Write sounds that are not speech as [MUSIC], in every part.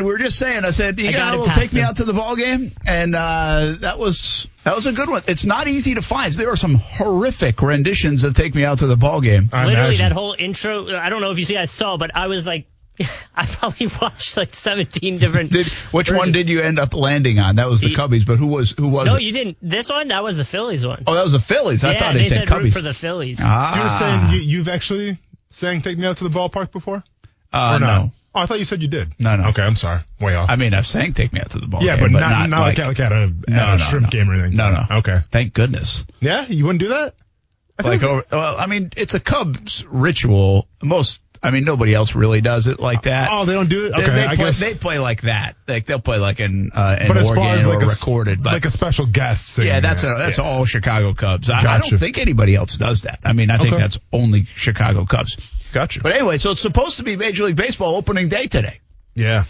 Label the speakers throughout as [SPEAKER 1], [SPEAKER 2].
[SPEAKER 1] are hard to find. We were just saying. I said you
[SPEAKER 2] I
[SPEAKER 1] got
[SPEAKER 2] got
[SPEAKER 1] a little
[SPEAKER 2] past
[SPEAKER 1] take me out to the ball game, and uh, that was that was a good one. It's not easy to find. There are some horrific renditions of "Take Me Out to the Ball Game."
[SPEAKER 3] I
[SPEAKER 2] Literally,
[SPEAKER 3] imagine.
[SPEAKER 2] that whole intro. I don't know if you see, I saw, but I was like, [LAUGHS] I probably watched like 17 different.
[SPEAKER 1] Did which one did you end up landing on? That was the
[SPEAKER 2] The-
[SPEAKER 1] Cubbies, but who was who was
[SPEAKER 2] No,
[SPEAKER 1] it?
[SPEAKER 2] you didn't. This one, that was the Phillies one.
[SPEAKER 1] Oh, that was the Phillies. I
[SPEAKER 2] yeah,
[SPEAKER 1] thought they, said,
[SPEAKER 2] root
[SPEAKER 1] Cubbies.
[SPEAKER 2] for the Phillies.
[SPEAKER 1] ah,
[SPEAKER 3] You were saying you, you've actually sang "Take Me Out to the Ballpark" before?
[SPEAKER 1] uh,
[SPEAKER 3] or not?
[SPEAKER 1] no.
[SPEAKER 3] Oh, I thought you said you did.
[SPEAKER 1] No, no.
[SPEAKER 3] Okay, I'm sorry. Way off.
[SPEAKER 1] I mean, I've sang "Take Me Out to the Ball
[SPEAKER 3] yeah,
[SPEAKER 1] Game,"
[SPEAKER 3] but, not, not like,
[SPEAKER 1] like,
[SPEAKER 3] like at a,
[SPEAKER 1] no,
[SPEAKER 3] at a
[SPEAKER 1] no,
[SPEAKER 3] shrimp
[SPEAKER 1] no.
[SPEAKER 3] game or anything.
[SPEAKER 1] No, no.
[SPEAKER 3] Okay.
[SPEAKER 1] Thank goodness.
[SPEAKER 3] Yeah, you wouldn't do that. I
[SPEAKER 1] Like, over, well, I mean, it's a Cubs ritual. Most, I mean, nobody else really does it like that.
[SPEAKER 3] oh, they don't do it.
[SPEAKER 1] They-
[SPEAKER 3] Okay,
[SPEAKER 1] they,
[SPEAKER 3] I
[SPEAKER 1] play,
[SPEAKER 3] guess.
[SPEAKER 1] they play like that. Like they'll play like an uh, an
[SPEAKER 3] but as far as
[SPEAKER 1] or
[SPEAKER 3] like a
[SPEAKER 1] recorded, but
[SPEAKER 3] like a special guest,
[SPEAKER 1] yeah, that's a, that's
[SPEAKER 3] Yeah.
[SPEAKER 1] all Chicago Cubs. I, I
[SPEAKER 3] Gotcha.
[SPEAKER 1] don't think anybody else does that. I mean, I think
[SPEAKER 3] Okay.
[SPEAKER 1] that's only Chicago Cubs.
[SPEAKER 3] Gotcha.
[SPEAKER 1] But anyway, so it's supposed to be Major League Baseball opening day today.
[SPEAKER 3] yeah,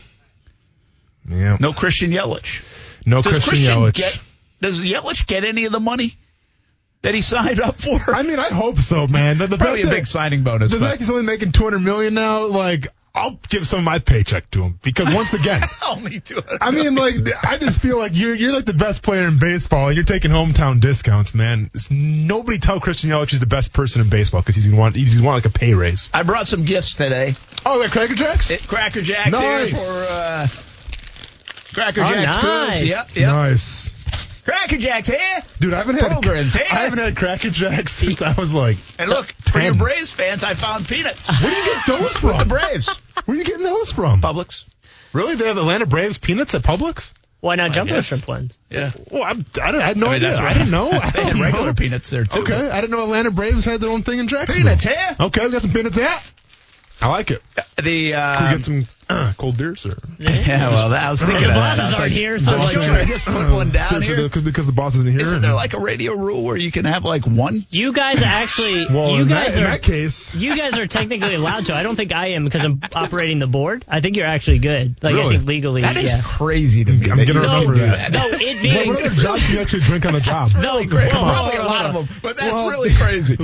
[SPEAKER 3] yeah.
[SPEAKER 1] No Christian Yelich.
[SPEAKER 3] No
[SPEAKER 1] Does
[SPEAKER 3] Christian,
[SPEAKER 1] Christian
[SPEAKER 3] Yelich.
[SPEAKER 1] get? Does Yelich get any of the money that he signed up for?
[SPEAKER 3] I mean, I hope so, man. The, the
[SPEAKER 1] Probably a
[SPEAKER 3] fact
[SPEAKER 1] big signing bonus.
[SPEAKER 3] The fact he's only making 200 million now, like, I'll give some of my paycheck to him because once again. [LAUGHS]
[SPEAKER 1] only two.
[SPEAKER 3] I mean, like, I just feel like you're you're like the best player in baseball, and you're taking hometown discounts, man. It's- nobody tell Christian Yelich he's the best person in baseball because he's gonna want he's gonna want like a pay raise.
[SPEAKER 1] I brought some gifts today.
[SPEAKER 3] Oh, like Cracker Jacks.
[SPEAKER 1] It, Cracker Jacks
[SPEAKER 3] Nice.
[SPEAKER 1] here for uh, Cracker
[SPEAKER 2] Oh,
[SPEAKER 1] Jacks.
[SPEAKER 2] nice.
[SPEAKER 1] Yep, yep.
[SPEAKER 3] Nice,
[SPEAKER 1] Cracker Jacks here.
[SPEAKER 3] dude. I haven't had
[SPEAKER 1] Programs,
[SPEAKER 3] I haven't had Cracker Jacks [LAUGHS] since I was like.
[SPEAKER 1] And look, for your Braves fans, I found peanuts. [LAUGHS]
[SPEAKER 3] Where do you get those from? the?
[SPEAKER 1] Braves.
[SPEAKER 3] Where are you getting those from?
[SPEAKER 1] Publix.
[SPEAKER 3] Really? They have Atlanta Braves peanuts at Publix?
[SPEAKER 2] Why not jump on
[SPEAKER 1] guess.
[SPEAKER 2] shrimp ones?
[SPEAKER 1] Yeah.
[SPEAKER 3] Well, I'm, I, don't, I had no
[SPEAKER 1] I mean,
[SPEAKER 3] idea.
[SPEAKER 1] that's
[SPEAKER 3] I didn't know. [LAUGHS] I
[SPEAKER 1] They had regular
[SPEAKER 3] know.
[SPEAKER 1] peanuts there too.
[SPEAKER 3] Okay, I didn't know Atlanta Braves had their own thing in Jacksonville.
[SPEAKER 1] Peanuts here.
[SPEAKER 3] Okay, we got some peanuts here. I like it.
[SPEAKER 1] The
[SPEAKER 3] Can
[SPEAKER 1] uh,
[SPEAKER 3] we get some uh, [CLEARS THROAT] cold beers [LAUGHS] or?
[SPEAKER 1] yeah, well, I was thinking
[SPEAKER 2] The
[SPEAKER 1] of that.
[SPEAKER 2] bosses aren't
[SPEAKER 1] like,
[SPEAKER 2] here, so
[SPEAKER 1] well,
[SPEAKER 2] sure.
[SPEAKER 1] should I just put one [LAUGHS] down
[SPEAKER 3] so, so
[SPEAKER 1] here?
[SPEAKER 3] the- because the boss isn't here.
[SPEAKER 1] Isn't there like a radio rule where you can have like one?
[SPEAKER 2] You guys actually, [LAUGHS]
[SPEAKER 3] well,
[SPEAKER 2] you
[SPEAKER 3] in,
[SPEAKER 2] guys
[SPEAKER 3] that, in
[SPEAKER 2] are,
[SPEAKER 3] that case,
[SPEAKER 2] you guys are technically allowed to. I don't think I am because I'm operating the board. I think you're actually good. Like I think legally,
[SPEAKER 1] That is
[SPEAKER 2] yeah.
[SPEAKER 1] crazy to me.
[SPEAKER 3] I'm gonna remember
[SPEAKER 1] do
[SPEAKER 3] that.
[SPEAKER 2] No, it
[SPEAKER 3] what,
[SPEAKER 2] being
[SPEAKER 3] what other job can you actually drink on the job?
[SPEAKER 1] Really great.
[SPEAKER 2] Whoa, whoa,
[SPEAKER 1] Probably a lot of them, but that's
[SPEAKER 3] Well,
[SPEAKER 1] really crazy.
[SPEAKER 2] it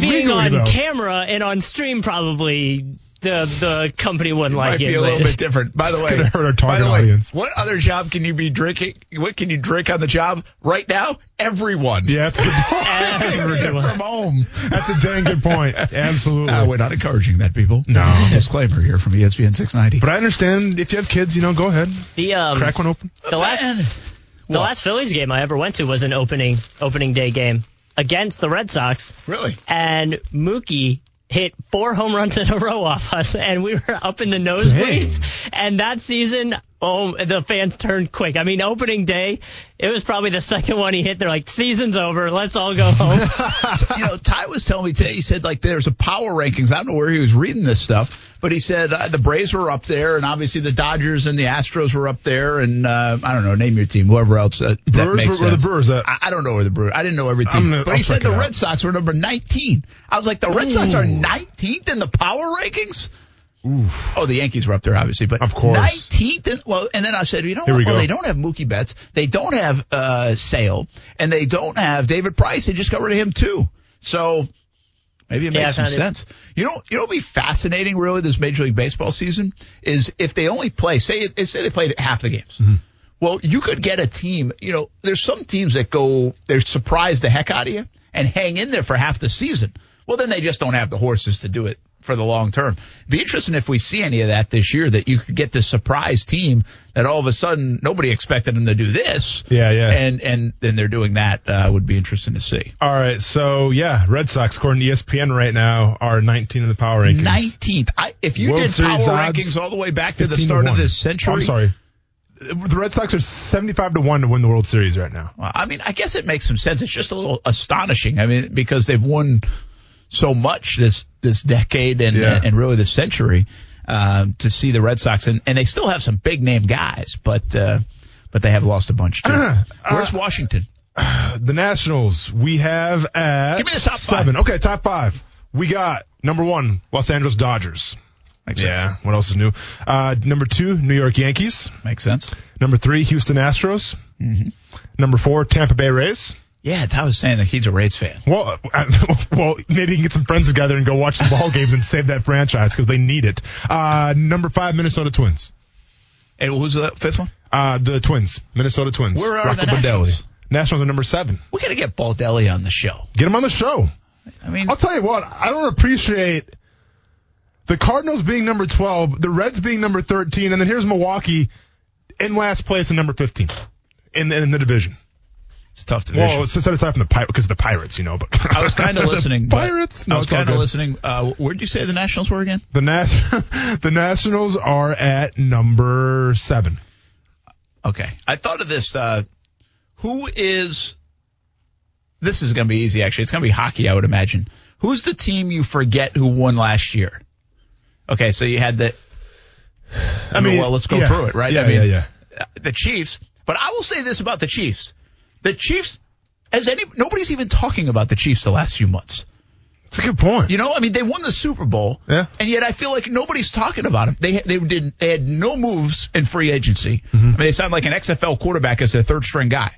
[SPEAKER 2] being
[SPEAKER 3] Legally,
[SPEAKER 2] on
[SPEAKER 3] though.
[SPEAKER 2] camera and on stream probably the the company wouldn't
[SPEAKER 1] Might
[SPEAKER 2] like
[SPEAKER 1] be
[SPEAKER 2] it.
[SPEAKER 1] a little bit different. By [LAUGHS] the
[SPEAKER 3] It's
[SPEAKER 1] way,
[SPEAKER 3] gonna hurt our
[SPEAKER 1] by the
[SPEAKER 3] target
[SPEAKER 1] way,
[SPEAKER 3] audience.
[SPEAKER 1] What other job can you be drinking? What can you drink on the job right now? Everyone.
[SPEAKER 3] Yeah, that's good [LAUGHS] point.
[SPEAKER 2] Everyone.
[SPEAKER 1] From home.
[SPEAKER 3] That's a dang good point. Absolutely.
[SPEAKER 1] Uh, we're not encouraging that, people.
[SPEAKER 3] No.
[SPEAKER 1] Disclaimer here from ESPN 690.
[SPEAKER 3] but I understand if you have kids, you know, go ahead,
[SPEAKER 2] The um
[SPEAKER 3] crack one open.
[SPEAKER 2] the last
[SPEAKER 1] Man.
[SPEAKER 2] the
[SPEAKER 1] What?
[SPEAKER 2] last Phillies game I ever went to was an opening opening day game against the Red Sox,
[SPEAKER 1] Really?
[SPEAKER 2] and Mookie hit four home runs in a row off us, and we were up in the nosebleeds. And that season, oh, the fans turned quick. I mean, opening day, it was probably the second one he hit. They're like, "Season's over. Let's all go home." [LAUGHS]
[SPEAKER 1] you know, Ty was telling me today. He said like there's a power rankings. I don't know where he was reading this stuff, but he said uh, the Braves were up there, and obviously the Dodgers and the Astros were up there, and uh, I don't know, name your team, whoever else uh, that
[SPEAKER 3] Brewers,
[SPEAKER 1] makes
[SPEAKER 3] where, where the. Brewers at?
[SPEAKER 1] I, I don't know where the Brewers. I didn't know every team,
[SPEAKER 3] gonna-
[SPEAKER 1] but
[SPEAKER 3] I'll
[SPEAKER 1] he said
[SPEAKER 3] check it
[SPEAKER 1] the
[SPEAKER 3] out.
[SPEAKER 1] Red Sox were number 19. I was like, the Red Sox are 19th in the power rankings. Oh, the Yankees were up there, obviously, but
[SPEAKER 3] Of course.
[SPEAKER 1] 19th. And, well, and then I said, you know
[SPEAKER 3] Here
[SPEAKER 1] what?
[SPEAKER 3] we
[SPEAKER 1] Well,
[SPEAKER 3] go.
[SPEAKER 1] they don't have Mookie Betts, they don't have uh, Sale, and they don't have David Price. They just got rid of him too. So maybe it makes
[SPEAKER 2] I
[SPEAKER 1] some
[SPEAKER 2] found it.
[SPEAKER 1] sense. You know, you know, be fascinating really this Major League Baseball season is if they only play, say, say they played half the games.
[SPEAKER 3] Mm-hmm.
[SPEAKER 1] Well, you could get a team. You know, there's some teams that go, they surprise the heck out of you and hang in there for half the season. Well, then they just don't have the horses to do it for the long term. Be interesting if we see any of that this year. That you could get this surprise team that all of a sudden nobody expected them to do this.
[SPEAKER 3] Yeah, yeah.
[SPEAKER 1] And and then they're doing that. Uh, would be interesting to see.
[SPEAKER 3] All right, so yeah, Red Sox, according to ESPN right now, are 19 in the power rankings.
[SPEAKER 1] Nineteenth. I If you
[SPEAKER 3] World
[SPEAKER 1] did power
[SPEAKER 3] Series odds,
[SPEAKER 1] rankings all the way back to the
[SPEAKER 3] 15
[SPEAKER 1] start of this century,
[SPEAKER 3] I'm sorry. The Red Sox are 75 to 1 to win the World Series right now.
[SPEAKER 1] I mean, I guess it makes some sense. It's just a little astonishing. I mean, because they've won so much this this decade and
[SPEAKER 3] Yeah.
[SPEAKER 1] and really this century. Um, to see the Red Sox and, and they still have some big name guys, but uh, but they have lost a bunch too.
[SPEAKER 3] Uh,
[SPEAKER 1] Where's
[SPEAKER 3] uh,
[SPEAKER 1] Washington? [SIGHS]
[SPEAKER 3] The Nationals, we have at
[SPEAKER 1] Give me the top five.
[SPEAKER 3] seven. Okay, top five. We got number one, Los Angeles Dodgers.
[SPEAKER 1] Makes
[SPEAKER 3] yeah.
[SPEAKER 1] sense.
[SPEAKER 3] What else is new? Uh, number two, New York Yankees.
[SPEAKER 1] Makes sense.
[SPEAKER 3] Number three, Houston Astros.
[SPEAKER 1] Mm-hmm.
[SPEAKER 3] Number four, Tampa Bay Rays.
[SPEAKER 1] Yeah, I was saying that he's a Rays fan.
[SPEAKER 3] Well, uh, [LAUGHS] well, maybe you can get some friends together and go watch the ball games and save that franchise because they need it. Uh, number five, Minnesota Twins.
[SPEAKER 1] And who's the fifth one?
[SPEAKER 3] Uh, the Twins, Minnesota Twins.
[SPEAKER 1] Where are
[SPEAKER 3] Rocco
[SPEAKER 1] the
[SPEAKER 3] Baldelli.
[SPEAKER 1] Nationals?
[SPEAKER 3] Nationals are number seven.
[SPEAKER 1] We got to get Baldelli on the show.
[SPEAKER 3] Get him on the show.
[SPEAKER 1] I mean,
[SPEAKER 3] I'll tell you what, I don't appreciate the Cardinals being number 12, the Reds being number 13, and then here's Milwaukee in last place and number 15 in, in the division.
[SPEAKER 1] It's a tough division.
[SPEAKER 3] Well, set aside from the Pirates, because the Pirates, you know, but. [LAUGHS]
[SPEAKER 1] I was kind of [LAUGHS] listening.
[SPEAKER 3] Pirates? No,
[SPEAKER 1] I was kind of listening. Uh, where did you say the Nationals were again?
[SPEAKER 3] The, Nas- [LAUGHS] the Nationals are at number seven.
[SPEAKER 1] Okay. I thought of this. Uh, who is. This is going to be easy, actually. It's going to be hockey, I would imagine. Who's the team you forget who won last year? Okay, so you had the. I mean, well, let's go
[SPEAKER 3] yeah.
[SPEAKER 1] through it, right?
[SPEAKER 3] Yeah,
[SPEAKER 1] I mean,
[SPEAKER 3] yeah, yeah.
[SPEAKER 1] uh, The Chiefs. But I will say this about the Chiefs. The Chiefs, as any, nobody's even talking about the Chiefs the last few months.
[SPEAKER 3] It's a good point.
[SPEAKER 1] You know, I mean, they won the Super Bowl,
[SPEAKER 3] Yeah.
[SPEAKER 1] and yet I feel like nobody's talking about them. They they did they had no moves in free agency.
[SPEAKER 3] Mm-hmm.
[SPEAKER 1] I mean, they signed like an XFL quarterback as their third string guy.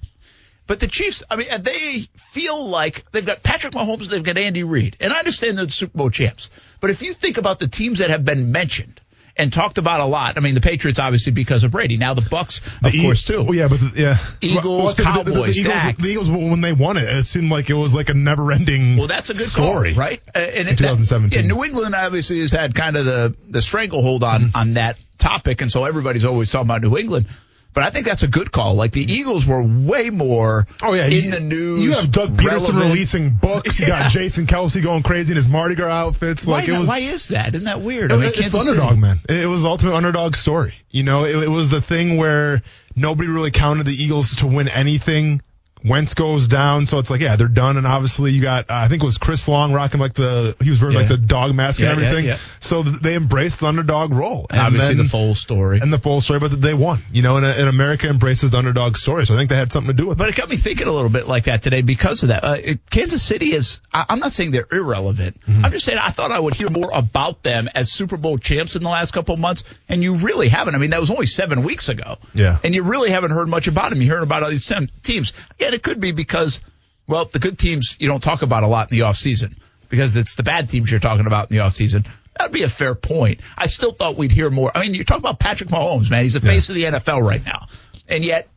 [SPEAKER 1] But the Chiefs, I mean, they feel like they've got Patrick Mahomes, they've got Andy Reid, and I understand they're the Super Bowl champs. But if you think about the teams that have been mentioned and talked about a lot, I mean, the Patriots obviously because of Brady. Now the Bucs, of
[SPEAKER 3] The E-
[SPEAKER 1] course, too.
[SPEAKER 3] Oh, yeah, but the, yeah.
[SPEAKER 1] Eagles,
[SPEAKER 3] the- the- the- the
[SPEAKER 1] Cowboys,
[SPEAKER 3] Eagles, the Eagles, when they won it, it seemed like it was like a never-ending.
[SPEAKER 1] Well, that's a good
[SPEAKER 3] story,
[SPEAKER 1] call, right? Uh, and
[SPEAKER 3] In 2017.
[SPEAKER 1] yeah, New England obviously has had kind of the the stranglehold on
[SPEAKER 3] Mm-hmm.
[SPEAKER 1] on that topic, and so everybody's always talking about New England. But I think that's a good call. Like the Eagles were way more
[SPEAKER 3] Oh yeah,
[SPEAKER 1] in
[SPEAKER 3] you,
[SPEAKER 1] the news.
[SPEAKER 3] You have Doug Pederson
[SPEAKER 1] relevant.
[SPEAKER 3] releasing books. You [LAUGHS]
[SPEAKER 1] Yeah.
[SPEAKER 3] got Jason Kelce going crazy in his Mardi Gras outfits.
[SPEAKER 1] Why,
[SPEAKER 3] Like it was.
[SPEAKER 1] why is that? Isn't that weird?
[SPEAKER 3] It-
[SPEAKER 1] I mean,
[SPEAKER 3] it's
[SPEAKER 1] Kansas
[SPEAKER 3] the
[SPEAKER 1] City-
[SPEAKER 3] underdog, man. It, it was the ultimate underdog story. You know, it, it was the thing where nobody really counted the Eagles to win anything. Wentz goes down, so it's like, yeah, they're done. And obviously, you got, uh, I think it was Chris Long rocking like the, he was wearing like the dog mask
[SPEAKER 1] Yeah,
[SPEAKER 3] and everything.
[SPEAKER 1] yeah.
[SPEAKER 3] So th- they embraced the underdog role.
[SPEAKER 1] And obviously
[SPEAKER 3] then-
[SPEAKER 1] the full story.
[SPEAKER 3] and the full story, but they won. You know, and, and America embraces the underdog story. So I think they had something to do with it.
[SPEAKER 1] But it got me thinking a little bit like that today because of that. Uh, it, Kansas City is, I, I'm not saying they're irrelevant.
[SPEAKER 3] Mm-hmm.
[SPEAKER 1] I'm just saying I thought I would hear more about them as Super Bowl champs in the last couple of months, and you really haven't. I mean, that was only seven weeks ago.
[SPEAKER 3] Yeah.
[SPEAKER 1] And you really haven't heard much about them. You heard about all these teams. And it could be because, well, the good teams you don't talk about a lot in the offseason because it's the bad teams you're talking about in the offseason. That'd be a fair point. I still thought we'd hear more. I mean, you talk about Patrick Mahomes, man. He's the face of the NFL right now. And yet,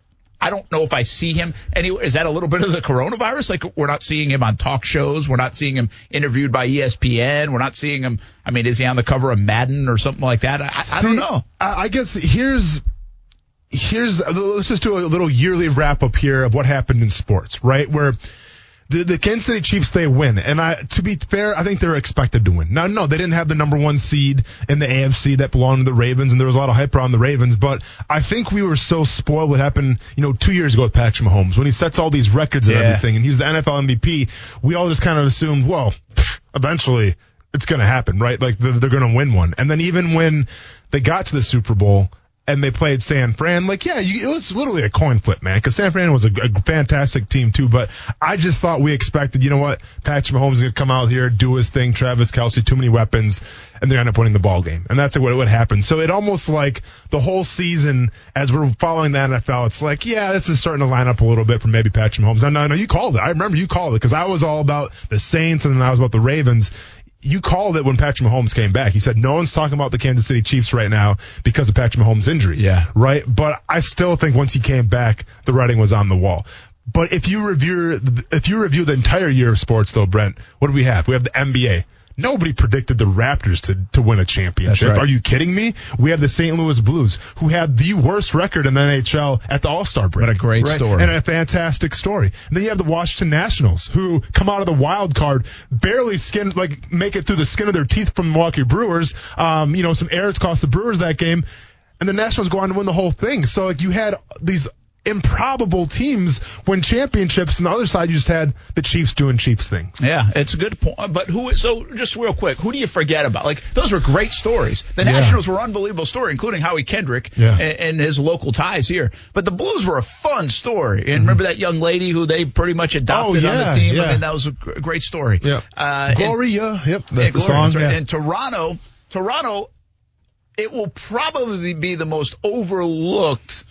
[SPEAKER 1] I don't know if I see him anywhere. Is that a little bit of the coronavirus? Like we're not seeing him on talk shows. We're not seeing him interviewed by ESPN. We're not seeing him. I mean, is he on the cover of Madden or something like that? I, I, I don't know.
[SPEAKER 3] I guess here's here's let's just do a little yearly wrap up here of what happened in sports, right? Where the, the Kansas City Chiefs they win, and I to be fair, I think they're expected to win. Now, no, they didn't have the number one seed in the AFC that belonged to the Ravens, and there was a lot of hype around the Ravens. But I think we were so spoiled what happened, you know, two years ago with Patrick Mahomes when he sets all these records and
[SPEAKER 1] Yeah.
[SPEAKER 3] everything, and he was the NFL MVP. We all just kind of assumed, well, eventually it's going to happen, right? Like they're, they're going to win one. And then even when they got to the Super Bowl and they played San Fran, like, yeah, you, it was literally a coin flip, man, because San Fran was a, a fantastic team too. But I just thought we expected, you know what, Patrick Mahomes is going to come out here, do his thing, Travis Kelce, too many weapons, and they end up winning the ball game. And that's what would happen. So it almost like the whole season, as we're following the NFL, it's like, yeah, this is starting to line up a little bit for maybe Patrick Mahomes. No, no, no, you called it. I remember you called it because I was all about the Saints and then I was about the Ravens you called it when Patrick Mahomes came back. He said no one's talking about the Kansas City Chiefs right now because of Patrick Mahomes' injury.
[SPEAKER 1] Yeah.
[SPEAKER 3] Right. But I still think once he came back, the writing was on the wall. But if you review if you review the entire year of sports, though, Brent, what do we have? We have the NBA. Nobody predicted the Raptors to, to win a championship.
[SPEAKER 1] Right.
[SPEAKER 3] Are you kidding me? We have the St. Louis Blues, who had the worst record in the NHL at the All Star break.
[SPEAKER 1] What a great story.
[SPEAKER 3] And a fantastic story. And then you have the Washington Nationals, who come out of the wild card, barely skin, like make it through the skin of their teeth from the Milwaukee Brewers. Um, you know, some errors cost the Brewers that game, and the Nationals go on to win the whole thing. So like you had these improbable teams win championships, and the other side you just had the Chiefs doing Chiefs things.
[SPEAKER 1] Yeah, it's a good point. But who? So just real quick, who do you forget about? Like those were great stories. The
[SPEAKER 3] Yeah.
[SPEAKER 1] Nationals were unbelievable story, including Howie Kendrick
[SPEAKER 3] Yeah.
[SPEAKER 1] and, and his local ties here. But the Blues were a fun story. And remember that young lady who they pretty much adopted
[SPEAKER 3] Oh,
[SPEAKER 1] on the team.
[SPEAKER 3] yeah.
[SPEAKER 1] I mean, that was a great story.
[SPEAKER 3] Yeah.
[SPEAKER 1] Uh, and-
[SPEAKER 3] Gloria, yep, the,
[SPEAKER 1] yeah,
[SPEAKER 3] the
[SPEAKER 1] Gloria,
[SPEAKER 3] song.
[SPEAKER 1] right.
[SPEAKER 3] yeah.
[SPEAKER 1] And Toronto, Toronto, it will probably be the most overlooked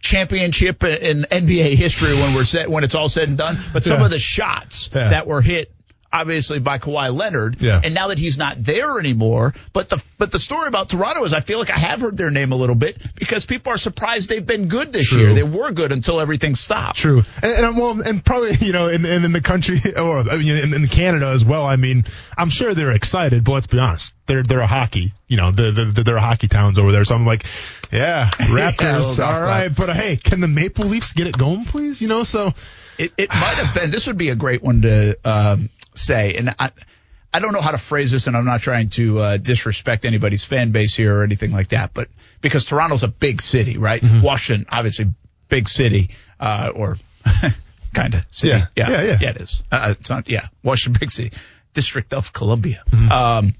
[SPEAKER 1] championship in NBA history when we're set, when it's all said and done. But some
[SPEAKER 3] Yeah.
[SPEAKER 1] of the shots
[SPEAKER 3] Yeah.
[SPEAKER 1] that were hit obviously by Kawhi Leonard.
[SPEAKER 3] Yeah.
[SPEAKER 1] And now that he's not there anymore, but the but the story about Toronto is I feel like I have heard their name a little bit because people are surprised they've been good this
[SPEAKER 3] True.
[SPEAKER 1] year. They were good until everything stopped.
[SPEAKER 3] True, and, and well, and probably you know, in, in, in the country [LAUGHS] or I mean, in, in Canada as well. I mean, I'm sure they're excited, but let's be honest, they're they're a hockey, you know, they're, they're, they're a hockey towns over there. So I'm like, yeah, [LAUGHS] Raptors,
[SPEAKER 1] Yeah,
[SPEAKER 3] all right, but uh, hey, can the Maple Leafs get it going, please? You know, so
[SPEAKER 1] It, it might have been. This would be a great one to um, say, and I, I don't know how to phrase this, and I'm not trying to uh, disrespect anybody's fan base here or anything like that, but because Toronto's a big city, right? Washington, obviously, big city, uh, or [LAUGHS] kind of city.
[SPEAKER 3] Yeah. Yeah, yeah.
[SPEAKER 1] yeah, it is. Uh, it's not. Yeah, Washington, big city, District of Columbia.
[SPEAKER 3] Mm-hmm.
[SPEAKER 1] Um,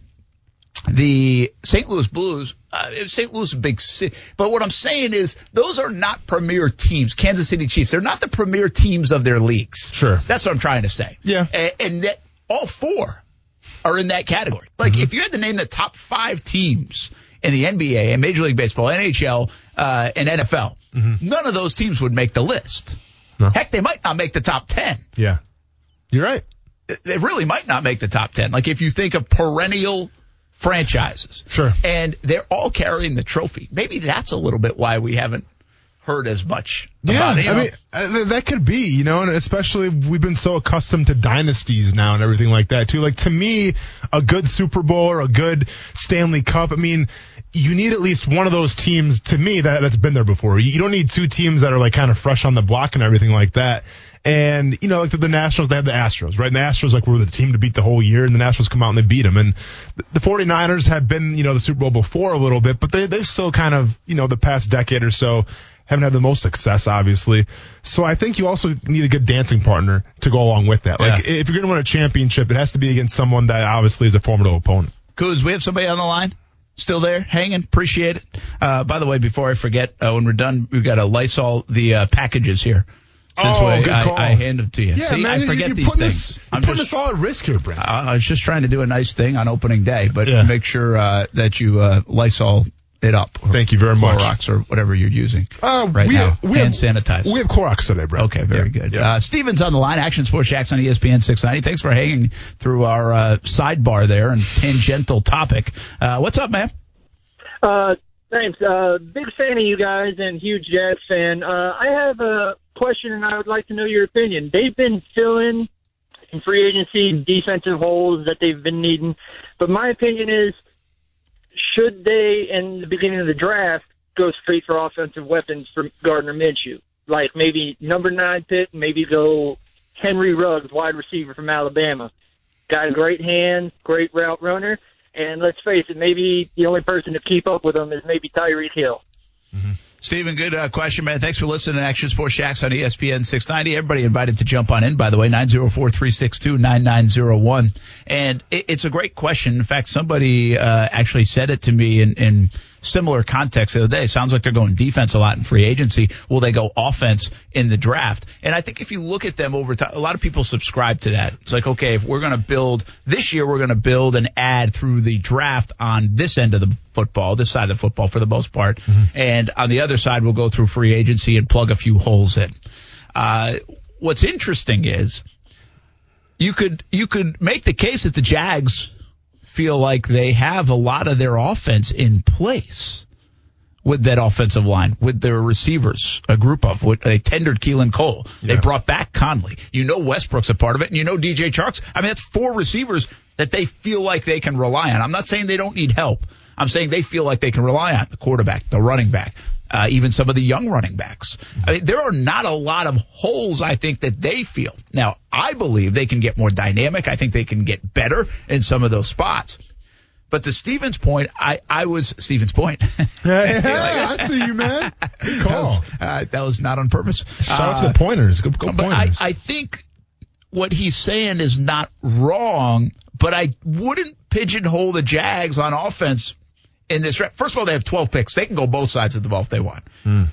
[SPEAKER 1] the St. Louis Blues, uh, St. Louis a big city, but what I'm saying is those are not premier teams. Kansas City Chiefs, they're not the premier teams of their leagues.
[SPEAKER 3] Sure.
[SPEAKER 1] That's what I'm trying to say.
[SPEAKER 3] Yeah.
[SPEAKER 1] And, and that all four are in that category. Like
[SPEAKER 3] Mm-hmm.
[SPEAKER 1] if you had to name the top five teams in the NBA and Major League Baseball, NHL, uh, and NFL, none of those teams would make the list.
[SPEAKER 3] Mm-hmm. No.
[SPEAKER 1] Heck, they might not make the top 10
[SPEAKER 3] yeah, you're right.
[SPEAKER 1] they really might not make the top 10. Like if you think of perennial franchises.
[SPEAKER 3] Sure.
[SPEAKER 1] And they're all carrying the trophy. Maybe that's a little bit why we haven't heard as much
[SPEAKER 3] Yeah,
[SPEAKER 1] about it.
[SPEAKER 3] I
[SPEAKER 1] know?
[SPEAKER 3] mean uh, that could be, you know, and especially we've been so accustomed to dynasties now and everything like that too. Like to me, a good Super Bowl or a good Stanley Cup. I mean, you need at least one of those teams to me that that's been there before. You don't need two teams that are like kind of fresh on the block and everything like that. And you know, like the, the Nationals, they have the Astros, right? And the Astros like were the team to beat the whole year, and the Nationals come out and they beat them. And the, the 49ers have been, you know, the Super Bowl before a little bit, but they they've still kind of, you know, the past decade or so haven't had the most success, obviously. So I think you also need a good dancing partner to go along with that. Like
[SPEAKER 1] Yeah.
[SPEAKER 3] if you're going to win a championship, it has to be against someone that obviously is a formidable opponent.
[SPEAKER 1] Coos, we have somebody on the line? Still there, hanging. Appreciate it. Uh, by the way, before I forget, uh, when we're done, we've got to Lysol the uh, packages here. Since
[SPEAKER 3] Oh,
[SPEAKER 1] way
[SPEAKER 3] good
[SPEAKER 1] I,
[SPEAKER 3] call.
[SPEAKER 1] I hand them to you.
[SPEAKER 3] Yeah,
[SPEAKER 1] See,
[SPEAKER 3] man,
[SPEAKER 1] I
[SPEAKER 3] you-
[SPEAKER 1] forget
[SPEAKER 3] you're
[SPEAKER 1] these
[SPEAKER 3] putting
[SPEAKER 1] things.
[SPEAKER 3] This, you're
[SPEAKER 1] I'm
[SPEAKER 3] putting
[SPEAKER 1] just,
[SPEAKER 3] us all at risk here, Brent.
[SPEAKER 1] I I was just trying to do a nice thing on opening day, but
[SPEAKER 3] Yeah.
[SPEAKER 1] make sure uh, that you uh, Lysol it up. or
[SPEAKER 3] Thank you very much.
[SPEAKER 1] Clorox or whatever you're using
[SPEAKER 3] Uh,
[SPEAKER 1] right
[SPEAKER 3] we
[SPEAKER 1] now.
[SPEAKER 3] have, we
[SPEAKER 1] Hand
[SPEAKER 3] have,
[SPEAKER 1] sanitize.
[SPEAKER 3] We have Clorox today, Brent.
[SPEAKER 1] Okay, very
[SPEAKER 3] Yeah,
[SPEAKER 1] good.
[SPEAKER 3] yeah.
[SPEAKER 1] Uh, Steven's on the line. Action Sports Jax on ESPN 690. Thanks for hanging through our uh, sidebar there and tangential topic. Uh, what's up, man?
[SPEAKER 4] Thanks. Uh, big fan of you guys and huge Jags fan. Uh, I have a question and I would like to know your opinion. They've been filling in free agency defensive holes that they've been needing, but my opinion is should they, in the beginning of the draft, go straight for offensive weapons for Gardner Minshew? Like maybe number nine pick, maybe go Henry Ruggs, wide receiver from Alabama. Got a great hands, great route runner. And let's face it, maybe the only person to keep up with him is maybe Tyreek Hill.
[SPEAKER 1] Steven, good uh, question, man. Thanks for listening to Action Sports Jax on ESPN 690. Everybody invited to jump on in, by the way, 904-362-9901. And it, it's a great question. In fact, somebody uh, actually said it to me in, in similar context the other day. Sounds like they're going defense a lot in free agency. Will they go offense in the draft? And I think if you look at them over time, a lot of people subscribe to that. It's like, okay, if we're going to build this year, we're going to build and add through the draft on this end of the football, this side of the football for the most part. And on the other side, we'll go through free agency and plug a few holes in. Uh, what's interesting is you could, you could make the case that the Jags feel like they have a lot of their offense in place with that offensive line, with their receivers, a group of. With, they tendered Keelan Cole. They brought back Conley. You know Westbrook's a part of it, and you know DJ Charks. I mean, that's four receivers that they feel like they can rely on. I'm not saying they don't need help. I'm saying they feel like they can rely on the quarterback, the running back, uh, even some of the young running backs. I mean, there are not a lot of holes I think that they feel. Now, I believe they can get more dynamic. I think they can get better in some of those spots. But to Steven's point, I, I was Steven's point. [LAUGHS]
[SPEAKER 3] I see you, man. [LAUGHS] Good
[SPEAKER 1] that, was, uh, that was not on purpose.
[SPEAKER 3] Shout out to
[SPEAKER 1] Uh,
[SPEAKER 3] the pointers. Good, good
[SPEAKER 1] but I, I think what he's saying is not wrong, but I wouldn't pigeonhole the Jags on offense in this. draft. First of all, they have 12 picks. They can go both sides of the ball if they want. Hmm.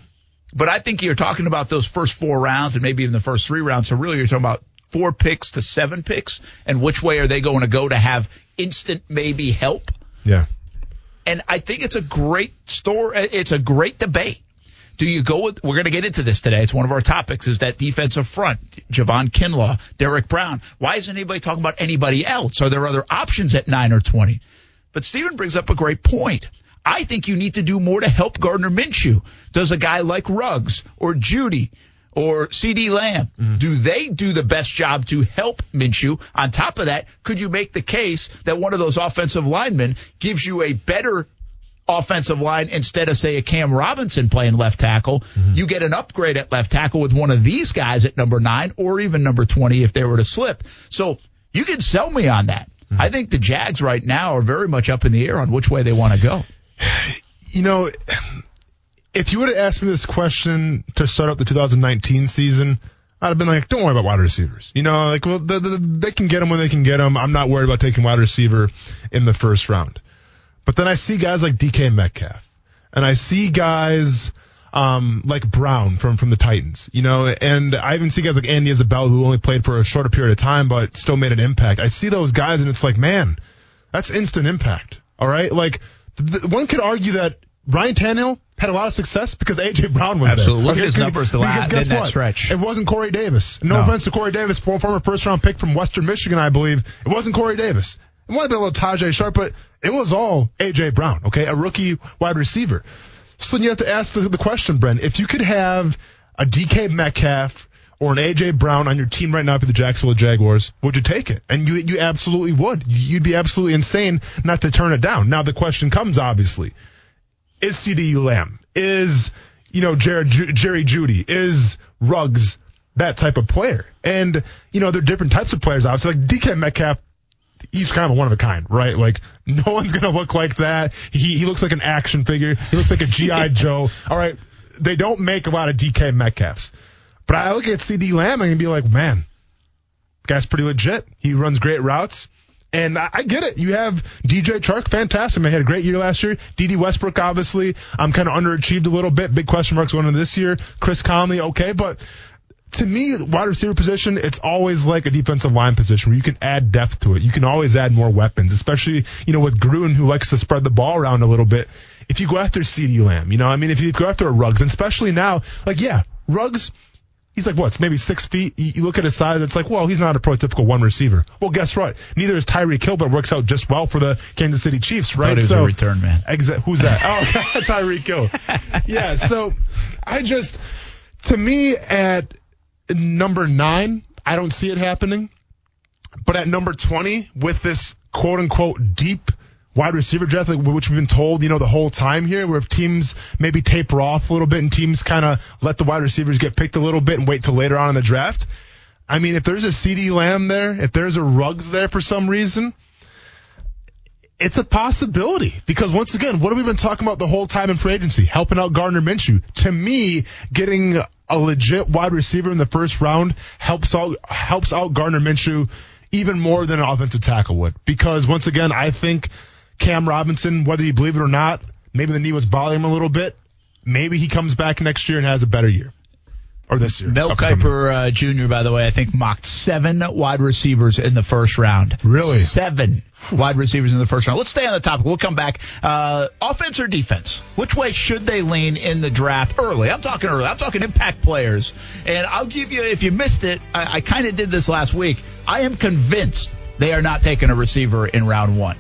[SPEAKER 1] But I think you're talking about those first four rounds and maybe even the first three rounds. So really you're talking about four picks to seven picks and which way are they going to go to have instant maybe help?
[SPEAKER 3] yeah.
[SPEAKER 1] And I think it's a great story. It's a great debate. Do you go with, we're going to get into this today. It's one of our topics is that defensive front, Javon Kinlaw, Derrick Brown. Why isn't anybody talking about anybody else? Are there other options at 9 or 20? But Steven brings up a great point. I think you need to do more to help Gardner Minshew. Does a guy like Ruggs or Jeudy or CeeDee Lamb, mm. do they do the best job to help Minshew? On top of that, could you make the case that one of those offensive linemen gives you a better offensive line instead of say a Cam Robinson playing left tackle, mm-hmm. you get an upgrade at left tackle with one of these guys at number nine or even number 20 if they were to slip. So you can sell me on that. Mm-hmm. I think the Jags right now are very much up in the air on which way they want to go.
[SPEAKER 3] You know, if you would have asked me this question to start out the 2019 season, I'd have been like, don't worry about wide receivers. You know, like, well, the, the, they can get them when they can get them. I'm not worried about taking wide receiver in the first round. But then I see guys like DK Metcalf, and I see guys um, like Brown from from the Titans, you know, and I even see guys like Andy Isabella who only played for a shorter period of time but still made an impact. I see those guys, and it's like, man, that's instant impact. All right, like the, one could argue that Ryan Tannehill had a lot of success because AJ Brown was
[SPEAKER 1] Absolutely.
[SPEAKER 3] there.
[SPEAKER 1] Look at his numbers the last in that stretch.
[SPEAKER 3] It wasn't Corey Davis. No, no, offense to Corey Davis, former first round pick from Western Michigan, I believe. It wasn't Corey Davis. It might have been a little Tajae Sharpe, but it was all AJ Brown, okay? A rookie wide receiver. So you have to ask the, the question, Brent, if you could have a DK Metcalf or an AJ Brown on your team right now for the Jacksonville Jaguars, would you take it? And you you absolutely would. You'd be absolutely insane not to turn it down. Now the question comes, obviously, is CeeDee Lamb, is you know Jared, Jerry Jeudy is Ruggs that type of player? And you know they're different types of players. Obviously, like DK Metcalf he's kind of one of a kind, right? Like [LAUGHS] no one's gonna look like that. He he looks like an action figure. He looks like a GI [LAUGHS] Joe. All right, they don't make a lot of DK Metcalfs, but I look at CeeDee Lamb and be like, man, guy's pretty legit. He runs great routes. And I, I get it. You have DJ Chark, fantastic. I had a great year last year. Dede Westbrook, obviously, I'm kind of underachieved a little bit. Big question marks going into this year. Chris Conley, okay, but to me, wide receiver position, it's always like a defensive line position where you can add depth to it. You can always add more weapons, especially, you know, with Gruden who likes to spread the ball around a little bit. If you go after CeeDee Lamb, you know, I mean, if you go after a Ruggs, and especially now, like, yeah, Ruggs, he's like, what, maybe six feet. You, look at his size, it's like, well, he's not a prototypical one receiver. Well, guess what? Neither is Tyreek Hill, but works out just well for the Kansas City Chiefs, right?
[SPEAKER 1] so, a return man.
[SPEAKER 3] Exa- who's that? [LAUGHS] oh, [LAUGHS] Tyreek Hill. Yeah, so I just, to me, at, number nine, I don't see it happening. But at number 20, with this quote unquote deep wide receiver draft, which we've been told, you know, the whole time here, where if teams maybe taper off a little bit and teams kind of let the wide receivers get picked a little bit and wait till later on in the draft. I mean, if there's a CeeDee Lamb there, if there's a Ruggs there for some reason, it's a possibility because once again, what have we been talking about the whole time in free agency? Helping out Gardner Minshew. To me, getting a legit wide receiver in the first round helps out helps out Gardner Minshew even more than an offensive tackle would. Because once again, I think Cam Robinson, whether you believe it or not, maybe the knee was bothering him a little bit. Maybe he comes back next year and has a better year. Or this year.
[SPEAKER 1] Mel Kiper uh, Jr., by the way, I think mocked seven wide receivers in the first round.
[SPEAKER 3] Really?
[SPEAKER 1] Seven wide receivers in the first round. Let's stay on the topic. We'll come back. Uh, offense or defense? Which way should they lean in the draft early? I'm talking early. I'm talking impact players. And I'll give you, if you missed it, I, I kind of did this last week. I am convinced they are not taking a receiver in round one.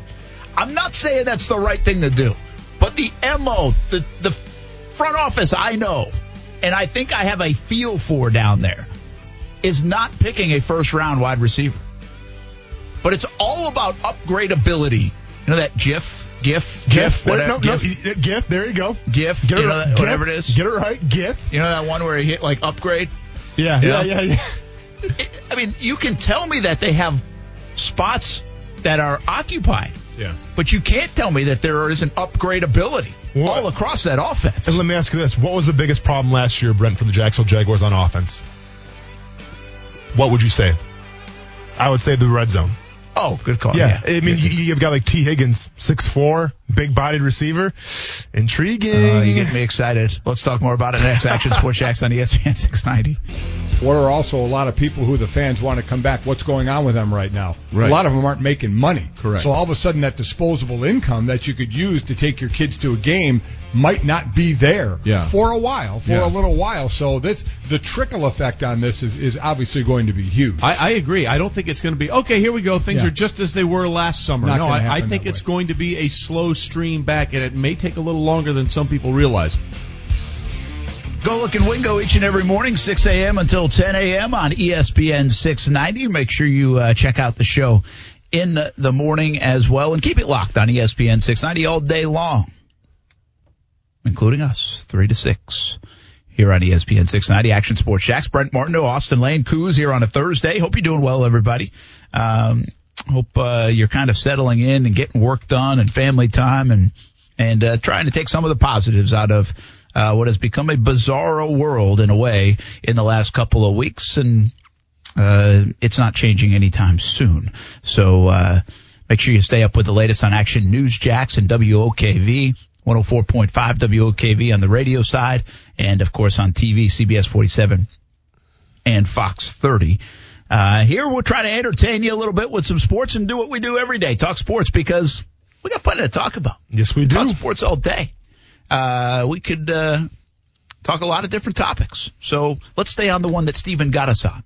[SPEAKER 1] I'm not saying that's the right thing to do, but the MO, the, the front office I know and I think I have a feel for down there, is not picking a first round wide receiver. But it's all about upgradability. You know that GIF, GIF, GIF,
[SPEAKER 3] whatever. No, GIF. No, uh, GIF. There you go.
[SPEAKER 1] GIF. Get it, right. that, whatever it is.
[SPEAKER 3] Get it right. GIF.
[SPEAKER 1] You know that one where he hit like upgrade.
[SPEAKER 3] Yeah. You yeah. Know? Yeah. Yeah.
[SPEAKER 1] It, I mean, you can tell me that they have spots that are occupied.
[SPEAKER 3] Yeah.
[SPEAKER 1] But you can't tell me that there isn't upgradability what? all across that offense.
[SPEAKER 3] And let me ask you this. What was the biggest problem last year, Brent, for the Jacksonville Jaguars on offense? What would you say? I would say the red zone.
[SPEAKER 1] Oh, good call.
[SPEAKER 3] Yeah,
[SPEAKER 1] Yeah,
[SPEAKER 3] I mean, you, you've got like Tee Higgins, six four, big bodied receiver. Intriguing.
[SPEAKER 1] Uh, you get me excited. Let's talk more about it next. Action Sports Jax on ESPN 690.
[SPEAKER 5] What are also a lot of people who the fans want to come back? What's going on with them right now?
[SPEAKER 6] Right.
[SPEAKER 5] A lot of them aren't making money.
[SPEAKER 6] Correct.
[SPEAKER 5] So all of a sudden, that disposable income that you could use to take your kids to a game might not be there
[SPEAKER 6] Yeah.
[SPEAKER 5] for a while, for
[SPEAKER 6] Yeah.
[SPEAKER 5] a little while. So this the trickle effect on this is, is obviously going to be huge.
[SPEAKER 6] I, I agree. I don't think it's going to be okay. Here we go. Things
[SPEAKER 5] Yeah.
[SPEAKER 6] are just as they were last summer.
[SPEAKER 5] Not
[SPEAKER 6] no, I, I think it's
[SPEAKER 5] way.
[SPEAKER 6] going to be a slow stream back, and it may take a little longer than some people realize.
[SPEAKER 1] Go look and Wingo each and every morning, 6 a.m. until 10 a.m. on ESPN 690. Make sure you uh, check out the show in the morning as well and keep it locked on ESPN 690 all day long, including us, 3 to 6 here on ESPN 690 Action Sports Jax. Brent Martineau, Austin Lane, Coos here on a Thursday. Hope you're doing well, everybody. Um, hope uh, you're kind of settling in and getting work done and family time and and uh, trying to take some of the positives out of uh, what has become a bizarro world in a way in the last couple of weeks, and uh, it's not changing anytime soon. So uh, make sure you stay up with the latest on Action News Jax and WOKV. 104.5 WOKV on the radio side, and of course on TV, CBS 47 and Fox 30. Uh, here we'll try to entertain you a little bit with some sports and do what we do every day, talk sports because we got plenty to talk about.
[SPEAKER 3] yes, we do.
[SPEAKER 1] Talk sports all day. Uh, we could uh, talk a lot of different topics. So let's stay on the one that Steven got us on.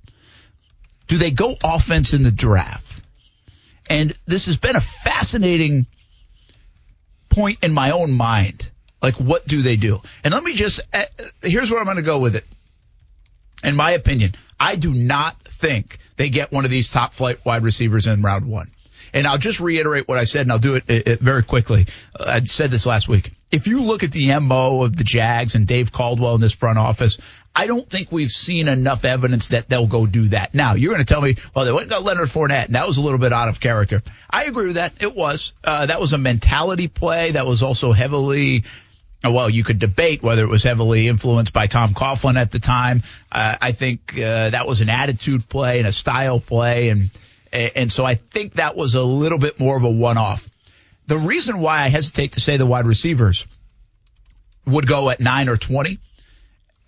[SPEAKER 1] Do they go offense in the draft? And this has been a fascinating point in my own mind. Like, what do they do? And let me just, uh, here's where I'm going to go with it. In my opinion, I do not think they get one of these top flight wide receivers in round one. And I'll just reiterate what I said, and I'll do it, it, it very quickly. I said this last week. If you look at the MO of the Jags and Dave Caldwell in this front office, I don't think we've seen enough evidence that they'll go do that. Now, you're going to tell me, well, they went and got Leonard Fournette, and that was a little bit out of character. I agree with that. It was. Uh, that was a mentality play. That was also heavily well, you could debate whether it was heavily influenced by Tom Coughlin at the time. Uh, I think uh, that was an attitude play and a style play, and and so I think that was a little bit more of a one-off. The reason why I hesitate to say the wide receivers would go at nine or twenty,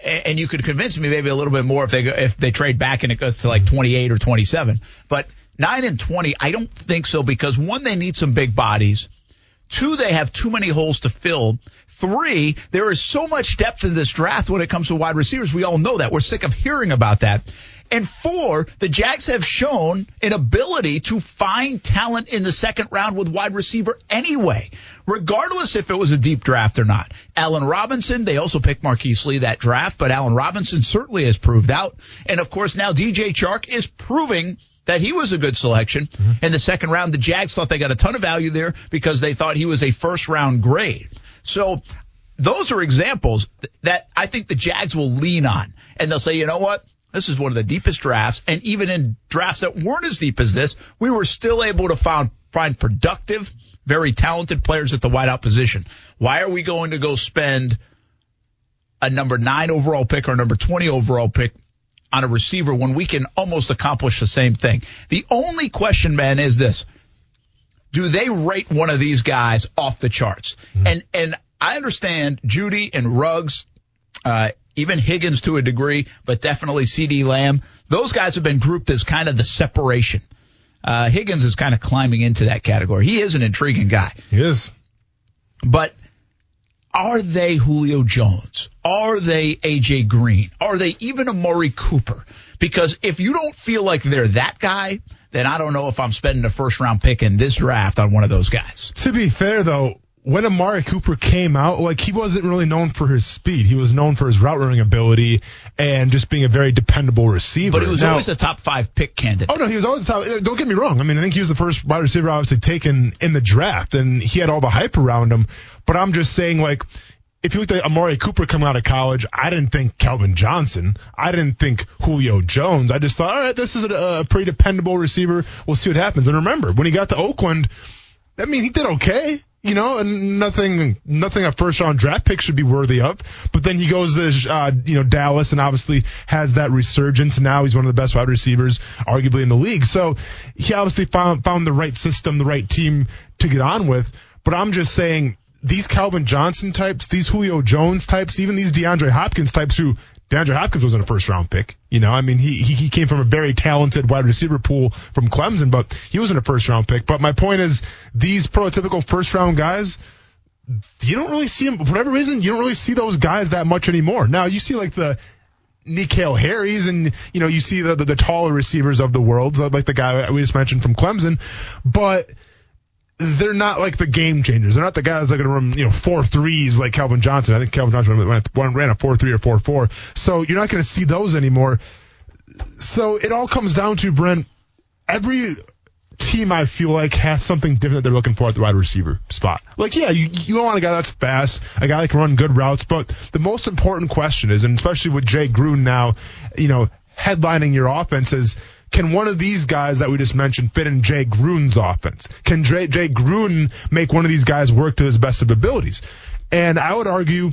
[SPEAKER 1] and you could convince me maybe a little bit more if they go, if they trade back and it goes to like twenty eight or twenty seven, but nine and twenty, I don't think so because one, they need some big bodies. Two, they have too many holes to fill. Three, there is so much depth in this draft when it comes to wide receivers. We all know that. We're sick of hearing about that. And four, the Jags have shown an ability to find talent in the second round with wide receiver anyway, regardless if it was a deep draft or not. Allen Robinson, they also picked Marquise Lee that draft, but Allen Robinson certainly has proved out. And of course now DJ Chark is proving that he was a good selection mm-hmm. in the second round. The Jags thought they got a ton of value there because they thought he was a first round grade. So those are examples that I think the Jags will lean on and they'll say, you know what? This is one of the deepest drafts. And even in drafts that weren't as deep as this, we were still able to find, find productive, very talented players at the wideout position. Why are we going to go spend a number nine overall pick or number 20 overall pick on a receiver when we can almost accomplish the same thing. The only question, man, is this. Do they rate one of these guys off the charts? And, and I understand Jeudy and Ruggs, uh, even Higgins to a degree, but definitely CeeDee Lamb. Those guys have been grouped as kind of the separation. Uh, Higgins is kind of climbing into that category. He is an intriguing guy.
[SPEAKER 3] He is.
[SPEAKER 1] But are they Julio Jones? Are they AJ Green? Are they even Amari Cooper? Because if you don't feel like they're that guy, then I don't know if I'm spending a first round pick in this draft on one of those guys.
[SPEAKER 3] To be fair, though, when Amari Cooper came out, like he wasn't really known for his speed. He was known for his route running ability and just being a very dependable receiver.
[SPEAKER 1] But he was
[SPEAKER 3] Now-
[SPEAKER 1] always a top five pick candidate.
[SPEAKER 3] Oh no, he was always top. Don't get me wrong. I mean, I think he was the first wide receiver obviously taken in the draft, and he had all the hype around him. But I'm just saying, like, if you looked at Amari Cooper coming out of college, I didn't think Calvin Johnson. I didn't think Julio Jones. I just thought, all right, this is a, a pretty dependable receiver. We'll see what happens. And remember, when he got to Oakland, I mean, he did okay. you know, and nothing, nothing a first round draft pick should be worthy of. But then he goes to, uh, you know, Dallas and obviously has that resurgence. Now he's one of the best wide receivers, arguably in the league. So he obviously found, found the right system, the right team to get on with. But I'm just saying these Calvin Johnson types, these Julio Jones types, even these DeAndre Hopkins types who DeAndre Hopkins wasn't a first round pick. You know, I mean, he, he, he came from a very talented wide receiver pool from Clemson, but he wasn't a first round pick. But my point is these prototypical first round guys, you don't really see them, for whatever reason, you don't really see those guys that much anymore. Now you see like the, N'Keal Harry's and you know you see the, the, the taller receivers of the world like the guy we just mentioned from Clemson, but they're not like the game changers. They're not the guys that are going to run, you know, four threes like Calvin Johnson. I think Calvin Johnson ran, a four three or four four. So you're not going to see those anymore. So it all comes down to Brent. Every team I feel like has something different that they're looking for at the wide receiver spot. Like, yeah, you, you want a guy that's fast, a guy that can run good routes, but the most important question is, and especially with Jay Gruden now, you know, headlining your offense is, can one of these guys that we just mentioned fit in Jay Gruden's offense? Can Jay, Jay Gruden make one of these guys work to his best of abilities? And I would argue,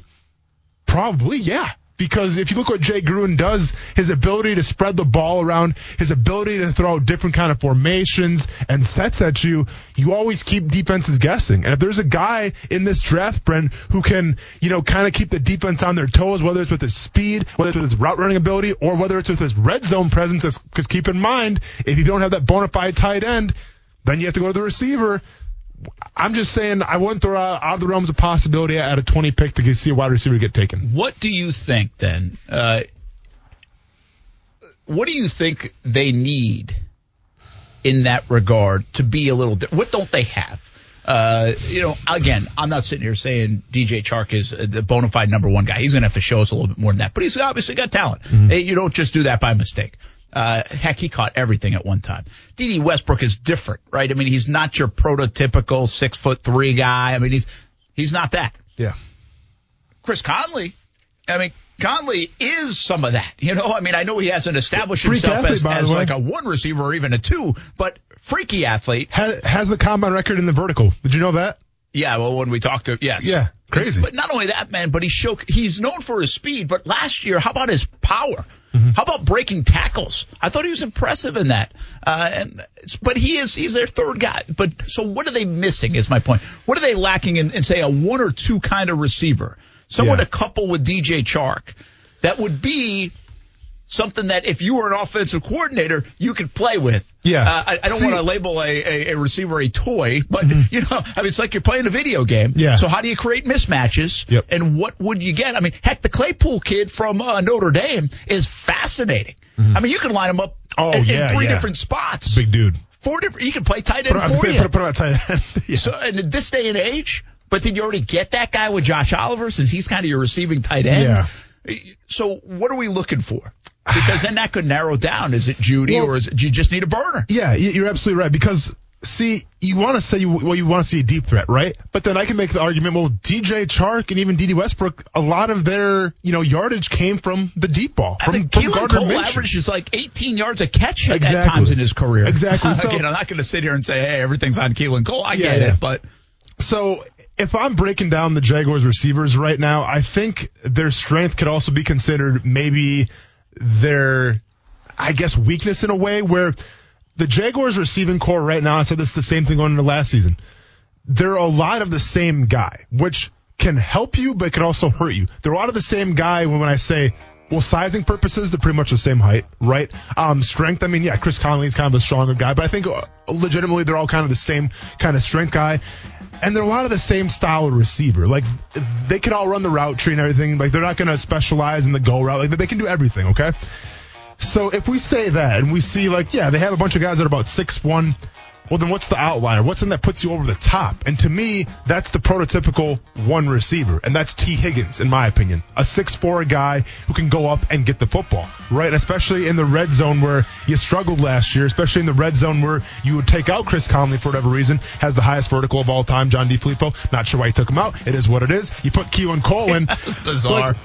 [SPEAKER 3] probably, yeah. Because if you look what Jay Gruden does, his ability to spread the ball around, his ability to throw different kind of formations and sets at you, you always keep defenses guessing. And if there's a guy in this draft, Brent, who can, you know, kind of keep the defense on their toes, whether it's with his speed, whether it's with his route running ability, or whether it's with his red zone presence, because keep in mind, if you don't have that bona fide tight end, then you have to go to the receiver. I'm just saying I wouldn't throw out, out of the realms of possibility at a 20 pick to see a wide receiver get taken.
[SPEAKER 1] What do you think then? Uh, what do you think they need in that regard to be a little? Di- what don't they have? Uh, you know, again, I'm not sitting here saying DJ Chark is the bona fide number one guy. He's going to have to show us a little bit more than that, but he's obviously got talent. Mm-hmm. You don't just do that by mistake. Uh, heck, he caught everything at one time. Dede Westbrook is different, right? I mean, he's not your prototypical six foot three guy. I mean, he's he's not that.
[SPEAKER 3] Yeah.
[SPEAKER 1] Chris Conley, I mean, Conley is some of that. You know, I mean, I know he hasn't established
[SPEAKER 3] Freak
[SPEAKER 1] himself
[SPEAKER 3] athlete,
[SPEAKER 1] as, as like a one receiver or even a two, but freaky athlete.
[SPEAKER 3] Has, has the combine record in the vertical. Did you know that?
[SPEAKER 1] Yeah, well, when we talked to yes,
[SPEAKER 3] Yeah, crazy.
[SPEAKER 1] But not only that, man, but he show he's known for his speed. But last year, how about his power?
[SPEAKER 3] Mm-hmm.
[SPEAKER 1] How about breaking tackles? I thought he was impressive in that. Uh, and but he is he's their third guy. But so what are they missing? Is my point. What are they lacking in, in say a one or two kind of receiver? Someone
[SPEAKER 3] Yeah.
[SPEAKER 1] to couple with DJ Chark that would be something that if you were an offensive coordinator, you could play with.
[SPEAKER 3] Yeah.
[SPEAKER 1] Uh, I, I don't want to label a, a, a receiver a toy, but you know, I mean, it's like you're playing a video game.
[SPEAKER 3] Mm-hmm. Yeah.
[SPEAKER 1] So how do you create mismatches?
[SPEAKER 3] Yep.
[SPEAKER 1] And what would you get? I mean, heck, the Claypool kid from uh, Notre Dame is fascinating. I mean, you can line him up
[SPEAKER 3] Mm-hmm. Oh,
[SPEAKER 1] in, in three
[SPEAKER 3] yeah.
[SPEAKER 1] different spots.
[SPEAKER 3] Big dude.
[SPEAKER 1] Four different. You can play tight end
[SPEAKER 3] Put,
[SPEAKER 1] for
[SPEAKER 3] say, put, put tight end. [LAUGHS] yeah.
[SPEAKER 1] So in this day and age, but did you already get that guy with Josh Oliver since he's kind of your receiving tight end?
[SPEAKER 3] Yeah.
[SPEAKER 1] So what are we looking for? Because then that could narrow down. Is it Jeudy
[SPEAKER 3] Well-
[SPEAKER 1] or is it do you just need a burner?
[SPEAKER 3] Yeah, you- you're absolutely right. Because see, you want to say you, well, you want to see a deep threat, right? But then I can make the argument. Well, DJ Chark and even Dede Westbrook, a lot of their you know yardage came from the deep ball.
[SPEAKER 1] I
[SPEAKER 3] From,
[SPEAKER 1] think
[SPEAKER 3] from
[SPEAKER 1] Keelan Cole
[SPEAKER 3] Minshew.
[SPEAKER 1] averages like 18 yards a catch at, at
[SPEAKER 3] Exactly.
[SPEAKER 1] times in his career.
[SPEAKER 3] Exactly. [LAUGHS] So-
[SPEAKER 1] Again, I'm not going to sit here and say, hey, everything's on Keelan Cole. I
[SPEAKER 3] Yeah,
[SPEAKER 1] get
[SPEAKER 3] yeah.
[SPEAKER 1] it, but
[SPEAKER 3] So if I'm breaking down the Jaguars receivers right now, I think their strength could also be considered maybe their, I guess, weakness in a way where the Jaguars receiving core right now, I said this the same thing going into last season. They're a lot of the same guy, which can help you, but can also hurt you. They're a lot of the same guy when, when I say, well, sizing purposes, they're pretty much the same height, right? Um, strength, I mean, yeah, Chris Conley's kind of a stronger guy, but I think uh, legitimately they're all kind of the same kind of strength guy. And they're a lot of the same style of receiver. Like, they can all run the route tree and everything. Like, they're not going to specialize in the go route. Like, they can do everything, okay? So if we say that and we see like, yeah, they have a bunch of guys that are about six one, well then what's the outlier? What's in that puts you over the top? And to me, that's the prototypical one receiver, and that's Tee Higgins, in my opinion, a six four guy who can go up and get the football, right? Especially in the red zone where you struggled last year, especially in the red zone where you would take out Chris Conley for whatever reason, has the highest vertical of all time, John DeFilippo. Not sure why he took him out. It is what it is. You put Keelan Cole in.
[SPEAKER 1] bizarre.
[SPEAKER 3] Like,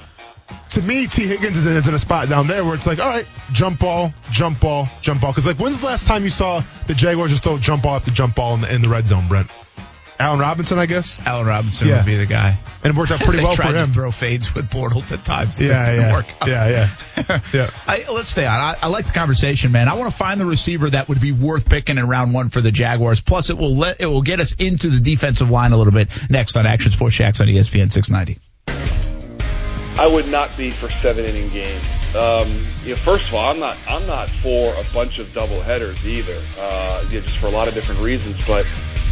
[SPEAKER 3] to me, Tee Higgins is in, is in a spot down there where it's like, all right, jump ball, jump ball, jump ball. Because like, when's the last time you saw the Jaguars just throw jump ball after jump ball in the, in the red zone, Brent? Allen Robinson, I guess.
[SPEAKER 1] Allen Robinson
[SPEAKER 3] Yeah.
[SPEAKER 1] would be the guy.
[SPEAKER 3] And it worked out [LAUGHS] pretty well for him.
[SPEAKER 1] to throw fades with Bortles at times. It
[SPEAKER 3] yeah, yeah.
[SPEAKER 1] work out.
[SPEAKER 3] yeah, yeah. [LAUGHS] Yeah.
[SPEAKER 1] I, let's stay on. I, I like the conversation, man. I want to find the receiver that would be worth picking in round one for the Jaguars. Plus, it will let it will get us into the defensive line a little bit next on Action Sports Jax on ESPN 690.
[SPEAKER 7] I would not be for seven inning games. Um, you know, first of all, I'm not I'm not for a bunch of double headers either. Uh, you know, just for a lot of different reasons. But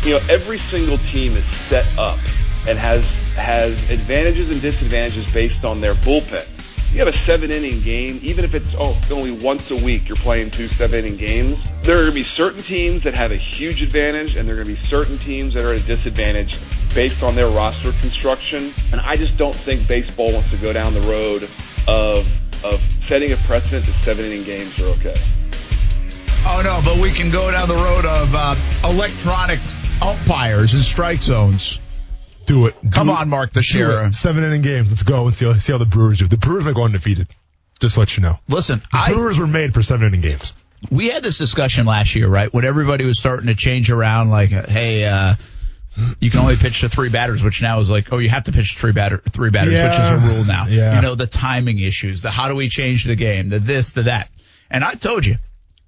[SPEAKER 7] you know, every single team is set up and has has advantages and disadvantages based on their bullpen. You have a seven inning game, even if it's oh, only once a week you're playing two seven inning games. There are going to be certain teams that have a huge advantage, and there are going to be certain teams that are at a disadvantage based on their roster construction. And I just don't think baseball wants to go down the road of of setting a precedent that seven inning games are okay.
[SPEAKER 1] Oh no, but we can go down the road of uh, electronic umpires and strike zones.
[SPEAKER 3] Do it.
[SPEAKER 1] Come
[SPEAKER 3] it.
[SPEAKER 1] on, Mark
[SPEAKER 3] Do
[SPEAKER 1] Teixeira.
[SPEAKER 3] Seven inning games. Let's go and see how, see how the Brewers do. The Brewers might go undefeated. Just to let you know.
[SPEAKER 1] Listen,
[SPEAKER 3] The
[SPEAKER 1] I
[SPEAKER 3] Brewers were made for seven inning games.
[SPEAKER 1] we had this discussion last year, right? When everybody was starting to change around, like, hey, uh, you can only pitch to three batters, which now is like, oh, you have to pitch to three batter, three batters, which is a rule now.
[SPEAKER 3] Yeah.
[SPEAKER 1] You know, the timing issues, the how do we change the game, the this, the that. And I told you,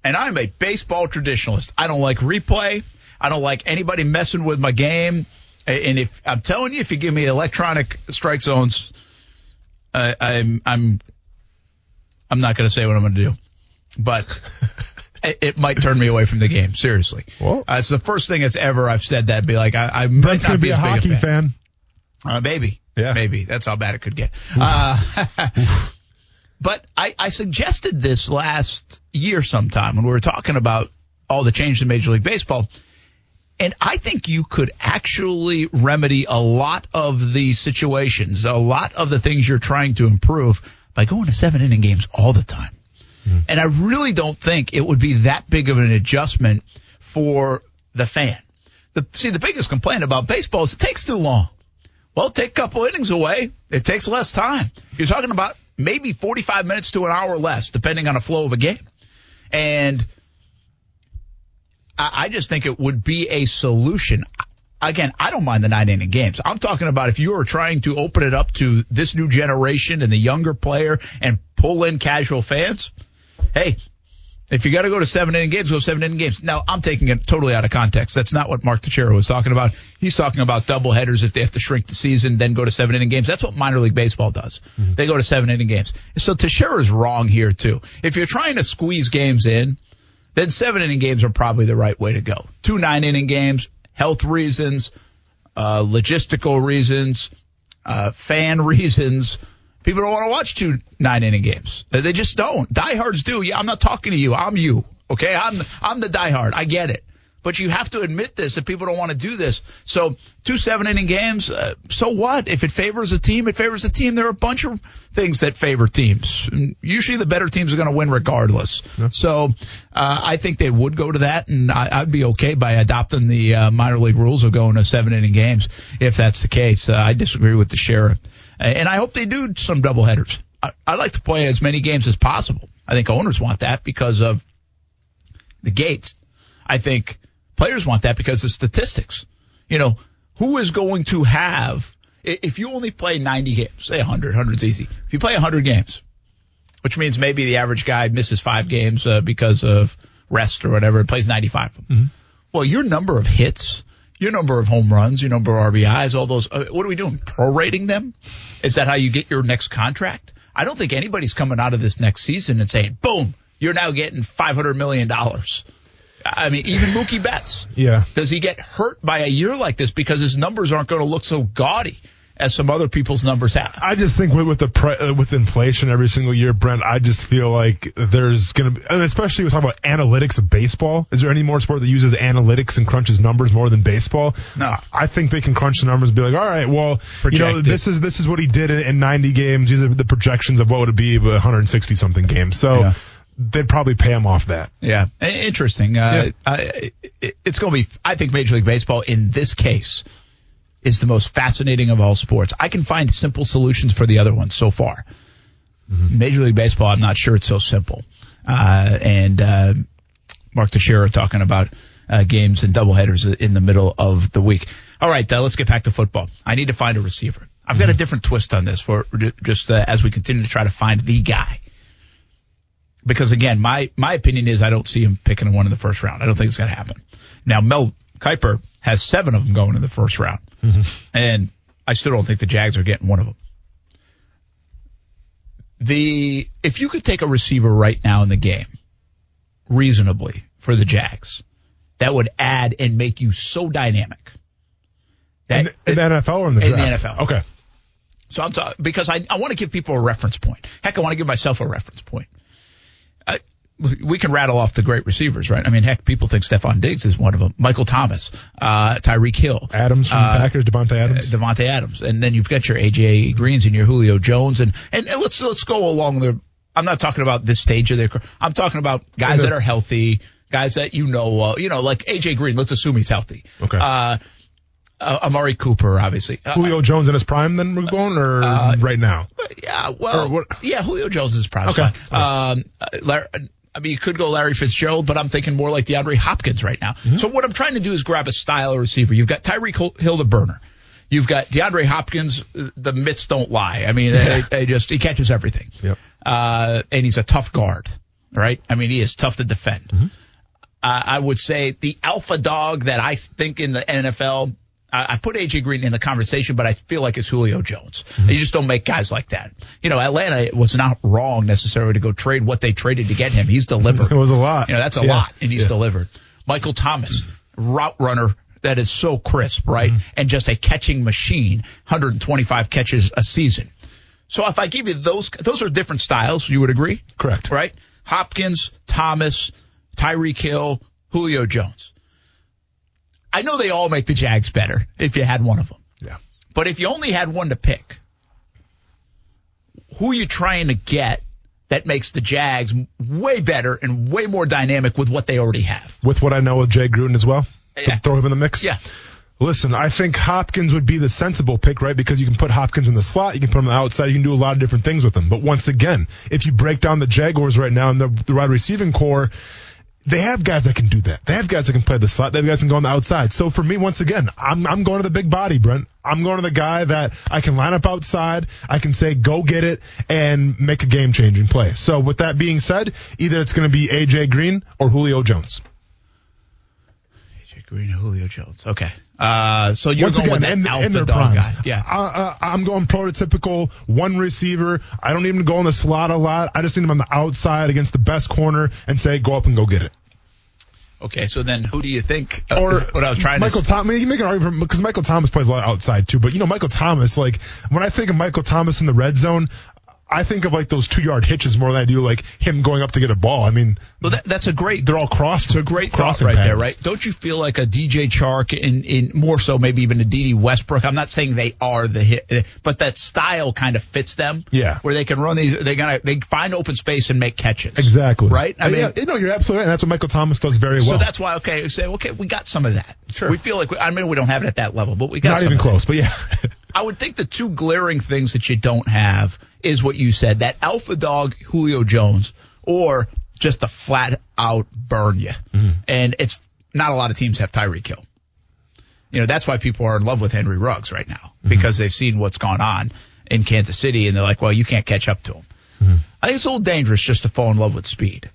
[SPEAKER 1] and I'm a baseball traditionalist. I don't like replay. I don't like anybody messing with my game. A- And if I'm telling you, if you give me electronic strike zones, uh, I'm I'm I'm not going to say what I'm going to do, but [LAUGHS] it, it might turn me away from the game. Seriously,
[SPEAKER 3] Well-
[SPEAKER 1] uh, it's the first thing that's ever I've said that. Be like, I, I might
[SPEAKER 3] Brent's
[SPEAKER 1] not be,
[SPEAKER 3] be a hockey
[SPEAKER 1] fan.
[SPEAKER 3] fan.
[SPEAKER 1] Uh, maybe.
[SPEAKER 3] Yeah.
[SPEAKER 1] Maybe. That's how bad it could get. Uh, [LAUGHS] but I, I suggested this last year sometime when we were talking about all the changes in Major League Baseball. And I think you could actually remedy a lot of the situations, a lot of the things you're trying to improve by going to seven inning games all the time. Mm-hmm. And I really don't think it would be that big of an adjustment for the fan. The, see, the biggest complaint about baseball is it takes too long. Well, take a couple innings away. It takes less time. You're talking about maybe 45 minutes to an hour less, depending on the flow of a game. And I, just think it would be a solution. Again, I don't mind the nine inning games. I'm talking about if you are trying to open it up to this new generation and the younger player and pull in casual fans. Hey, if you got to go to seven inning games, go seven inning games. Now, I'm taking it totally out of context. That's not what Mark Teixeira was talking about. He's talking about double headers if they have to shrink the season, then go to seven inning games. That's what minor league baseball does. Mm-hmm. They go to seven inning games. So Teixeira is wrong here too. If you're trying to squeeze games in, then seven inning games are probably the right way to go. Two nine inning games, health reasons, uh, logistical reasons, uh, fan [LAUGHS] reasons. People don't want to watch two nine inning games. They just don't. Diehards do. Yeah, I'm not talking to you. I'm you. Okay, I'm I'm the diehard. I get it. But you have to admit this if people don't want to do this. So two seven inning games. Uh, so what? If it favors a team, it favors a team. There are a bunch of things that favor teams. Usually the better teams are going to win regardless. So uh, I think they would go to that, and I, I'd be okay by adopting the uh, minor league rules of going to seven inning games if that's the case. Uh, I disagree with the sheriff, and I hope they do some double headers. I, I'd like to play as many games as possible. I think owners want that because of the gates. I think players want that because of statistics. You know, who is going to have, if you only play 90 games, say 100, 100's easy. If you play 100 games, which means maybe the average guy misses five games uh, because of rest or whatever, and plays 95 of them. Well, your number of hits, your number of home runs, your number of RBIs, all those, uh, what are we doing? Prorating them? Is that how you get your next contract? I don't think anybody's coming out of this next season and saying, boom, you're now getting $500 million. I mean, even Mookie Betts.
[SPEAKER 3] Yeah.
[SPEAKER 1] Does he get hurt by a year like this because his numbers aren't going to look so gaudy as some other people's numbers have?
[SPEAKER 3] I just think with, with the pre, uh, with inflation every single year, Brent, I just feel like there's going to be, and especially we're talking about analytics of baseball. Is there any more sport that uses analytics and crunches numbers more than baseball?
[SPEAKER 1] No.
[SPEAKER 3] I think they can crunch the numbers and be like, all right, well, you know, this is this is what he did in, in 90 games. These are the projections of what would it be with 160 something games. So
[SPEAKER 1] Yeah.
[SPEAKER 3] They'd probably pay him off that.
[SPEAKER 1] Yeah, interesting. Uh, I, it- it's going to be. I think Major League Baseball in this case is the most fascinating of all sports. I can find simple solutions for the other ones so far. Major League Baseball, I'm not sure it's so simple. Uh, and uh, Mark Teixeira talking about uh, games and doubleheaders in the middle of the week. All right, uh, let's get back to football. I need to find a receiver. I've got a different twist on this for just uh, as we continue to try to find the guy. Because again, my my opinion is I don't see him picking one in the first round. I don't think it's going to happen. Now Mel Kiper has seven of them going in the first round, mm-hmm. and I still don't think the Jags are getting one of them. The if you could take a receiver right now in the game, reasonably for the Jags, that would add and make you so dynamic.
[SPEAKER 3] In,
[SPEAKER 1] That
[SPEAKER 3] in the NFL or in the
[SPEAKER 1] In the? NFL.
[SPEAKER 3] Okay.
[SPEAKER 1] so I'm talking because I, I want to give people a reference point. Heck, I want to give myself a reference point. We can rattle off the great receivers, right? I mean, heck, people think Stefon Diggs is one of them. Michael Thomas, uh, Tyreek Hill,
[SPEAKER 3] Adams from
[SPEAKER 1] Uh,
[SPEAKER 3] Packers, Davante Adams.
[SPEAKER 1] Davante Adams, and then you've got your AJ Greens and your Julio Jones, and, and and let's let's go along the. I'm not talking about this stage of their career. I'm talking about guys
[SPEAKER 3] the-
[SPEAKER 1] that are healthy, guys that you know, uh, you know, like AJ Green. Let's assume he's healthy.
[SPEAKER 3] Okay.
[SPEAKER 1] Uh, uh, Amari Cooper, obviously. Uh,
[SPEAKER 3] Julio Jones in his prime, then we're going, or right now?
[SPEAKER 1] Yeah, well, yeah, Julio Jones is probably
[SPEAKER 3] Okay.
[SPEAKER 1] Um, uh, I mean, you could go Larry Fitzgerald, but I'm thinking more like DeAndre Hopkins right now.
[SPEAKER 3] Mm-hmm.
[SPEAKER 1] So what I'm trying to do is grab a style receiver. You've got Tyreek Hill- the burner. You've got DeAndre Hopkins. uh, The mitts don't lie. I mean, they, they just he catches everything.
[SPEAKER 3] Yep.
[SPEAKER 1] Uh, and he's a tough guard, right? I mean, he is tough to defend.
[SPEAKER 3] Mm-hmm.
[SPEAKER 1] Uh, I would say the alpha dog that I think in the NFL. I I put AJ Green in the conversation, but I feel like it's Julio Jones. Mm-hmm. You just don't make guys like that. You know, Atlanta was not wrong necessarily to go trade what they traded to get him. He's delivered. [LAUGHS]
[SPEAKER 3] It was a lot.
[SPEAKER 1] You know, that's a
[SPEAKER 3] Yeah.
[SPEAKER 1] lot, and he's
[SPEAKER 3] Yeah.
[SPEAKER 1] delivered. Michael Thomas, route runner that is so crisp, right? Mm-hmm. And just a catching machine, 125 catches a season. So if I give you those, those are different styles. You would agree?
[SPEAKER 3] Correct.
[SPEAKER 1] Right? Hopkins, Thomas, Tyreek Hill, Julio Jones. I know they all make the Jags better if you had one of them.
[SPEAKER 3] Yeah.
[SPEAKER 1] But if you only had one to pick, who are you trying to get that makes the Jags way better and way more dynamic with what they already have?
[SPEAKER 3] With what I know of Jay Gruden as well,
[SPEAKER 1] Yeah.
[SPEAKER 3] throw him in the mix.
[SPEAKER 1] Yeah.
[SPEAKER 3] Listen, I think Hopkins would be the sensible pick, right? Because you can put Hopkins in the slot, you can put him on the outside, you can do a lot of different things with him. But once again, if you break down the Jaguars right now and the, the wide receiving core, they have guys that can do that. They have guys that can play the slot. They have guys that can go on the outside. So for me, once again, I'm, I'm going to the big body, Brent. I'm going to the guy that I can line up outside. I can say, go get it and make a game changing play. So with that being said, either it's going to be AJ Green or Julio Jones.
[SPEAKER 1] AJ Green, Julio Jones. Okay. Uh, so you're
[SPEAKER 3] Once
[SPEAKER 1] going
[SPEAKER 3] again,
[SPEAKER 1] with
[SPEAKER 3] in,
[SPEAKER 1] alpha dog
[SPEAKER 3] primes.
[SPEAKER 1] guy. Yeah.
[SPEAKER 3] Uh, uh, I'm going prototypical one receiver. I don't even go in the slot a lot. I just need him on the outside against the best corner and say, go up and go get it.
[SPEAKER 1] Okay. So then who do you think? uh,
[SPEAKER 3] Or [LAUGHS]
[SPEAKER 1] what I was trying
[SPEAKER 3] Michael
[SPEAKER 1] to
[SPEAKER 3] Thomas. I mean, you make an argument because Michael Thomas plays a lot outside too. But you know, Michael Thomas, like when I think of Michael Thomas in the red zone, I think of like those two yard hitches more than I do like him going up to get a ball. I mean,
[SPEAKER 1] Well, that, that's a great.
[SPEAKER 3] they're all cross.
[SPEAKER 1] It's a great thought right there, right? Don't you feel like a DJ Chark in, in more so maybe even a Dede Westbrook? I'm not saying they are the hit, eh, but that style kind of fits them.
[SPEAKER 3] Yeah.
[SPEAKER 1] Where they can run these, they gonna they find open space and make catches.
[SPEAKER 3] Exactly.
[SPEAKER 1] Right. I
[SPEAKER 3] I
[SPEAKER 1] mean,
[SPEAKER 3] yeah, you know, you're absolutely right. And that's what Michael Thomas does very well.
[SPEAKER 1] so that's why okay, say okay, we got some of that.
[SPEAKER 3] Sure.
[SPEAKER 1] We feel like we, I mean we don't have it at that level, but we got
[SPEAKER 3] not
[SPEAKER 1] some
[SPEAKER 3] even close. But yeah. [LAUGHS]
[SPEAKER 1] I would think the two glaring things that you don't have is what you said that alpha dog Julio Jones or just a flat out burn you. Mm. And it's not a lot of teams have Tyreek Hill. You know, that's why people are in love with Henry Ruggs right now mm-hmm. because they've seen what's gone on in Kansas City and they're like, well, you can't catch up to him. Mm-hmm. I think it's a little dangerous just to fall in love with speed.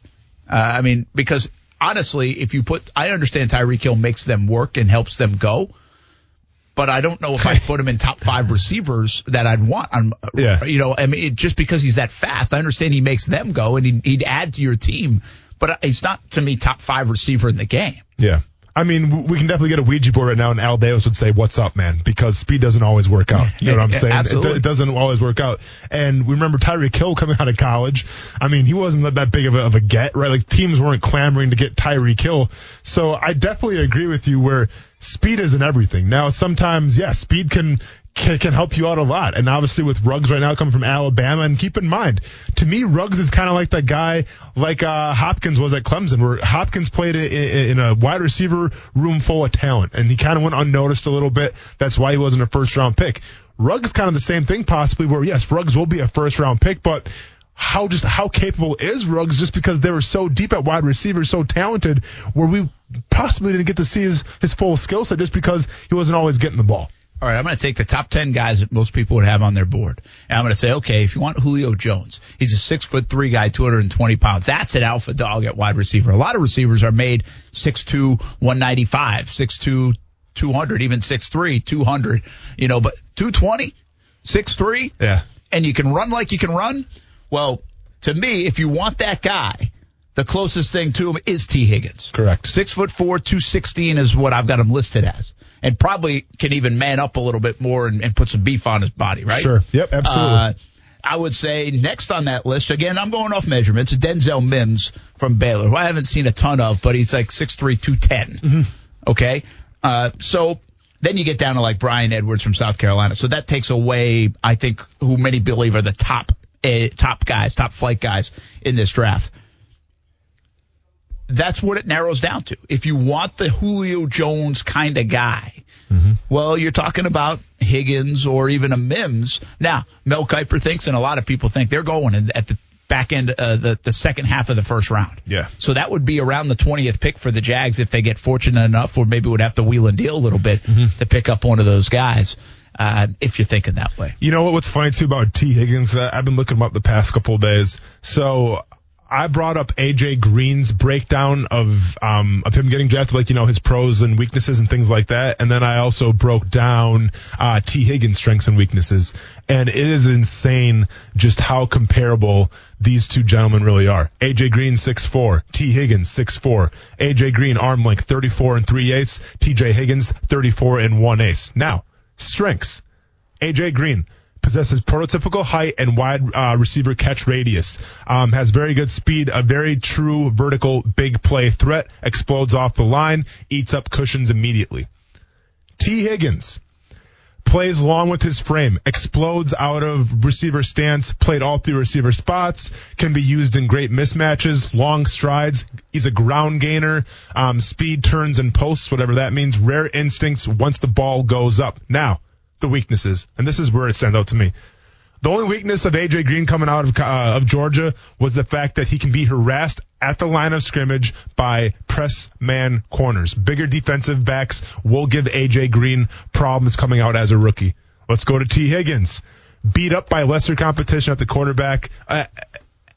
[SPEAKER 1] Uh, I mean, because honestly, if you put, I understand Tyreek Hill makes them work and helps them go, but I don't know if I [LAUGHS] put him in top five receivers that I'd want. On,
[SPEAKER 3] Yeah.
[SPEAKER 1] You know, I mean, it, just because he's that fast, I understand he makes them go and he'd, he'd add to your team, but he's not to me top five receiver in the game.
[SPEAKER 3] Yeah. I mean, we can definitely get a Ouija board right now, and Al Davis would say, "What's up, man?" Because speed doesn't always work out. You know what I'm [LAUGHS] saying? It,
[SPEAKER 1] Absolutely.
[SPEAKER 3] do- it doesn't always work out. And we remember Tyreek Hill coming out of college. I mean, he wasn't that- that big of a, of a get, right? Like teams weren't clamoring to get Tyreek Hill. So I definitely agree with you where speed isn't everything. Now, sometimes, yeah, speed can can, can help you out a lot. And obviously with Ruggs right now coming from Alabama, and keep in mind, to me, Ruggs is kind of like that guy like uh, Hopkins was at Clemson, where Hopkins played i- i- in a wide receiver room full of talent, and he kind of went unnoticed a little bit. That's why he wasn't a first round pick. Ruggs kind of the same thing, possibly, where yes, Ruggs will be a first round pick, but how just how capable is Ruggs just because they were so deep at wide receiver, so talented, where we possibly didn't get to see his, his full skill set just because he wasn't always getting the ball.
[SPEAKER 1] All right, I'm going to take the top 10 guys that most people would have on their board. And I'm going to say, okay, if you want Julio Jones, he's a six foot three guy, 220 pounds. That's an alpha dog at wide receiver. A lot of receivers are made 6'2, 195, 6'2, 200, even 6'3, 200, you know, but 220, 6'3,
[SPEAKER 3] Yeah.
[SPEAKER 1] and you can run like you can run. Well, to me, if you want that guy, the closest thing to him is Tee Higgins.
[SPEAKER 3] Correct.
[SPEAKER 1] Six foot four, two sixteen is what I've got him listed as, and probably can even man up a little bit more and, and put some beef on his body, right?
[SPEAKER 3] Sure. Yep, absolutely.
[SPEAKER 1] Uh, I would say next on that list, again, I'm going off measurements, Denzel Mims from Baylor, who I haven't seen a ton of, but he's like 6'3", 210. Okay? Uh, so then you get down to like Bryan Edwards from South Carolina. So that takes away, I think, who many believe are the top, uh, top guys, top flight guys in this draft. That's what it narrows down to. If you want the Julio Jones kind of guy, well, you're talking about Higgins or even a Mims. Now, Mel Kiper thinks, and a lot of people think they're going in at the back end, uh, the the second half of the first round.
[SPEAKER 3] Yeah.
[SPEAKER 1] So that would be around the 20th pick for the Jags if they get fortunate enough, or maybe would have to wheel and deal a little bit to pick up one of those guys. Uh, if you're thinking that way.
[SPEAKER 3] You know what? What's funny too about Tee Higgins? Uh, I've been looking him up the past couple of days. So I brought up AJ Green's breakdown of um, of him getting drafted, like you know his pros and weaknesses and things like that. And then I also broke down uh, Tee Higgins' strengths and weaknesses. And it is insane just how comparable these two gentlemen really are. AJ Green six four, Tee Higgins six four. AJ Green arm length 34 and 3 eighths, TJ Higgins 34 and 1 eighth. Now, strengths. AJ Green possesses prototypical height and wide uh, receiver catch radius. Um, has very good speed, a very true vertical big play threat. Explodes off the line, eats up cushions immediately. Tee Higgins plays long with his frame, explodes out of receiver stance, played all three receiver spots, can be used in great mismatches, long strides. He's a ground gainer, um, speed turns and posts, whatever that means. Rare instincts once the ball goes up. Now, the weaknesses, and this is where it stands out to me. The only weakness of AJ Green coming out of uh, of Georgia was the fact that he can be harassed at the line of scrimmage by press man corners. Bigger defensive backs will give AJ Green problems coming out as a rookie. Let's go to Tee Higgins. Beat up by lesser competition at the quarterback. Uh,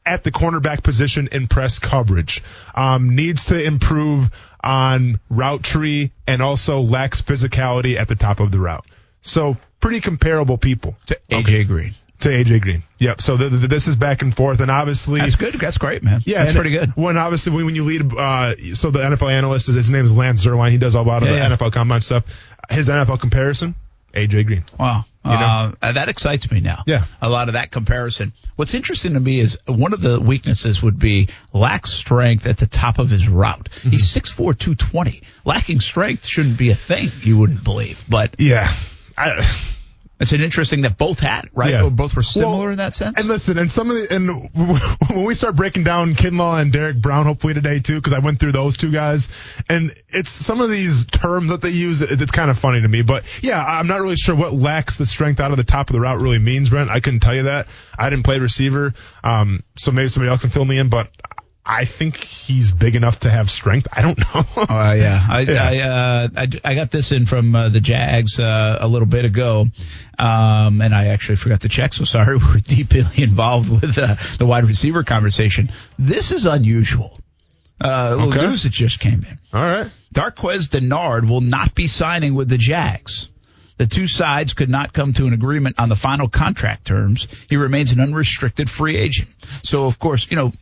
[SPEAKER 3] at the cornerback position in press coverage. Um, needs to improve on route tree and also lacks physicality at the top of the route. So pretty comparable people to
[SPEAKER 1] AJ Green.
[SPEAKER 3] to AJ Green. Yep. So th th this is back and forth, and obviously
[SPEAKER 1] That's good. That's great, man.
[SPEAKER 3] Yeah,
[SPEAKER 1] that's pretty good.
[SPEAKER 3] When obviously when, when you lead, uh, so the NFL analyst is his name is Lance Zierlein. He does a lot of
[SPEAKER 1] Yeah,
[SPEAKER 3] the
[SPEAKER 1] yeah.
[SPEAKER 3] NFL combine stuff. His NFL comparison, AJ Green.
[SPEAKER 1] Wow.
[SPEAKER 3] You know?
[SPEAKER 1] Uh, that excites me now.
[SPEAKER 3] Yeah.
[SPEAKER 1] A lot of that comparison. What's interesting to me is one of the weaknesses would be lack strength at the top of his route.
[SPEAKER 3] Mm-hmm.
[SPEAKER 1] He's 6'4", 220. Lacking strength shouldn't be a thing, you wouldn't believe. But
[SPEAKER 3] Yeah. I, [LAUGHS]
[SPEAKER 1] it's an interesting that both had, right?
[SPEAKER 3] Yeah.
[SPEAKER 1] Both were similar
[SPEAKER 3] Well,
[SPEAKER 1] in that sense.
[SPEAKER 3] And listen, and some of the, and [LAUGHS] when we start breaking down Kinlaw and Derrick Brown, hopefully today too, because I went through those two guys, and it's some of these terms that they use, it, it's kind of funny to me. But yeah, I'm not really sure what lacks the strength out of the top of the route really means, Brent. I couldn't tell you that. I didn't play receiver, um, so maybe somebody else can fill me in, but I think he's big enough to have strength. I don't know. [LAUGHS]
[SPEAKER 1] Uh, yeah, I,
[SPEAKER 3] Yeah.
[SPEAKER 1] I, uh, I, I got this in from uh, the Jags uh, a little bit ago, um, and I actually forgot to check. So sorry, [LAUGHS] we're deeply involved with uh, the wide receiver conversation. This is unusual. Uh,
[SPEAKER 3] Okay.
[SPEAKER 1] news that just came in.
[SPEAKER 3] All right.
[SPEAKER 1] Darqueze Dennard will not be signing with the Jags. The two sides could not come to an agreement on the final contract terms. He remains an unrestricted free agent. So, of course, you know,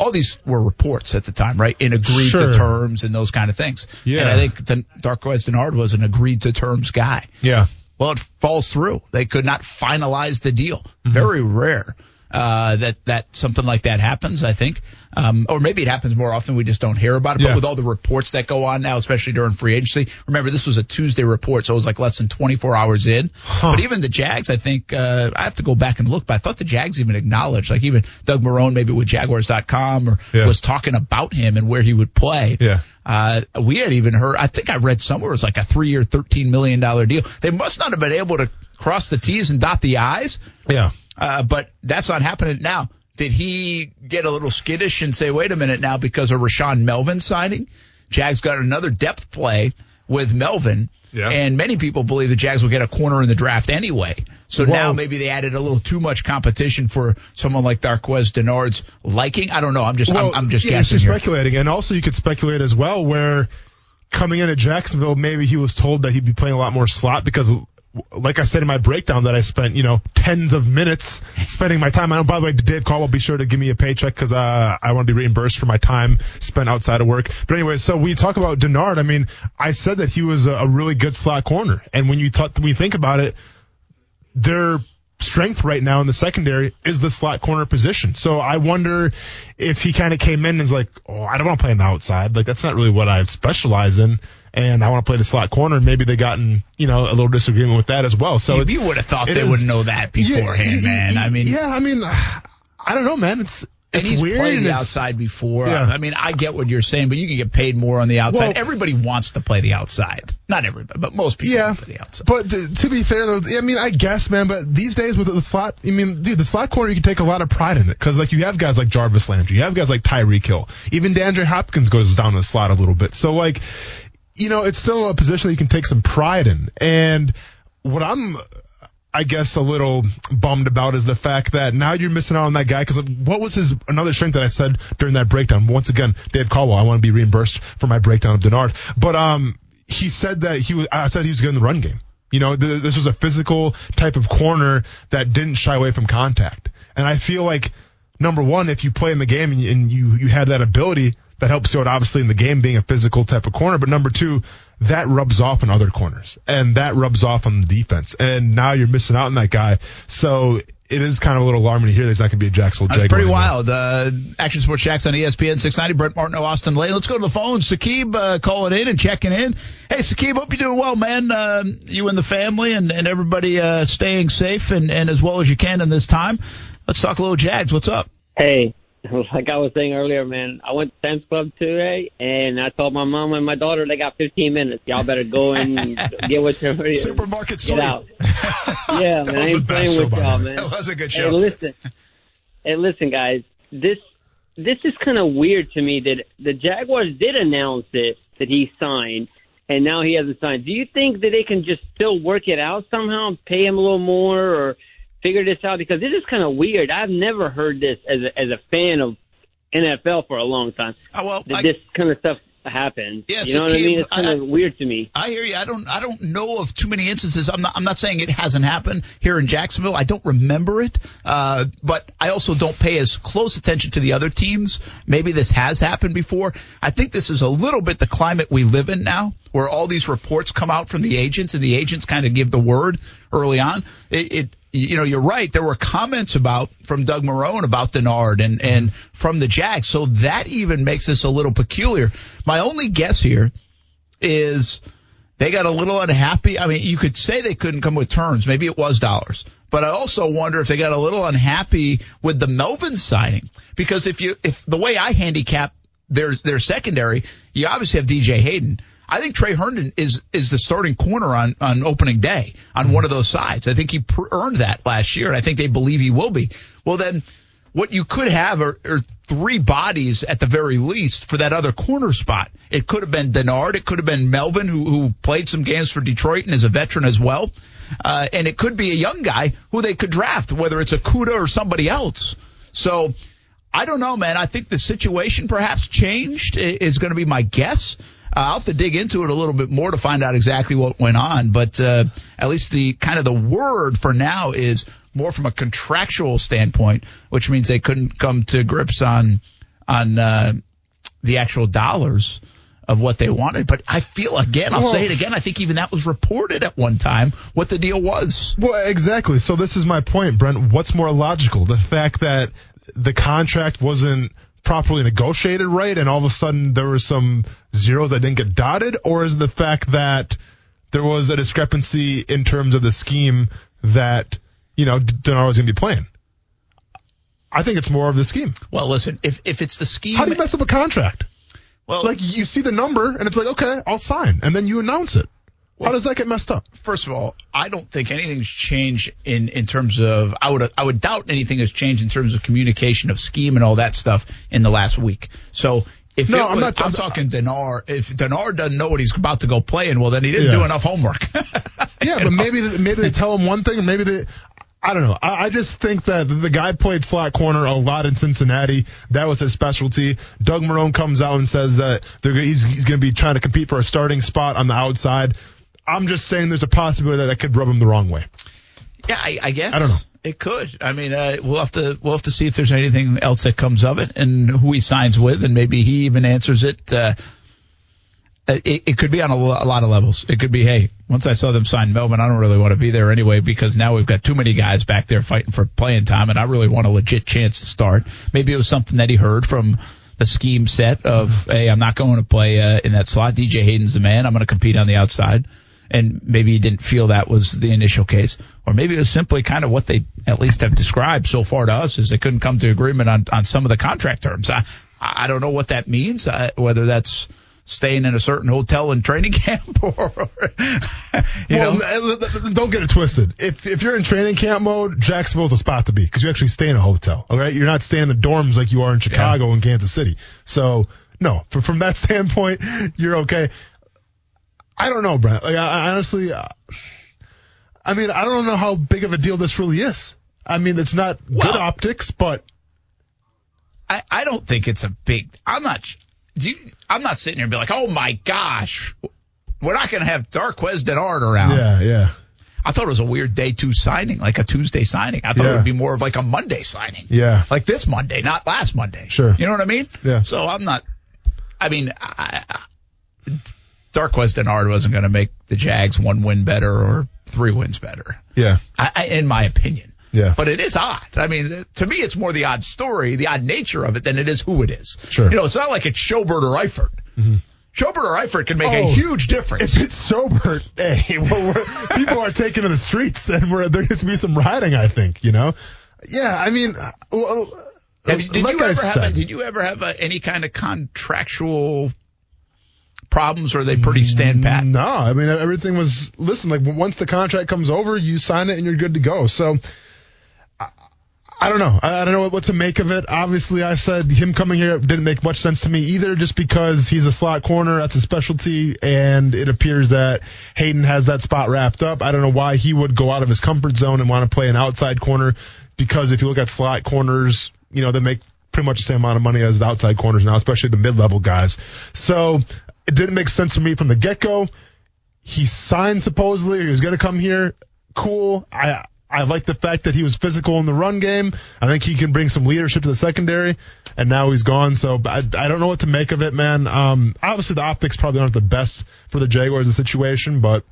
[SPEAKER 1] all these were reports at the time, right? In agreed
[SPEAKER 3] Sure.
[SPEAKER 1] to terms and those kind of things.
[SPEAKER 3] Yeah.
[SPEAKER 1] And I think the Darqueze Dennard was an agreed to terms guy.
[SPEAKER 3] Yeah.
[SPEAKER 1] Well, it falls through. They could not finalize the deal.
[SPEAKER 3] Mm-hmm.
[SPEAKER 1] Very rare uh, that that something like that happens. I think, um, or maybe it happens more often. We just don't hear about it.
[SPEAKER 3] Yeah.
[SPEAKER 1] But with all the reports that go on now, especially during free agency, remember this was a Tuesday report, so it was like less than 24 hours in. But even the Jags, I think uh, I have to go back and look. But I thought the Jags even acknowledged, like even Doug Marrone, maybe with Jaguars.com, or
[SPEAKER 3] Yeah.
[SPEAKER 1] was talking about him and where he would play.
[SPEAKER 3] Yeah.
[SPEAKER 1] Uh, we had even heard, I think I read somewhere it was like a three year, $13 million deal. They must not have been able to cross the T's and dot the I's,
[SPEAKER 3] Yeah.
[SPEAKER 1] Uh, but that's not happening now. did he get a little skittish and say, wait a minute now, because of Rashaan Melvin signing, Jags got another depth play with Melvin.
[SPEAKER 3] Yeah.
[SPEAKER 1] And many people believe the Jags will get a corner in the draft anyway. So
[SPEAKER 3] Well-
[SPEAKER 1] now maybe they added a little too much competition for someone like Darqueze Dennard's liking. I don't know. I'm just I'm, I'm just
[SPEAKER 3] yeah,
[SPEAKER 1] guessing
[SPEAKER 3] you're speculating, and also you could speculate as well where coming in at Jacksonville, maybe he was told that he'd be playing a lot more slot because. Like I said in my breakdown, that I spent you know tens of minutes spending my time. I by the way, Dave Caldwell, be sure to give me a paycheck because uh, I want to be reimbursed for my time spent outside of work. But anyway, so we talk about Dennard. I mean, I said that he was a, a really good slot corner, and when you talk, you think about it, their strength right now in the secondary is the slot corner position. So I wonder if he kind of came in and is like, oh, I don't want to play the outside. Like that's not really what I specialize in. And I want to play the slot corner. And maybe they gotten, you know, a little disagreement with that as well. So
[SPEAKER 1] you, you would have thought they
[SPEAKER 3] is-
[SPEAKER 1] would know that beforehand,
[SPEAKER 3] Yeah,
[SPEAKER 1] man. I mean,
[SPEAKER 3] yeah, I mean, I don't know, man. It's,
[SPEAKER 1] and
[SPEAKER 3] it's
[SPEAKER 1] he's
[SPEAKER 3] weird.
[SPEAKER 1] played the outside before.
[SPEAKER 3] Yeah.
[SPEAKER 1] I mean, I get what you're saying, but you can get paid more on the outside.
[SPEAKER 3] Well-
[SPEAKER 1] everybody wants to play the outside. Not everybody, but most people
[SPEAKER 3] Yeah,
[SPEAKER 1] play the outside.
[SPEAKER 3] but to, to be fair though, I mean, I guess, man. But these days with the slot, I mean, dude, the slot corner you can take a lot of pride in it because like you have guys like Jarvis Landry, you have guys like Tyreek Hill, even DeAndre Hopkins goes down the slot a little bit. So like, you know, it's still a position that you can take some pride in. And what I'm, I guess, a little bummed about is the fact that now you're missing out on that guy. Because what was his another strength that I said during that breakdown? Once again, Dave Caldwell, I want to be reimbursed for my breakdown of Dennard. But um, he said that he was. I said he was good in the run game. You know, th- this was a physical type of corner that didn't shy away from contact. And I feel like number one, if you play in the game and you, and you, you have that ability, that helps you out obviously in the game being a physical type of corner. But number two, that rubs off on other corners and that rubs off on the defense. And now you're missing out on that guy. So it is kind of a little alarming to hear that he's not going to be a Jacksonville
[SPEAKER 1] That's pretty
[SPEAKER 3] anymore.
[SPEAKER 1] wild. Uh, Action Sports Jax on ESPN 690. Brent Martineau, Austin Lane. Let's go to the phone. Sakib uh, calling in and checking in. Hey, Sakib, hope you're doing well, man. Uh, you and the family and, and everybody uh, staying safe and, and as well as you can in this time. Let's talk a little Jags. What's up?
[SPEAKER 8] Hey, [LAUGHS] like I was saying earlier, man, I went to Sam's Club today, and I told my mom and my daughter they got 15 minutes. Y'all better go and [LAUGHS] get what you're
[SPEAKER 1] Supermarket
[SPEAKER 8] get
[SPEAKER 1] sweep.
[SPEAKER 8] out. Yeah, [LAUGHS] man, I
[SPEAKER 3] the
[SPEAKER 8] ain't
[SPEAKER 3] best
[SPEAKER 8] playing with y'all, man.
[SPEAKER 1] That was a good
[SPEAKER 8] Hey,
[SPEAKER 1] show.
[SPEAKER 8] listen, hey, listen, guys. This this is kind of weird to me that the Jaguars did announce it that he signed, and now he hasn't signed. Do you think that they can just still work it out somehow, and pay him a little more, or figure this out? Because this is kind of weird. I've never heard this as a, as a fan of NFL for a long time.
[SPEAKER 1] Oh, well,
[SPEAKER 8] That
[SPEAKER 1] I-
[SPEAKER 8] this kind of stuff happens.
[SPEAKER 1] Yeah,
[SPEAKER 8] you know what I mean? It's kind
[SPEAKER 1] I-
[SPEAKER 8] of weird to me.
[SPEAKER 1] I hear you. I don't. I don't know of too many instances. I'm not. I'm not saying it hasn't happened here in Jacksonville. I don't remember it. Uh, but I also don't pay as close attention to the other teams. Maybe this has happened before. I think this is a little bit the climate we live in now, where all these reports come out from the agents, and the agents kind of give the word early on. It. it you know, you're right. There were comments about from Doug Marrone about Dennard and and from the Jags, so that even makes this a little peculiar. My only guess here is they got a little unhappy. I mean, you could say they couldn't come with terms. Maybe it was dollars. But I also wonder if they got a little unhappy with the Melvin signing because if you if the way I handicap their their secondary, you obviously have DJ Hayden. I think Tre Herndon is is the starting corner on on opening day on one of those sides. I think he pr- earned that last year, and I think they believe he will be. Well, then what you could have are, are three bodies at the very least for that other corner spot. It could have been Dennard. It could have been Melvin, who, who played some games for Detroit and is a veteran as well. Uh, and it could be a young guy who they could draft, whether it's Okudah or somebody else. So I don't know, man. I think the situation perhaps changed is going to be my guess. Uh, I'll have to dig into it a little bit more to find out exactly what went on, but uh, at least the kind of the word for now is more from a contractual standpoint, which means they couldn't come to grips on on uh, the actual dollars of what they wanted. But I feel again, I'll say it again. I think even that was reported at one time what the deal was.
[SPEAKER 3] Well, exactly. So this is my point, Brent. What's more logical? The fact that the contract wasn't properly negotiated right and all of a sudden there were some zeros that didn't get dotted or is the fact that there was a discrepancy in terms of the scheme that, you know, Dennard was going to be playing? I think it's more of the scheme.
[SPEAKER 1] Well, listen, if if it's the scheme,
[SPEAKER 3] How do you mess up a contract?
[SPEAKER 1] well,
[SPEAKER 3] Like you see the number and it's like, okay, I'll sign, and then you announce it. How does that get messed up?
[SPEAKER 1] First of all, I don't think anything's changed in, in terms of I would I would doubt anything has changed in terms of communication of scheme and all that stuff in the last week. So if
[SPEAKER 3] No,
[SPEAKER 1] it
[SPEAKER 3] I'm not-
[SPEAKER 1] I'm talking Denar. If Denar doesn't know what he's about to go play in, well then he didn't
[SPEAKER 3] Yeah.
[SPEAKER 1] do enough homework. [LAUGHS]
[SPEAKER 3] Yeah, but maybe maybe they tell him one thing, maybe they. I don't know. I, I just think that the guy played slot corner a lot in Cincinnati. That was his specialty. Doug Marrone comes out and says that they're, he's, he's going to be trying to compete for a starting spot on the outside. I'm just saying there's a possibility that that could rub him the wrong way.
[SPEAKER 1] Yeah, I, I guess.
[SPEAKER 3] I don't know.
[SPEAKER 1] It could. I mean, uh, we'll have to we'll have to see if there's anything else that comes of it and who he signs with, and maybe he even answers it. Uh, it, it could be on a, a lot of levels. It could be, hey, once I saw them sign Melvin, I don't really want to be there anyway because now we've got too many guys back there fighting for playing time, and I really want a legit chance to start. Maybe it was something that he heard from the scheme set of, hey, I'm not going to play uh, in that slot. DJ Hayden's the man. I'm going to compete on the outside. And maybe he didn't feel that was the initial case, or maybe it was simply kind of what they at least have described so far to us is they couldn't come to agreement on on some of the contract terms. I I don't know what that means, uh, whether that's staying in a certain hotel in training [LAUGHS] camp or you
[SPEAKER 3] well,
[SPEAKER 1] know
[SPEAKER 3] don't get it twisted. If if you're in training camp mode, Jacksonville's a spot to be because you actually stay in a hotel. All right, you're not staying in the dorms like you are in Chicago and Kansas City. So no, from from that [LAUGHS] standpoint, you're okay. I don't know, Brent. Like, I, I honestly, uh, I mean, I don't know how big of a deal this really is. I mean, it's not good optics, but
[SPEAKER 1] I, I don't think it's a big. I'm not. Do you, I'm not sitting here and be like, oh my gosh, we're not going to have Darqueze Dennard around.
[SPEAKER 3] yeah, yeah,
[SPEAKER 1] I thought it was a weird day two signing, like a Tuesday signing. I thought it would be more of like a Monday signing.
[SPEAKER 3] yeah.
[SPEAKER 1] Like this Monday, not last Monday.
[SPEAKER 3] Sure.
[SPEAKER 1] You know what I mean?
[SPEAKER 3] Yeah.
[SPEAKER 1] So I'm not. I mean, I, I, Darqueze Dennard wasn't going to make the Jags one win better or three wins better,
[SPEAKER 3] Yeah,
[SPEAKER 1] I, I, in my opinion.
[SPEAKER 3] Yeah.
[SPEAKER 1] But it is odd. I mean, to me, it's more the odd story, the odd nature of it than it is who it is.
[SPEAKER 3] Sure. Mm-hmm.
[SPEAKER 1] You know, it's not like it's Schobert or Eifert. Schobert or Eifert can make a
[SPEAKER 3] Oh,
[SPEAKER 1] huge difference.
[SPEAKER 3] If it's sober, [LAUGHS] hey, well, people are taking to the streets, and we're, there needs to be some rioting. I think, you know. Yeah, I mean, uh, well,
[SPEAKER 1] Have did,
[SPEAKER 3] like
[SPEAKER 1] you
[SPEAKER 3] I
[SPEAKER 1] ever have a, did you ever have a, any kind of contractual problems, or are they pretty stand pat?
[SPEAKER 3] No, I mean everything was. Listen, like once the contract comes over, you sign it and you're good to go. So. I- I don't know. I I don't know what to make of it. Obviously, I said him coming here didn't make much sense to me either, just because he's a slot corner. That's his specialty, and it appears that Hayden has that spot wrapped up. I don't know why he would go out of his comfort zone and want to play an outside corner, because if you look at slot corners, you know they make pretty much the same amount of money as the outside corners now, especially the mid-level guys. So it didn't make sense for me from the get-go he signed supposedly he was going to come here. Cool. I I like the fact that he was physical in the run game. I think he can bring some leadership to the secondary. And now he's gone, so I, I don't know what to make of it, man. Um, obviously the optics probably aren't the best for the Jaguars the situation, but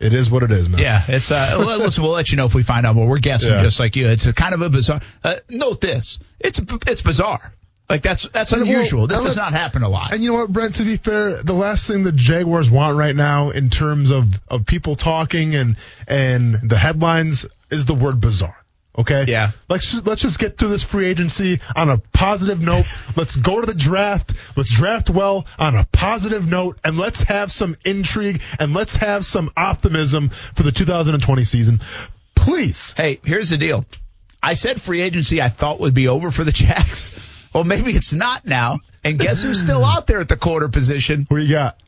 [SPEAKER 3] it is what it is, man.
[SPEAKER 1] Yeah, it's uh. [LAUGHS] listen, we'll let you know if we find out more. We're guessing
[SPEAKER 3] Yeah.
[SPEAKER 1] just like you. It's a kind of a bizarre. Uh, note this: it's it's bizarre. Like that's that's
[SPEAKER 3] And, well,
[SPEAKER 1] unusual. this does not happen a lot.
[SPEAKER 3] And you know what, Brent? To be fair, the last thing the Jaguars want right now, in terms of of people talking and and the headlines, is the word bizarre. Okay.
[SPEAKER 1] Yeah.
[SPEAKER 3] Let's just, let's just get through this free agency on a positive note. [LAUGHS] let's go to the draft. Let's draft well on a positive note, and let's have some intrigue and let's have some optimism for the 2020 season. Please.
[SPEAKER 1] Hey, here's the deal. I said free agency I thought would be over for the Jacks. Well, maybe it's not now. And guess who's still out there at the quarter position?
[SPEAKER 3] Who you got?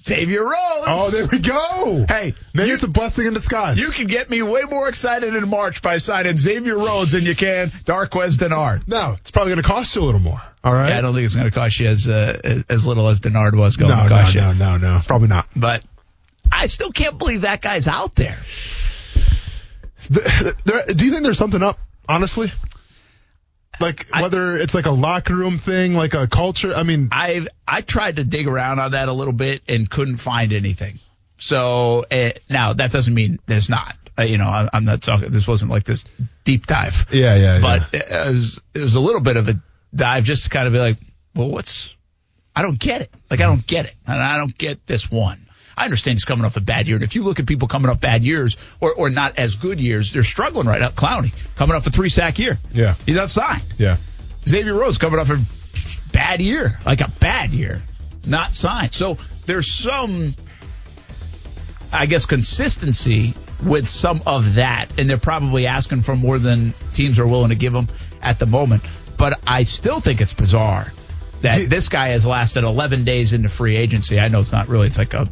[SPEAKER 1] Xavier Rhodes.
[SPEAKER 3] Oh, there we go.
[SPEAKER 1] Hey,
[SPEAKER 3] maybe
[SPEAKER 1] you-
[SPEAKER 3] it's a blessing in disguise.
[SPEAKER 1] You can get me way more excited in March by signing Xavier Rhodes than you can Darqueze Dennard.
[SPEAKER 3] no, it's probably going to cost you a little more. All right.
[SPEAKER 1] Yeah, I don't think it's going to cost you as uh, as, as little as Dennard was going
[SPEAKER 3] no,
[SPEAKER 1] to
[SPEAKER 3] no,
[SPEAKER 1] cost you.
[SPEAKER 3] no, no, no, probably not.
[SPEAKER 1] But I still can't believe that guy's out there.
[SPEAKER 3] The- there, do you think there's something up? Honestly, like
[SPEAKER 1] I-
[SPEAKER 3] whether it's like a locker room thing, like a culture. I mean,
[SPEAKER 1] I I tried to dig around on that a little bit and couldn't find anything. So uh, now that doesn't mean there's not. Uh, you know, I, I'm not talking. This wasn't like this deep dive.
[SPEAKER 3] yeah, yeah, yeah.
[SPEAKER 1] but it, was, it was a little bit of a dive just to kind of be like, well, what's? I don't get it. Like I don't get it, and I don't get this one. I understand he's coming off a bad year, and if you look at people coming off bad years or or not as good years, they're struggling right now. Clowney coming off a three sack year.
[SPEAKER 3] yeah,
[SPEAKER 1] He's outside.
[SPEAKER 3] yeah.
[SPEAKER 1] Xavier Rhodes coming off a bad year, like a bad year, not signed. So there's some I guess, consistency with some of that, and they're probably asking for more than teams are willing to give them at the moment. But I still think it's bizarre that this guy has lasted 11 days into free agency. I know it's not really; it's like a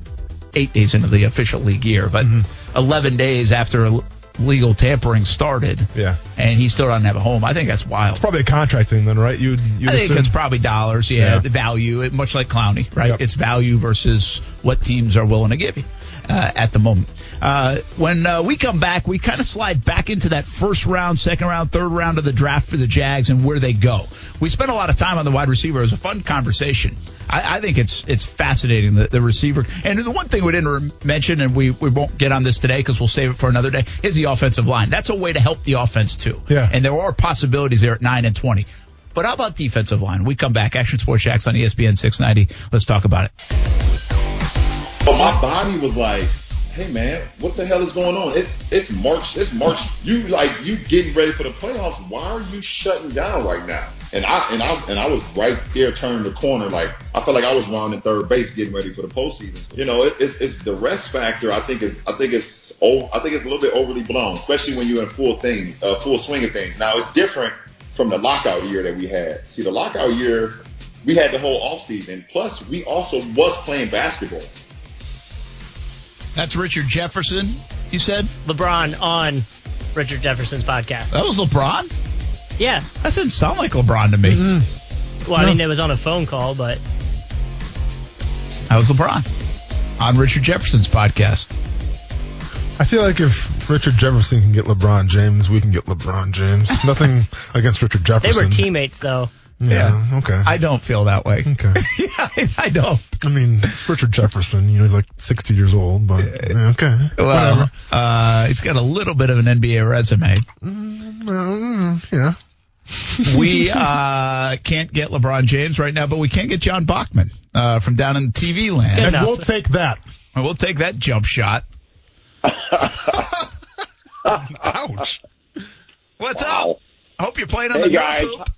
[SPEAKER 1] eight days into the official league year, but 11 days after legal tampering started,
[SPEAKER 3] Yeah.
[SPEAKER 1] and he still doesn't have a home. I think that's wild.
[SPEAKER 3] It's probably a contract thing then, right? You you
[SPEAKER 1] I think it's probably dollars, yeah,
[SPEAKER 3] Yeah.
[SPEAKER 1] the value, it- much like Clowney, right?
[SPEAKER 3] Yep.
[SPEAKER 1] It's value versus what teams are willing to give you uh, at the moment. Uh, when uh, we come back, we kind of slide back into that first round, second round, third round of the draft for the Jags and where they go. We spent a lot of time on the wide receiver. It was a fun conversation. I, I think it's it's fascinating the, the receiver. And the one thing we didn't mention, and we, we won't get on this today because we'll save it for another day, is the offensive line. That's a way to help the offense too.
[SPEAKER 3] Yeah.
[SPEAKER 1] And there are possibilities there at nine and twenty. But how about defensive line? We come back. Action Sports Jax on ESPN 690. Let's talk about it.
[SPEAKER 9] But my body was like, "Hey man, what the hell is going on? It's it's March. It's March. You like you getting ready for the playoffs? Why are you shutting down right now?" And I and I and I was right there turning the corner. Like I felt like I was rounding third base, getting ready for the postseason. You know, it, it's it's the rest factor. I think is I think it's oh I think it's a little bit overly blown, especially when you're in full thing, uh, full swing of things. Now it's different from the lockout year that we had. See, the lockout year, we had the whole off season. Plus, we also was playing basketball.
[SPEAKER 1] That's Richard Jefferson, you said?
[SPEAKER 2] LeBron on Richard Jefferson's podcast.
[SPEAKER 1] That was LeBron?
[SPEAKER 2] Yeah.
[SPEAKER 1] That didn't sound like LeBron to me. Mm-hmm.
[SPEAKER 2] Well, I mean, it was on a phone call, but
[SPEAKER 1] That was LeBron on Richard Jefferson's podcast.
[SPEAKER 3] I feel like if Richard Jefferson can get LeBron James, we can get LeBron James. Nothing [LAUGHS] against Richard Jefferson.
[SPEAKER 2] they were teammates, though.
[SPEAKER 3] Yeah. Okay.
[SPEAKER 1] I don't feel that way.
[SPEAKER 3] okay. [LAUGHS]
[SPEAKER 1] yeah, I, I don't.
[SPEAKER 3] I mean, it's Richard Jefferson. You know, he's like 60 years old, but yeah, okay.
[SPEAKER 1] Well, uh, he's got a little bit of an NBA resume.
[SPEAKER 3] Well, yeah. [LAUGHS]
[SPEAKER 1] we uh, can't get LeBron James right now, but we can get John Bachman uh, from down in TV land.
[SPEAKER 2] Good
[SPEAKER 3] And
[SPEAKER 2] enough.
[SPEAKER 3] we'll take that.
[SPEAKER 1] And we'll take that jump shot. [LAUGHS]
[SPEAKER 3] Ouch.
[SPEAKER 1] What's
[SPEAKER 10] Wow.
[SPEAKER 1] up? I hope you're playing on
[SPEAKER 10] Hey,
[SPEAKER 1] the Nerf
[SPEAKER 10] guys.
[SPEAKER 1] hoop.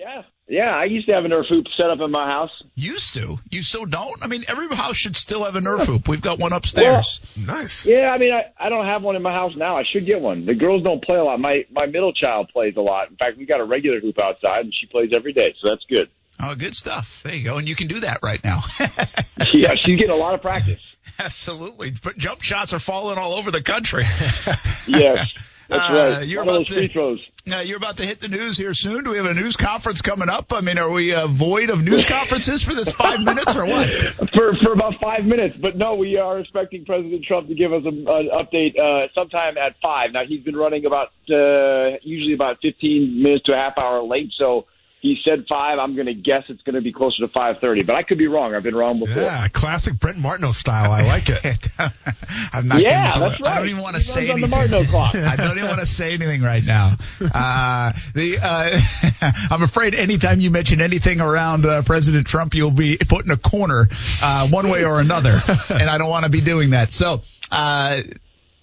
[SPEAKER 10] Yeah, yeah. I used to have a Nerf hoop set up in my house.
[SPEAKER 1] Used to. You so don't? I mean, every house should still have a Nerf hoop. We've got one upstairs.
[SPEAKER 3] Nice.
[SPEAKER 10] Yeah, I mean, I, I don't have one in my house now. I should get one. The girls don't play a lot. My my middle child plays a lot. In fact, we got a regular hoop outside, and she plays every day, so that's good.
[SPEAKER 1] Oh, good stuff. There you go. And you can do that right now. [LAUGHS]
[SPEAKER 10] Yeah, she's getting a lot of practice. [LAUGHS]
[SPEAKER 1] Absolutely. But jump shots are falling all over the country. [LAUGHS]
[SPEAKER 10] Yes, that's
[SPEAKER 1] Uh,
[SPEAKER 10] right.
[SPEAKER 1] you're
[SPEAKER 10] One of
[SPEAKER 1] about
[SPEAKER 10] those
[SPEAKER 1] to-
[SPEAKER 10] free throws.
[SPEAKER 1] Now, you're about to hit the news here soon. Do we have a news conference coming up? I mean, are we uh, void of news conferences for this five minutes or what? [LAUGHS]
[SPEAKER 10] for for about five minutes. But no, we are expecting President Trump to give us a, an update uh, sometime at five. Now he's been running about uh, usually about fifteen minutes to a half hour late, so he said five. I'm going to guess it's going to be closer to five thirty, but I could be wrong. I've been wrong before.
[SPEAKER 3] Yeah, classic Brent Martineau style. I like it. [LAUGHS]
[SPEAKER 1] I'm not
[SPEAKER 10] Yeah,
[SPEAKER 1] getting
[SPEAKER 10] that's
[SPEAKER 1] I don't even want to say
[SPEAKER 10] runs on the
[SPEAKER 1] anything.
[SPEAKER 10] Martineau clock. [LAUGHS]
[SPEAKER 1] I don't even want to say anything right now. Uh, the uh, [LAUGHS] I'm afraid anytime you mention anything around uh, President Trump, you'll be put in a corner uh, one way or another, and I don't want to be doing that. So.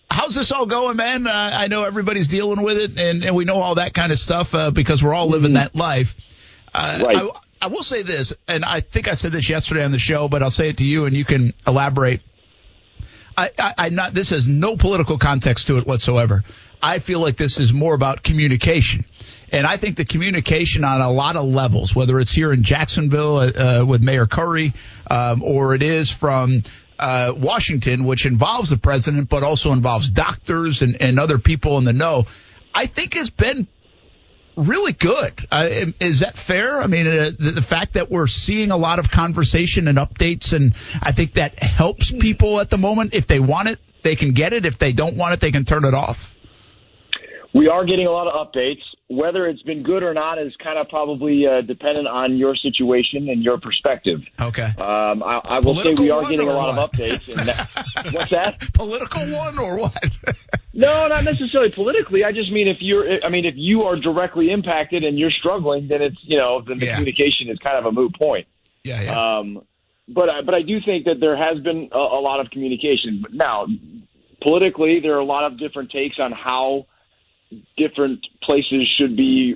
[SPEAKER 1] How's this all going, man? Uh, I know everybody's dealing with it, and, and we know all that kind of stuff uh, because we're all living that life. Uh,
[SPEAKER 10] Right.
[SPEAKER 1] I, I will say this, and I think I said this yesterday on the show, but I'll say it to you, and you can elaborate. I, I, I not this has no political context to it whatsoever. I feel like this is more about communication. And I think the communication on a lot of levels, whether it's here in Jacksonville uh, uh, with Mayor Curry, um, or it is from uh, Washington, which involves the president, but also involves doctors and, and other people in the know, I think has been really good. Uh, is that fair? I mean, uh, the, the fact that we're seeing a lot of conversation and updates, and I think that helps people at the moment. If they want it, they can get it. If they don't want it, they can turn it off.
[SPEAKER 10] We are getting a lot of updates. Whether it's been good or not is kind of probably uh, dependent on your situation and your perspective.
[SPEAKER 1] Okay.
[SPEAKER 10] Um, I, I will
[SPEAKER 1] Political
[SPEAKER 10] say we are getting a lot
[SPEAKER 1] what?
[SPEAKER 10] of updates. And that, [LAUGHS] what's that?
[SPEAKER 1] Political one or what? [LAUGHS]
[SPEAKER 10] No, not necessarily politically. I just mean if you're, I mean if you are directly impacted and you're struggling, then it's you know then the
[SPEAKER 1] Yeah.
[SPEAKER 10] communication is kind of a moot point.
[SPEAKER 1] yeah, yeah.
[SPEAKER 10] Um, but I, but I do think that there has been a, a lot of communication. But now, politically, there are a lot of different takes on how different places should be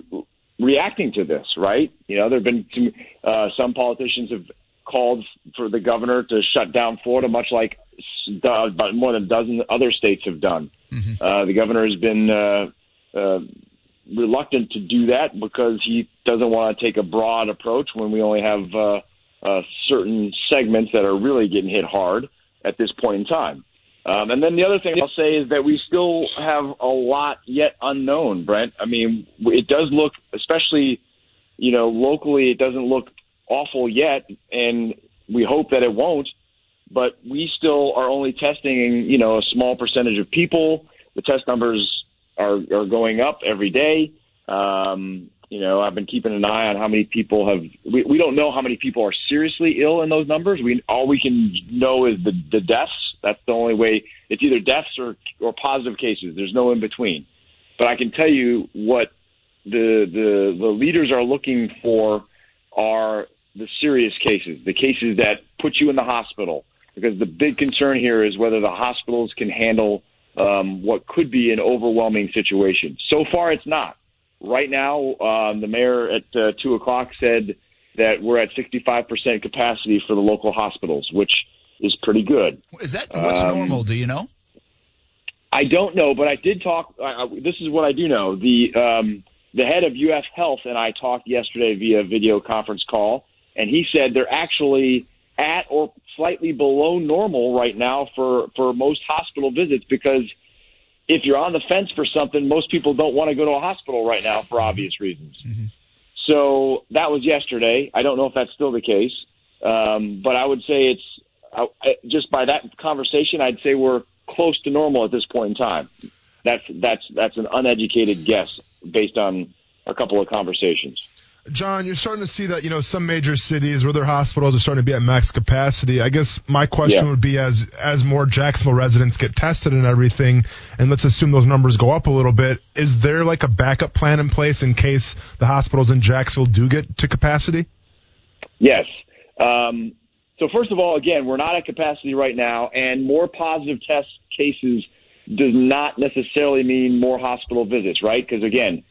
[SPEAKER 10] reacting to this. Right? You know, there have been some, uh, some politicians have called for the governor to shut down Florida, much like uh, more than a dozen other states have done. Mm-hmm. Uh, the governor has been uh, uh, reluctant to do that because he doesn't want to take a broad approach when we only have uh, uh, certain segments that are really getting hit hard at this point in time. Um, and then the other thing I'll say is that we still have a lot yet unknown, Brent. I mean, it does look, especially, you know, locally, it doesn't look awful yet, and we hope that it won't. But we still are only testing, you know, a small percentage of people. The test numbers are are going up every day. Um, you know, I've been keeping an eye on how many people have. We, we don't know how many people are seriously ill in those numbers. We all we can know is the the deaths. That's the only way. It's either deaths or or positive cases. There's no in between. But I can tell you what the the the leaders are looking for are the serious cases, the cases that put you in the hospital. Because the big concern here is whether the hospitals can handle um, what could be an overwhelming situation. So far, it's not. Right now, um, the mayor at uh, two o'clock said that we're at 65% capacity for the local hospitals, which is pretty good.
[SPEAKER 1] Is that what's um, normal? Do you know?
[SPEAKER 10] I don't know, but I did talk. Uh, this is what I do know. The um, the head of UF Health and I talked yesterday via video conference call, and he said they're actually at or slightly below normal right now for for most hospital visits because if you're on the fence for something, most people don't want to go to a hospital right now for obvious reasons. Mm-hmm. So that was yesterday. I don't know if that's still the case, um, but I would say it's I, I, just by that conversation, I'd say we're close to normal at this point in time. That's that's that's an uneducated guess based on a couple of conversations.
[SPEAKER 3] John, you're starting to see that, you know, some major cities where their hospitals are starting to be at max capacity. I guess my question yeah. would be as as more Jacksonville residents get tested and everything, and let's assume those numbers go up a little bit, is there like a backup plan in place in case the hospitals in Jacksonville do get to capacity?
[SPEAKER 10] Yes. Um, so first of all, again, we're not at capacity right now, and more positive test cases does not necessarily mean more hospital visits, right? Because again,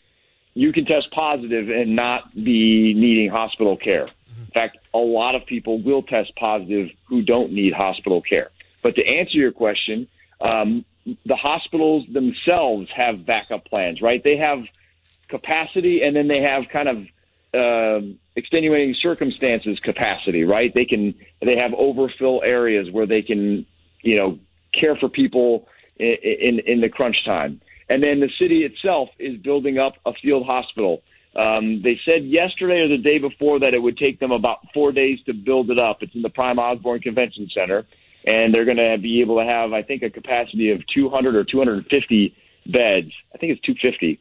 [SPEAKER 10] you can test positive and not be needing hospital care. In fact, a lot of people will test positive who don't need hospital care. But to answer your question, um, the hospitals themselves have backup plans, right? They have capacity and then they have kind of uh, extenuating circumstances capacity, right? They can they have overfill areas where they can you know care for people in in, in the crunch time. And then the city itself is building up a field hospital. Um, they said yesterday or the day before that it would take them about four days to build it up. It's in the Prime Osborne Convention Center, and they're going to be able to have, I think, a capacity of 200 or 250 beds. I think it's 250,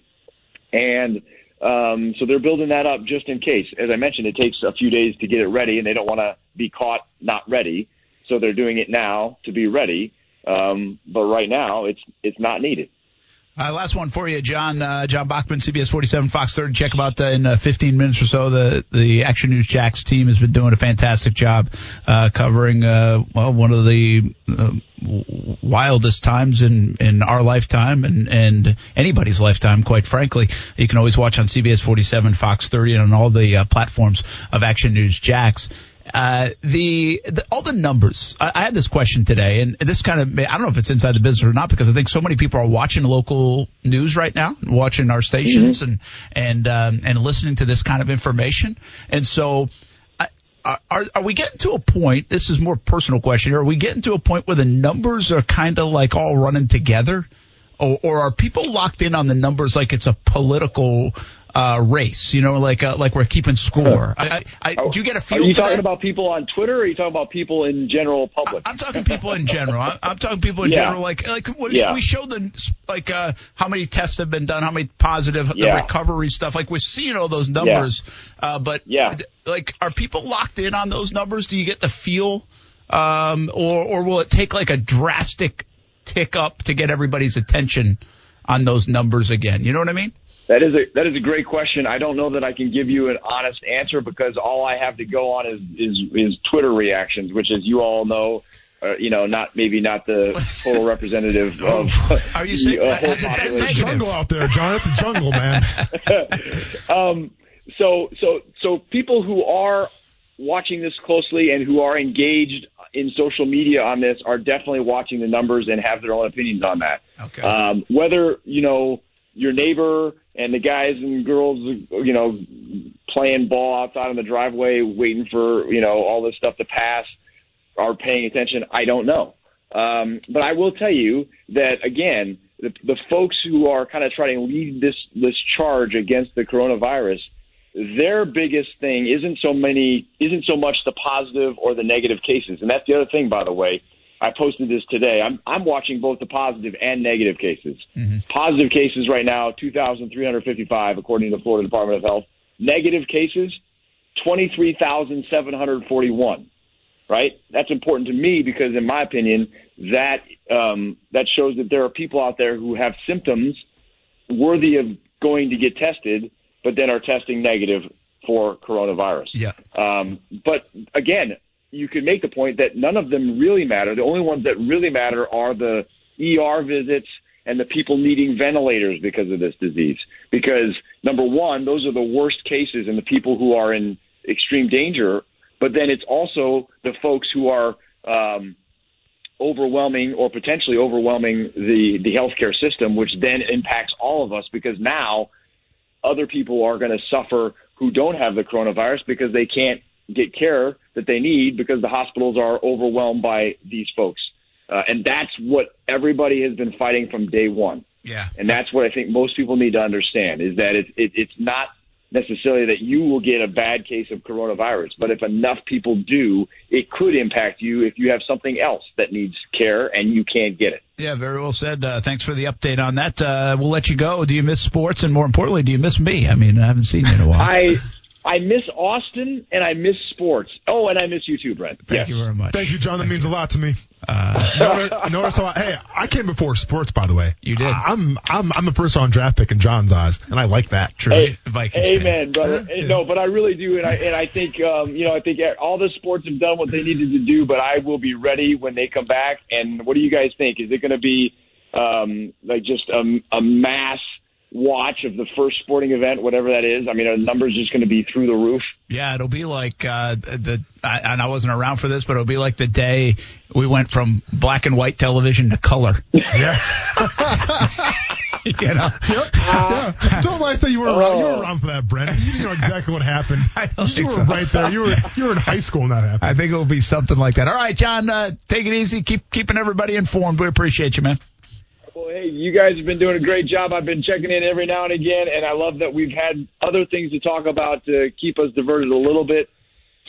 [SPEAKER 10] and um, so they're building that up just in case. As I mentioned, it takes a few days to get it ready, and they don't want to be caught not ready, so they're doing it now to be ready. Um, but right now, it's it's not needed.
[SPEAKER 1] Uh, last one for you, John. Uh, John Bachman, CBS 47, Fox 30. Check them out uh, in uh, 15 minutes or so. The the Action News Jax team has been doing a fantastic job uh, covering uh, well one of the wildest times in in our lifetime and and anybody's lifetime, quite frankly. You can always watch on CBS 47, Fox 30, and on all the platforms of Action News Jax. Uh, the, the, all the numbers. I, I, had this question today, and this kind of I don't know if it's inside the business or not because I think so many people are watching local news right now, watching our stations, mm-hmm. and and um, and listening to this kind of information, and so. Are, are we getting to a point? This is more personal question. Are we getting to a point where the numbers are kind of like all running together, or, or are people locked in on the numbers like it's a political uh, race. You know, like uh, like we're keeping score. I, I, I, do you get a feel?
[SPEAKER 10] Are you
[SPEAKER 1] talking
[SPEAKER 10] that? about people on Twitter, or are you talking about people in general public?
[SPEAKER 1] I, am talking people in general. I, am talking people in yeah. general. Like like we, yeah. we show the like uh, how many tests have been done, how many positive, yeah. the recovery stuff. Like we're seeing all those numbers. Uh, but
[SPEAKER 10] yeah,
[SPEAKER 1] like are people locked in on those numbers? Do you get the feel, um, or or will it take like a drastic tick up to get everybody's attention on those numbers again? You know what I mean?
[SPEAKER 10] That is a that is a great question. I don't know that I can give you an honest answer because all I have to go on is is, is Twitter reactions, which, as you all know, uh, you know, not maybe not the total representative [LAUGHS] of.
[SPEAKER 1] Are you saying uh,
[SPEAKER 3] has it been jungle out there, John? It's a jungle, man. [LAUGHS]
[SPEAKER 10] um, so so so people who are watching this closely and who are engaged in social media on this are definitely watching the numbers and have their own opinions on that.
[SPEAKER 1] Okay.
[SPEAKER 10] Um, whether you know your neighbor and the guys and girls, you know, playing ball outside in the driveway, waiting for you know all this stuff to pass, are paying attention. I don't know, um, but I will tell you that again, the, the folks who are kind of trying to lead this this charge against the coronavirus their biggest thing isn't so many isn't so much the positive or the negative cases and that's the other thing by the way i posted this today. I'm i'm watching both the positive and negative cases. Positive cases right now 2355 according to the florida department of health. Negative cases 23741 right? That's important to me because in my opinion that um that shows that there are people out there who have symptoms worthy of going to get tested but then are testing negative for coronavirus.
[SPEAKER 1] Yeah.
[SPEAKER 10] Um, but again, you could make the point that none of them really matter. The only ones that really matter are the ER visits and the people needing ventilators because of this disease. Because number one, those are the worst cases and the people who are in extreme danger. But then it's also the folks who are um, overwhelming or potentially overwhelming the the healthcare system, which then impacts all of us because now other people are going to suffer who don't have the coronavirus because they can't get care that they need because the hospitals are overwhelmed by these folks. Uh, and that's what everybody has been fighting from day one.
[SPEAKER 1] Yeah.
[SPEAKER 10] And that's what I think most people need to understand is that it, it, it's not necessarily that you will get a bad case of coronavirus, but if enough people do, it could impact you if you have something else that needs care and you can't get it.
[SPEAKER 1] Yeah, very well said. Uh, thanks for the update on that. Uh, we'll let you go. Do you miss sports? And more importantly, do you miss me? I mean, I haven't seen you in a while.
[SPEAKER 10] I I miss Austin and I miss sports. Oh, and I miss you too, Brent.
[SPEAKER 1] Thank
[SPEAKER 10] yes.
[SPEAKER 1] you very much.
[SPEAKER 3] Thank you, John. That means a lot to me.
[SPEAKER 1] Uh,
[SPEAKER 3] Notice, notice how I, hey, I came before sports, by the way.
[SPEAKER 1] You did.
[SPEAKER 3] I, I'm I'm I'm a first round draft pick in John's eyes, and I like that. True.
[SPEAKER 10] Hey,
[SPEAKER 1] Vikings fan.
[SPEAKER 10] Amen, brother.
[SPEAKER 3] Yeah.
[SPEAKER 10] No, but I really do, and I and I think um, you know I think all the sports have done what they needed to do, but I will be ready when they come back. And what do you guys think? Is it going to be um, like just a, a mass watch of the first sporting event, whatever that is? I mean, are the numbers just going to be through the roof?
[SPEAKER 1] Yeah, it'll be like uh, the, I, and I wasn't around for this, but it'll be like the day we went from black and white television to color.
[SPEAKER 3] Yeah. [LAUGHS] [LAUGHS]
[SPEAKER 1] you know,
[SPEAKER 3] Yep. yeah. Don't lie. Say you were around. You were around for that, Brent. You know exactly what happened. [LAUGHS]
[SPEAKER 1] I don't
[SPEAKER 3] you
[SPEAKER 1] think
[SPEAKER 3] were
[SPEAKER 1] so.
[SPEAKER 3] right there. You were you were in high school when that happened.
[SPEAKER 1] I think it will be something like that. All right, John, uh, take it easy. Keep keeping everybody informed. We appreciate you, man.
[SPEAKER 10] Well, hey, you guys have been doing a great job. I've been checking in every now and again, and I love that we've had other things to talk about to keep us diverted a little bit.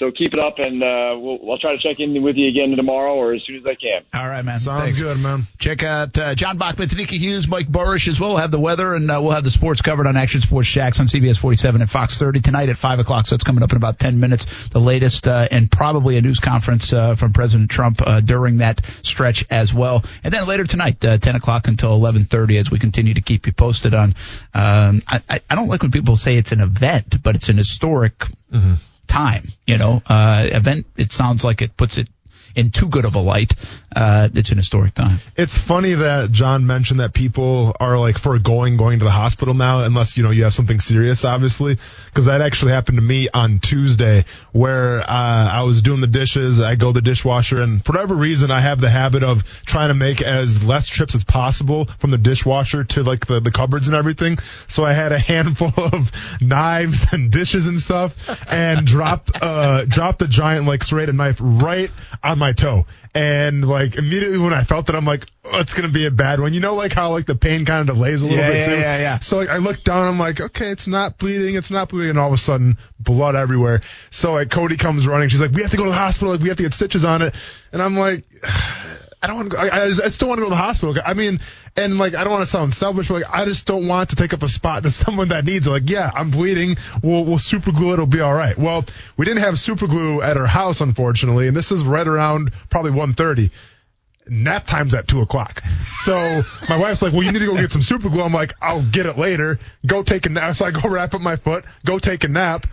[SPEAKER 10] So keep it up, and uh, we'll, I'll try to check in with you again tomorrow or as soon as I can.
[SPEAKER 1] All right, man.
[SPEAKER 3] Sounds
[SPEAKER 1] Thanks.
[SPEAKER 3] good, man.
[SPEAKER 1] Check out uh, John Bachman, Tenikka Hughes, Mike Buresh as well. We'll have the weather and uh, we'll have the sports covered on Action Sports Jax on CBS 47 and Fox 30 tonight at 5 o'clock. So it's coming up in about 10 minutes. The latest uh, and probably a news conference uh, from President Trump uh, during that stretch as well. And then later tonight, uh, 10 o'clock until 11:30, as we continue to keep you posted on. Um, I, I, I don't like when people say it's an event, but it's an historic time. You know, uh, event. It sounds like it puts it in too good of a light. Uh, it's an historic time.
[SPEAKER 3] It's funny that John mentioned that people are like foregoing going to the hospital now, unless you know you have something serious, obviously. Because that actually happened to me on Tuesday, where uh, I was doing the dishes. I go to the dishwasher, and for whatever reason, I have the habit of trying to make as less trips as possible from the dishwasher to like the, the cupboards and everything. So I had a [LAUGHS] handful of knives and dishes and stuff, and dropped uh dropped the giant like serrated knife right on my toe. And like immediately when I felt it, I'm like, oh, it's gonna be a bad one. You know, like how like the pain kind of delays a little
[SPEAKER 1] Yeah,
[SPEAKER 3] bit
[SPEAKER 1] yeah,
[SPEAKER 3] too.
[SPEAKER 1] yeah, yeah.
[SPEAKER 3] So like I looked down, I'm like, okay, it's not bleeding, it's not bleeding, and all of a sudden blood everywhere. So like Cody comes running, she's like, we have to go to the hospital, like we have to get stitches on it, and I'm like. [SIGHS] I don't want to go. I, I, I still want to go to the hospital. I mean, and like, I don't want to sound selfish, but like, I just don't want to take up a spot to [LAUGHS] someone that needs it. Like, yeah, I'm bleeding. We'll, we'll super glue it. It'll be all right. Well, we didn't have super glue at our house, unfortunately, and this is right around probably 1.30 nap time's at two o'clock. So my wife's like, well, you need to go get some super glue. I'm like, I'll get it later. Go take a nap. So I go [LAUGHS] wrap up my foot, go take a nap.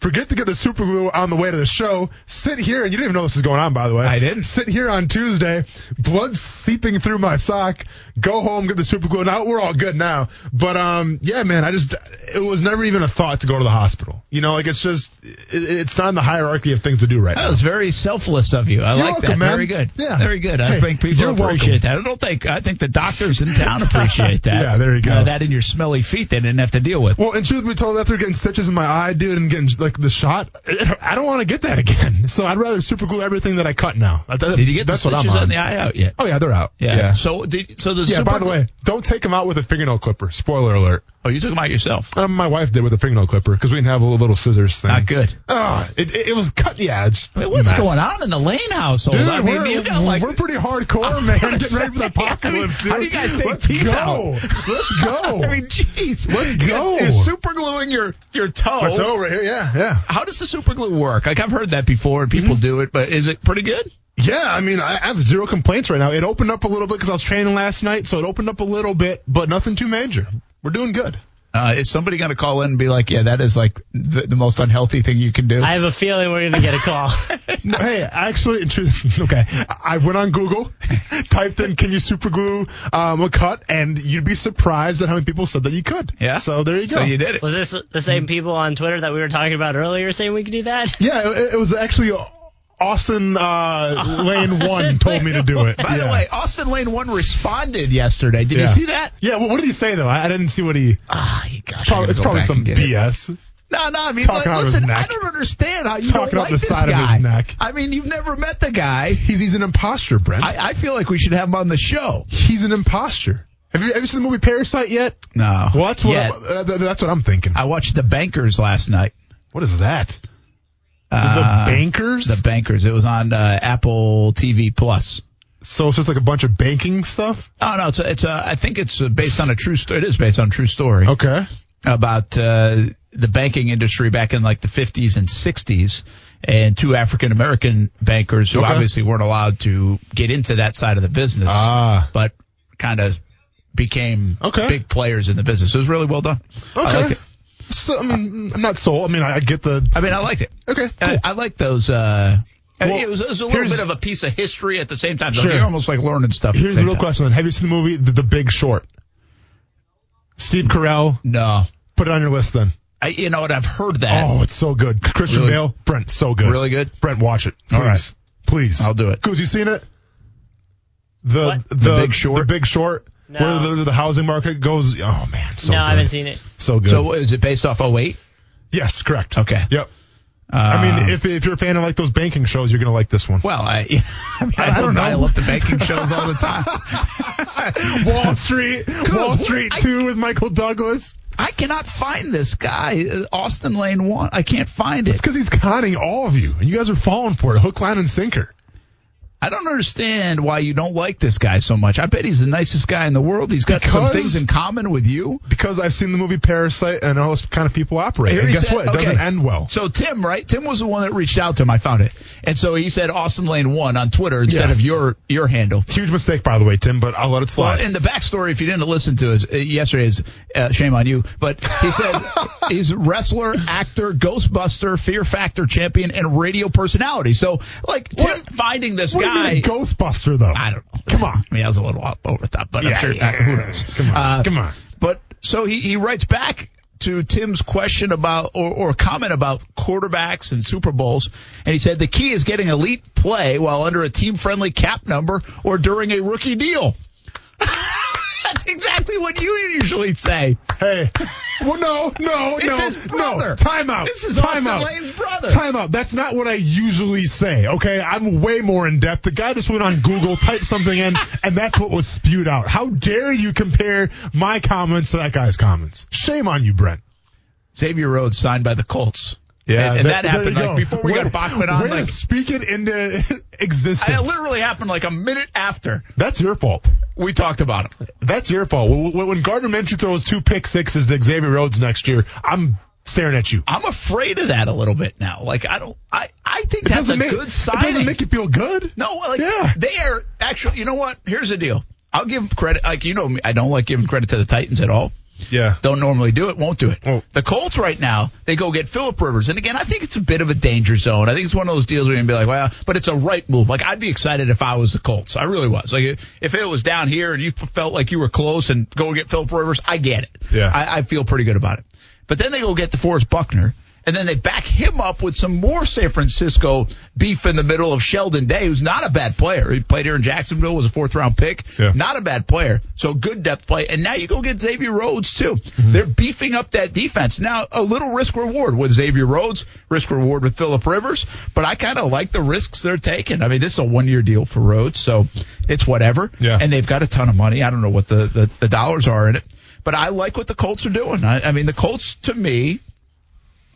[SPEAKER 3] Forget to get the super glue on the way to the show. Sit here, and you didn't even know this was going on, by the way.
[SPEAKER 1] I didn't.
[SPEAKER 3] Sit here on Tuesday, blood seeping through my sock. Go home, get the super glue. Now we're all good now. But um, yeah, man, I just it was never even a thought to go to the hospital. You know, like it's just it, it's on the hierarchy of things to do right
[SPEAKER 1] That
[SPEAKER 3] now.
[SPEAKER 1] That was very selfless of you. I
[SPEAKER 3] You're
[SPEAKER 1] like
[SPEAKER 3] welcome,
[SPEAKER 1] that.
[SPEAKER 3] man.
[SPEAKER 1] Very good.
[SPEAKER 3] Yeah.
[SPEAKER 1] Very good. I
[SPEAKER 3] Hey,
[SPEAKER 1] think people appreciate
[SPEAKER 3] welcome.
[SPEAKER 1] that. I don't think I think the doctors in town appreciate that. [LAUGHS]
[SPEAKER 3] Yeah, there you go.
[SPEAKER 1] Uh, that in your smelly feet they didn't have to deal with.
[SPEAKER 3] Well, and truth be told, after getting stitches in my eye, dude, and getting like the shot, I don't want to get that again. [LAUGHS] So I'd rather super glue everything that I cut now.
[SPEAKER 1] Did you get
[SPEAKER 3] that's
[SPEAKER 1] the stitches
[SPEAKER 3] on.
[SPEAKER 1] the eye out oh, yet?
[SPEAKER 3] Oh yeah, they're out.
[SPEAKER 1] Yeah. So did so the
[SPEAKER 3] Yeah, by the way, don't take them out with a fingernail clipper. Spoiler alert.
[SPEAKER 1] Oh, you took them out yourself.
[SPEAKER 3] Um, my wife did with a fingernail clipper because we didn't have a little scissors thing.
[SPEAKER 1] Not good.
[SPEAKER 3] Oh, it, it, was cut. Yeah, it's
[SPEAKER 1] I mean, what's
[SPEAKER 3] mess.
[SPEAKER 1] going on in the Lane household?
[SPEAKER 3] Dude,
[SPEAKER 1] I mean,
[SPEAKER 3] we're,
[SPEAKER 1] you got like
[SPEAKER 3] we're pretty hardcore, man. Getting ready for the
[SPEAKER 1] say,
[SPEAKER 3] apocalypse, [LAUGHS]
[SPEAKER 1] I mean, how do you guys take
[SPEAKER 3] Let's
[SPEAKER 1] teeth
[SPEAKER 3] go.
[SPEAKER 1] out?
[SPEAKER 3] Let's [LAUGHS] go.
[SPEAKER 1] I mean, jeez.
[SPEAKER 3] Let's go.
[SPEAKER 1] You're super gluing your your toe.
[SPEAKER 3] My toe right here. Yeah, yeah.
[SPEAKER 1] How does the super glue work? Like I've heard that before, and people do it, but is it pretty good?
[SPEAKER 3] Yeah, I mean, I I have zero complaints right now. It opened up a little bit because I was training last night, so it opened up a little bit, but nothing too major. We're doing good.
[SPEAKER 1] Uh, is somebody going to call in and be like, "Yeah, that is like the, the most unhealthy thing you can do"?
[SPEAKER 2] I have a feeling we're gonna get a call. [LAUGHS]
[SPEAKER 3] No, hey, actually, [LAUGHS] okay, I went on Google, [LAUGHS] typed in "Can you super glue um, a cut?" and you'd be surprised at how many people said that you could.
[SPEAKER 1] Yeah.
[SPEAKER 3] So there you go.
[SPEAKER 1] So you did it.
[SPEAKER 2] Was this the same people on Twitter that we were talking about earlier saying we could do that?
[SPEAKER 3] Yeah, it, it was actually Austin uh, [LAUGHS] Lane One told me to do it.
[SPEAKER 1] By the way, Austin Lane one responded yesterday. Did you see that?
[SPEAKER 3] Yeah, well, what did he say though? I, I didn't see what he.
[SPEAKER 1] Ah, you gosh,
[SPEAKER 3] It's probably, it's probably some
[SPEAKER 1] it.
[SPEAKER 3] BS.
[SPEAKER 1] No, no, I mean, like,
[SPEAKER 3] out of his
[SPEAKER 1] listen. I don't understand how you
[SPEAKER 3] Talking
[SPEAKER 1] don't like
[SPEAKER 3] the
[SPEAKER 1] this
[SPEAKER 3] side of his neck.
[SPEAKER 1] I mean, you've never met the guy.
[SPEAKER 3] He's he's an imposter, Brent.
[SPEAKER 1] I, I feel like we should have him on the show.
[SPEAKER 3] he's an imposter. Have you have you seen the movie Parasite yet?
[SPEAKER 1] No.
[SPEAKER 3] Well, that's what uh, that's what I'm thinking.
[SPEAKER 1] I watched The Bankers last night.
[SPEAKER 3] What is that?
[SPEAKER 1] Uh,
[SPEAKER 3] the Bankers.
[SPEAKER 1] The Bankers. It was on uh, Apple TV Plus.
[SPEAKER 3] so it's just like a bunch of banking stuff.
[SPEAKER 1] Oh no, it's a, it's a, I think it's uh, based on a true story. It is based on a true story
[SPEAKER 3] Okay.
[SPEAKER 1] about uh, the banking industry back in like the 50s and 60s, and two African American bankers who
[SPEAKER 3] Okay.
[SPEAKER 1] obviously weren't allowed to get into that side of the business,
[SPEAKER 3] Ah.
[SPEAKER 1] but kind of became
[SPEAKER 3] Okay.
[SPEAKER 1] big players in the business. It was really well done. I
[SPEAKER 3] Okay.
[SPEAKER 1] liked it.
[SPEAKER 3] So I mean, I'm not sold. I mean, I, I get the.
[SPEAKER 1] I mean, I liked it.
[SPEAKER 3] Okay.
[SPEAKER 1] I,
[SPEAKER 3] Cool.
[SPEAKER 1] I like those. Uh, I mean,
[SPEAKER 3] Well,
[SPEAKER 1] it was, it was a little bit of a piece of history at the same time. So
[SPEAKER 3] Sure.
[SPEAKER 1] you're almost like learning stuff.
[SPEAKER 3] Here's
[SPEAKER 1] the
[SPEAKER 3] real
[SPEAKER 1] time.
[SPEAKER 3] question. Have you seen the movie The, the Big Short? Steve Carell.
[SPEAKER 1] No,
[SPEAKER 3] Put it on your list then.
[SPEAKER 1] I, you know what? I've heard that.
[SPEAKER 3] Oh, it's so good. Christian
[SPEAKER 1] Really?
[SPEAKER 3] Bale. Brent, so good.
[SPEAKER 1] Really good?
[SPEAKER 3] Brent, watch it. Please.
[SPEAKER 1] All right.
[SPEAKER 3] Please.
[SPEAKER 1] I'll do it.
[SPEAKER 3] Goose, you seen it? The, the
[SPEAKER 1] The Big Short?
[SPEAKER 3] The Big Short.
[SPEAKER 2] No.
[SPEAKER 3] Where the, the housing market goes. Oh man, so
[SPEAKER 2] no,
[SPEAKER 3] good.
[SPEAKER 2] I haven't seen it.
[SPEAKER 3] So good.
[SPEAKER 1] So is it based off 08?
[SPEAKER 3] yes, correct.
[SPEAKER 1] Okay.
[SPEAKER 3] Yep.
[SPEAKER 1] Uh,
[SPEAKER 3] I mean, if if you're a fan of like those banking shows, you're gonna like this one.
[SPEAKER 1] well, I, [LAUGHS] I, mean, I,
[SPEAKER 3] I don't
[SPEAKER 1] don't dial up the banking shows all the time. [LAUGHS]
[SPEAKER 3] Wall Street, [LAUGHS] Wall? Street
[SPEAKER 1] I-
[SPEAKER 3] Two with Michael Douglas.
[SPEAKER 1] I cannot find this guy, uh, Austin Lane one. I can't find it.
[SPEAKER 3] It's because he's conning all of you, and you guys are falling for it, hook, line, and sinker.
[SPEAKER 1] I don't understand why you don't like this guy so much. I bet he's the nicest guy in the world. He's got some things in common with you.
[SPEAKER 3] Because I've seen the movie Parasite, and all those kind of people operate.
[SPEAKER 1] Here
[SPEAKER 3] And guess
[SPEAKER 1] said-
[SPEAKER 3] what? It
[SPEAKER 1] okay.
[SPEAKER 3] doesn't end well.
[SPEAKER 1] So Tim, right? Tim was the one that reached out to him. I found it, and so he said Austin Lane one on Twitter instead
[SPEAKER 3] Yeah.
[SPEAKER 1] of your your handle.
[SPEAKER 3] Huge mistake, by the way, Tim, but I'll let it
[SPEAKER 1] Well,
[SPEAKER 3] slide.
[SPEAKER 1] in the backstory, if you didn't listen to his uh, yesterday's, uh, shame on you. But he said [LAUGHS] he's wrestler, actor, Ghostbuster, Fear Factor champion, and radio personality. So, like Tim
[SPEAKER 3] What?
[SPEAKER 1] finding this
[SPEAKER 3] what you
[SPEAKER 1] guy,
[SPEAKER 3] Ghostbuster, though?
[SPEAKER 1] I don't know.
[SPEAKER 3] Come on.
[SPEAKER 1] I mean, that was a little over the top, but I'm
[SPEAKER 3] Yeah,
[SPEAKER 1] sure
[SPEAKER 3] yeah.
[SPEAKER 1] uh, who knows.
[SPEAKER 3] Come on,
[SPEAKER 1] Uh,
[SPEAKER 3] come on.
[SPEAKER 1] But so he he writes back to Tim's question about or, or comment about quarterbacks and Super Bowls, and he said the key is getting elite play while under a team friendly cap number or during a rookie deal. That's exactly what you usually say.
[SPEAKER 3] Hey. [LAUGHS] Well, no, no,
[SPEAKER 1] It's
[SPEAKER 3] no,
[SPEAKER 1] his brother.
[SPEAKER 3] no. Time out.
[SPEAKER 1] This is
[SPEAKER 3] Time
[SPEAKER 1] Austin
[SPEAKER 3] out.
[SPEAKER 1] Lane's brother.
[SPEAKER 3] Time out. That's not what I usually say. Okay, I'm way more in depth. The guy just went on Google, typed something in, [LAUGHS] and that's what was spewed out. How dare you compare my comments to that guy's comments? Shame on you, Brent.
[SPEAKER 1] Xavier Rhodes signed by the Colts. And, and that,
[SPEAKER 3] there
[SPEAKER 1] happened like
[SPEAKER 3] go.
[SPEAKER 1] before we got Bachman on.
[SPEAKER 3] way to
[SPEAKER 1] Like,
[SPEAKER 3] speak it into [LAUGHS] existence.
[SPEAKER 1] it literally happened like a minute after
[SPEAKER 3] That's your fault.
[SPEAKER 1] we talked about him.
[SPEAKER 3] That's your fault. When, when Gardner Minshew throws two pick sixes to Xavier Rhodes next year, I'm staring at you.
[SPEAKER 1] I'm afraid of that a little bit now. Like I don't, I, I think
[SPEAKER 3] It
[SPEAKER 1] that's a
[SPEAKER 3] make,
[SPEAKER 1] good
[SPEAKER 3] It doesn't make you feel good.
[SPEAKER 1] no, like
[SPEAKER 3] Yeah.
[SPEAKER 1] they are actually. You know what? Here's the deal. I'll give credit. Like you know me, I don't like giving credit to the Titans at all.
[SPEAKER 3] Yeah.
[SPEAKER 1] Don't normally do it, won't do it.
[SPEAKER 3] Well-
[SPEAKER 1] the Colts right now, they go get Philip Rivers. And again, I think it's a bit of a danger zone. I think it's one of those deals where you're going to be like, well, but it's a right move. Like, I'd be excited if I was the Colts. I really was. Like, if it was down here and you felt like you were close and go get Philip Rivers, I get it.
[SPEAKER 3] Yeah.
[SPEAKER 1] I, I feel pretty good about it. But then they go get DeForest Buckner. And then they back him up with some more San Francisco beef in the middle of Sheldon Day, who's not a bad player. He played here in Jacksonville, was a fourth round pick.
[SPEAKER 3] Yeah.
[SPEAKER 1] Not a bad player. So good depth play. And now you go get Xavier Rhodes too.
[SPEAKER 3] Mm-hmm.
[SPEAKER 1] They're beefing up that defense. Now a little risk reward with Xavier Rhodes, risk reward with Philip Rivers, but I kind of like the risks they're taking. I mean, this is a one year deal for Rhodes, so it's whatever.
[SPEAKER 3] Yeah.
[SPEAKER 1] And they've got a ton of money. I don't know what the, the, the dollars are in it, but I like what the Colts are doing. I, I mean, the Colts to me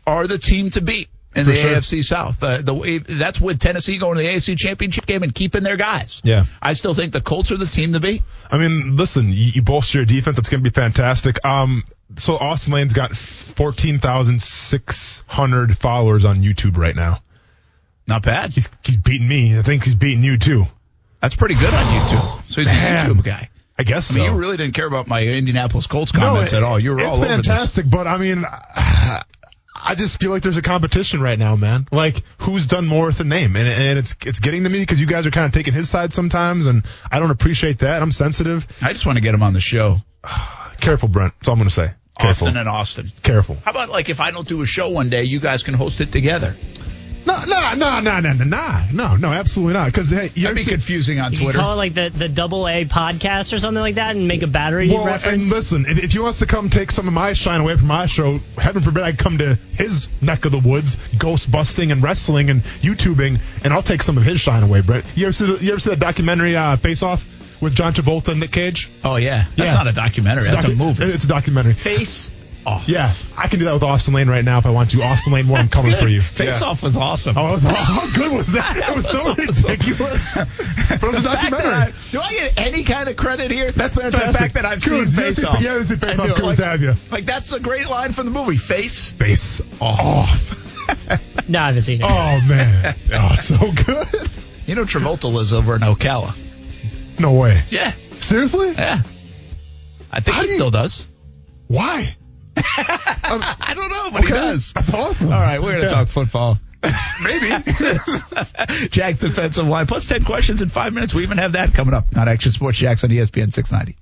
[SPEAKER 1] are the team to beat in
[SPEAKER 3] For
[SPEAKER 1] the
[SPEAKER 3] sure.
[SPEAKER 1] AFC South. Uh, the way that's with Tennessee going to the AFC Championship game and keeping their guys.
[SPEAKER 3] Yeah.
[SPEAKER 1] I still think the Colts are the team to beat.
[SPEAKER 3] I mean, listen, you, you bolster your defense. It's going to be fantastic. Um, so Austin Lane's got 14,600 followers on YouTube right now.
[SPEAKER 1] Not bad.
[SPEAKER 3] He's, he's beating me. I think he's beating you too.
[SPEAKER 1] That's pretty good on YouTube. So he's
[SPEAKER 3] Man.
[SPEAKER 1] a YouTube guy.
[SPEAKER 3] I guess
[SPEAKER 1] I mean,
[SPEAKER 3] so.
[SPEAKER 1] you really didn't care about my Indianapolis Colts comments
[SPEAKER 3] No,
[SPEAKER 1] at all. You were all over this.
[SPEAKER 3] fantastic, but I mean, I just feel like there's a competition right now, man. Like who's done more with the name, and, and it's it's getting to me because you guys are kind of taking his side sometimes, and I don't appreciate that. I'm sensitive.
[SPEAKER 1] I just want to get him on the show. [SIGHS]
[SPEAKER 3] Careful, Brent. That's all I'm going to say. Careful.
[SPEAKER 1] Austin and Austin.
[SPEAKER 3] Careful.
[SPEAKER 1] How about like if I don't do a show one day, you guys can host it together?
[SPEAKER 3] No, no, no, no, no, no, no, no, no, absolutely not. Because hey, you
[SPEAKER 1] That'd
[SPEAKER 3] ever
[SPEAKER 1] be
[SPEAKER 3] see-
[SPEAKER 1] confusing on
[SPEAKER 2] You
[SPEAKER 1] Twitter.
[SPEAKER 2] call it like the, the double A podcast or something like that and make a battery
[SPEAKER 3] Well,
[SPEAKER 2] reference.
[SPEAKER 3] and listen, if, if he wants to come take some of my shine away from my show, heaven forbid I come to his neck of the woods, ghost busting and wrestling and YouTubing, and I'll take some of his shine away, Brett. You ever see, the- you ever see that documentary, uh, Face Off, with John Travolta and Nick Cage?
[SPEAKER 1] Oh yeah, that's
[SPEAKER 3] Yeah.
[SPEAKER 1] not a documentary.
[SPEAKER 3] It's
[SPEAKER 1] That's a movie.
[SPEAKER 3] It's a documentary.
[SPEAKER 1] Face off.
[SPEAKER 3] Yeah, I can do that with Austin Lane right now if I want to. Austin Lane, more I'm coming for you.
[SPEAKER 1] Face
[SPEAKER 3] Yeah.
[SPEAKER 1] off was awesome.
[SPEAKER 3] Oh, it was, how good was that? That was [LAUGHS] so
[SPEAKER 1] That was awesome.
[SPEAKER 3] ridiculous. [LAUGHS] but it was a
[SPEAKER 1] The fact that
[SPEAKER 3] documentary.
[SPEAKER 1] I- do I get any kind of credit here?
[SPEAKER 3] That's
[SPEAKER 1] For
[SPEAKER 3] fantastic.
[SPEAKER 1] The fact that I've
[SPEAKER 3] Coos,
[SPEAKER 1] seen Face Off.
[SPEAKER 3] you ever see Face Off?
[SPEAKER 1] do. Like,
[SPEAKER 3] have you?
[SPEAKER 1] Like that's a great line from the movie. Face
[SPEAKER 3] Face off. [LAUGHS]
[SPEAKER 2] no, I haven't seen it.
[SPEAKER 3] Oh man, oh so good.
[SPEAKER 1] You know Travolta lives over in Ocala.
[SPEAKER 3] No way.
[SPEAKER 1] Yeah,
[SPEAKER 3] Seriously?
[SPEAKER 1] yeah. I think
[SPEAKER 3] How
[SPEAKER 1] he
[SPEAKER 3] do you-
[SPEAKER 1] still does.
[SPEAKER 3] Why? [LAUGHS]
[SPEAKER 1] I don't know, but he does.
[SPEAKER 3] That's awesome.
[SPEAKER 1] All right, we're gonna
[SPEAKER 3] Yeah.
[SPEAKER 1] talk football. [LAUGHS]
[SPEAKER 3] Maybe. [LAUGHS]
[SPEAKER 1] Jack's defensive line plus ten questions in five minutes. We even have that coming up. Not Action Sports Jax on ESPN 690.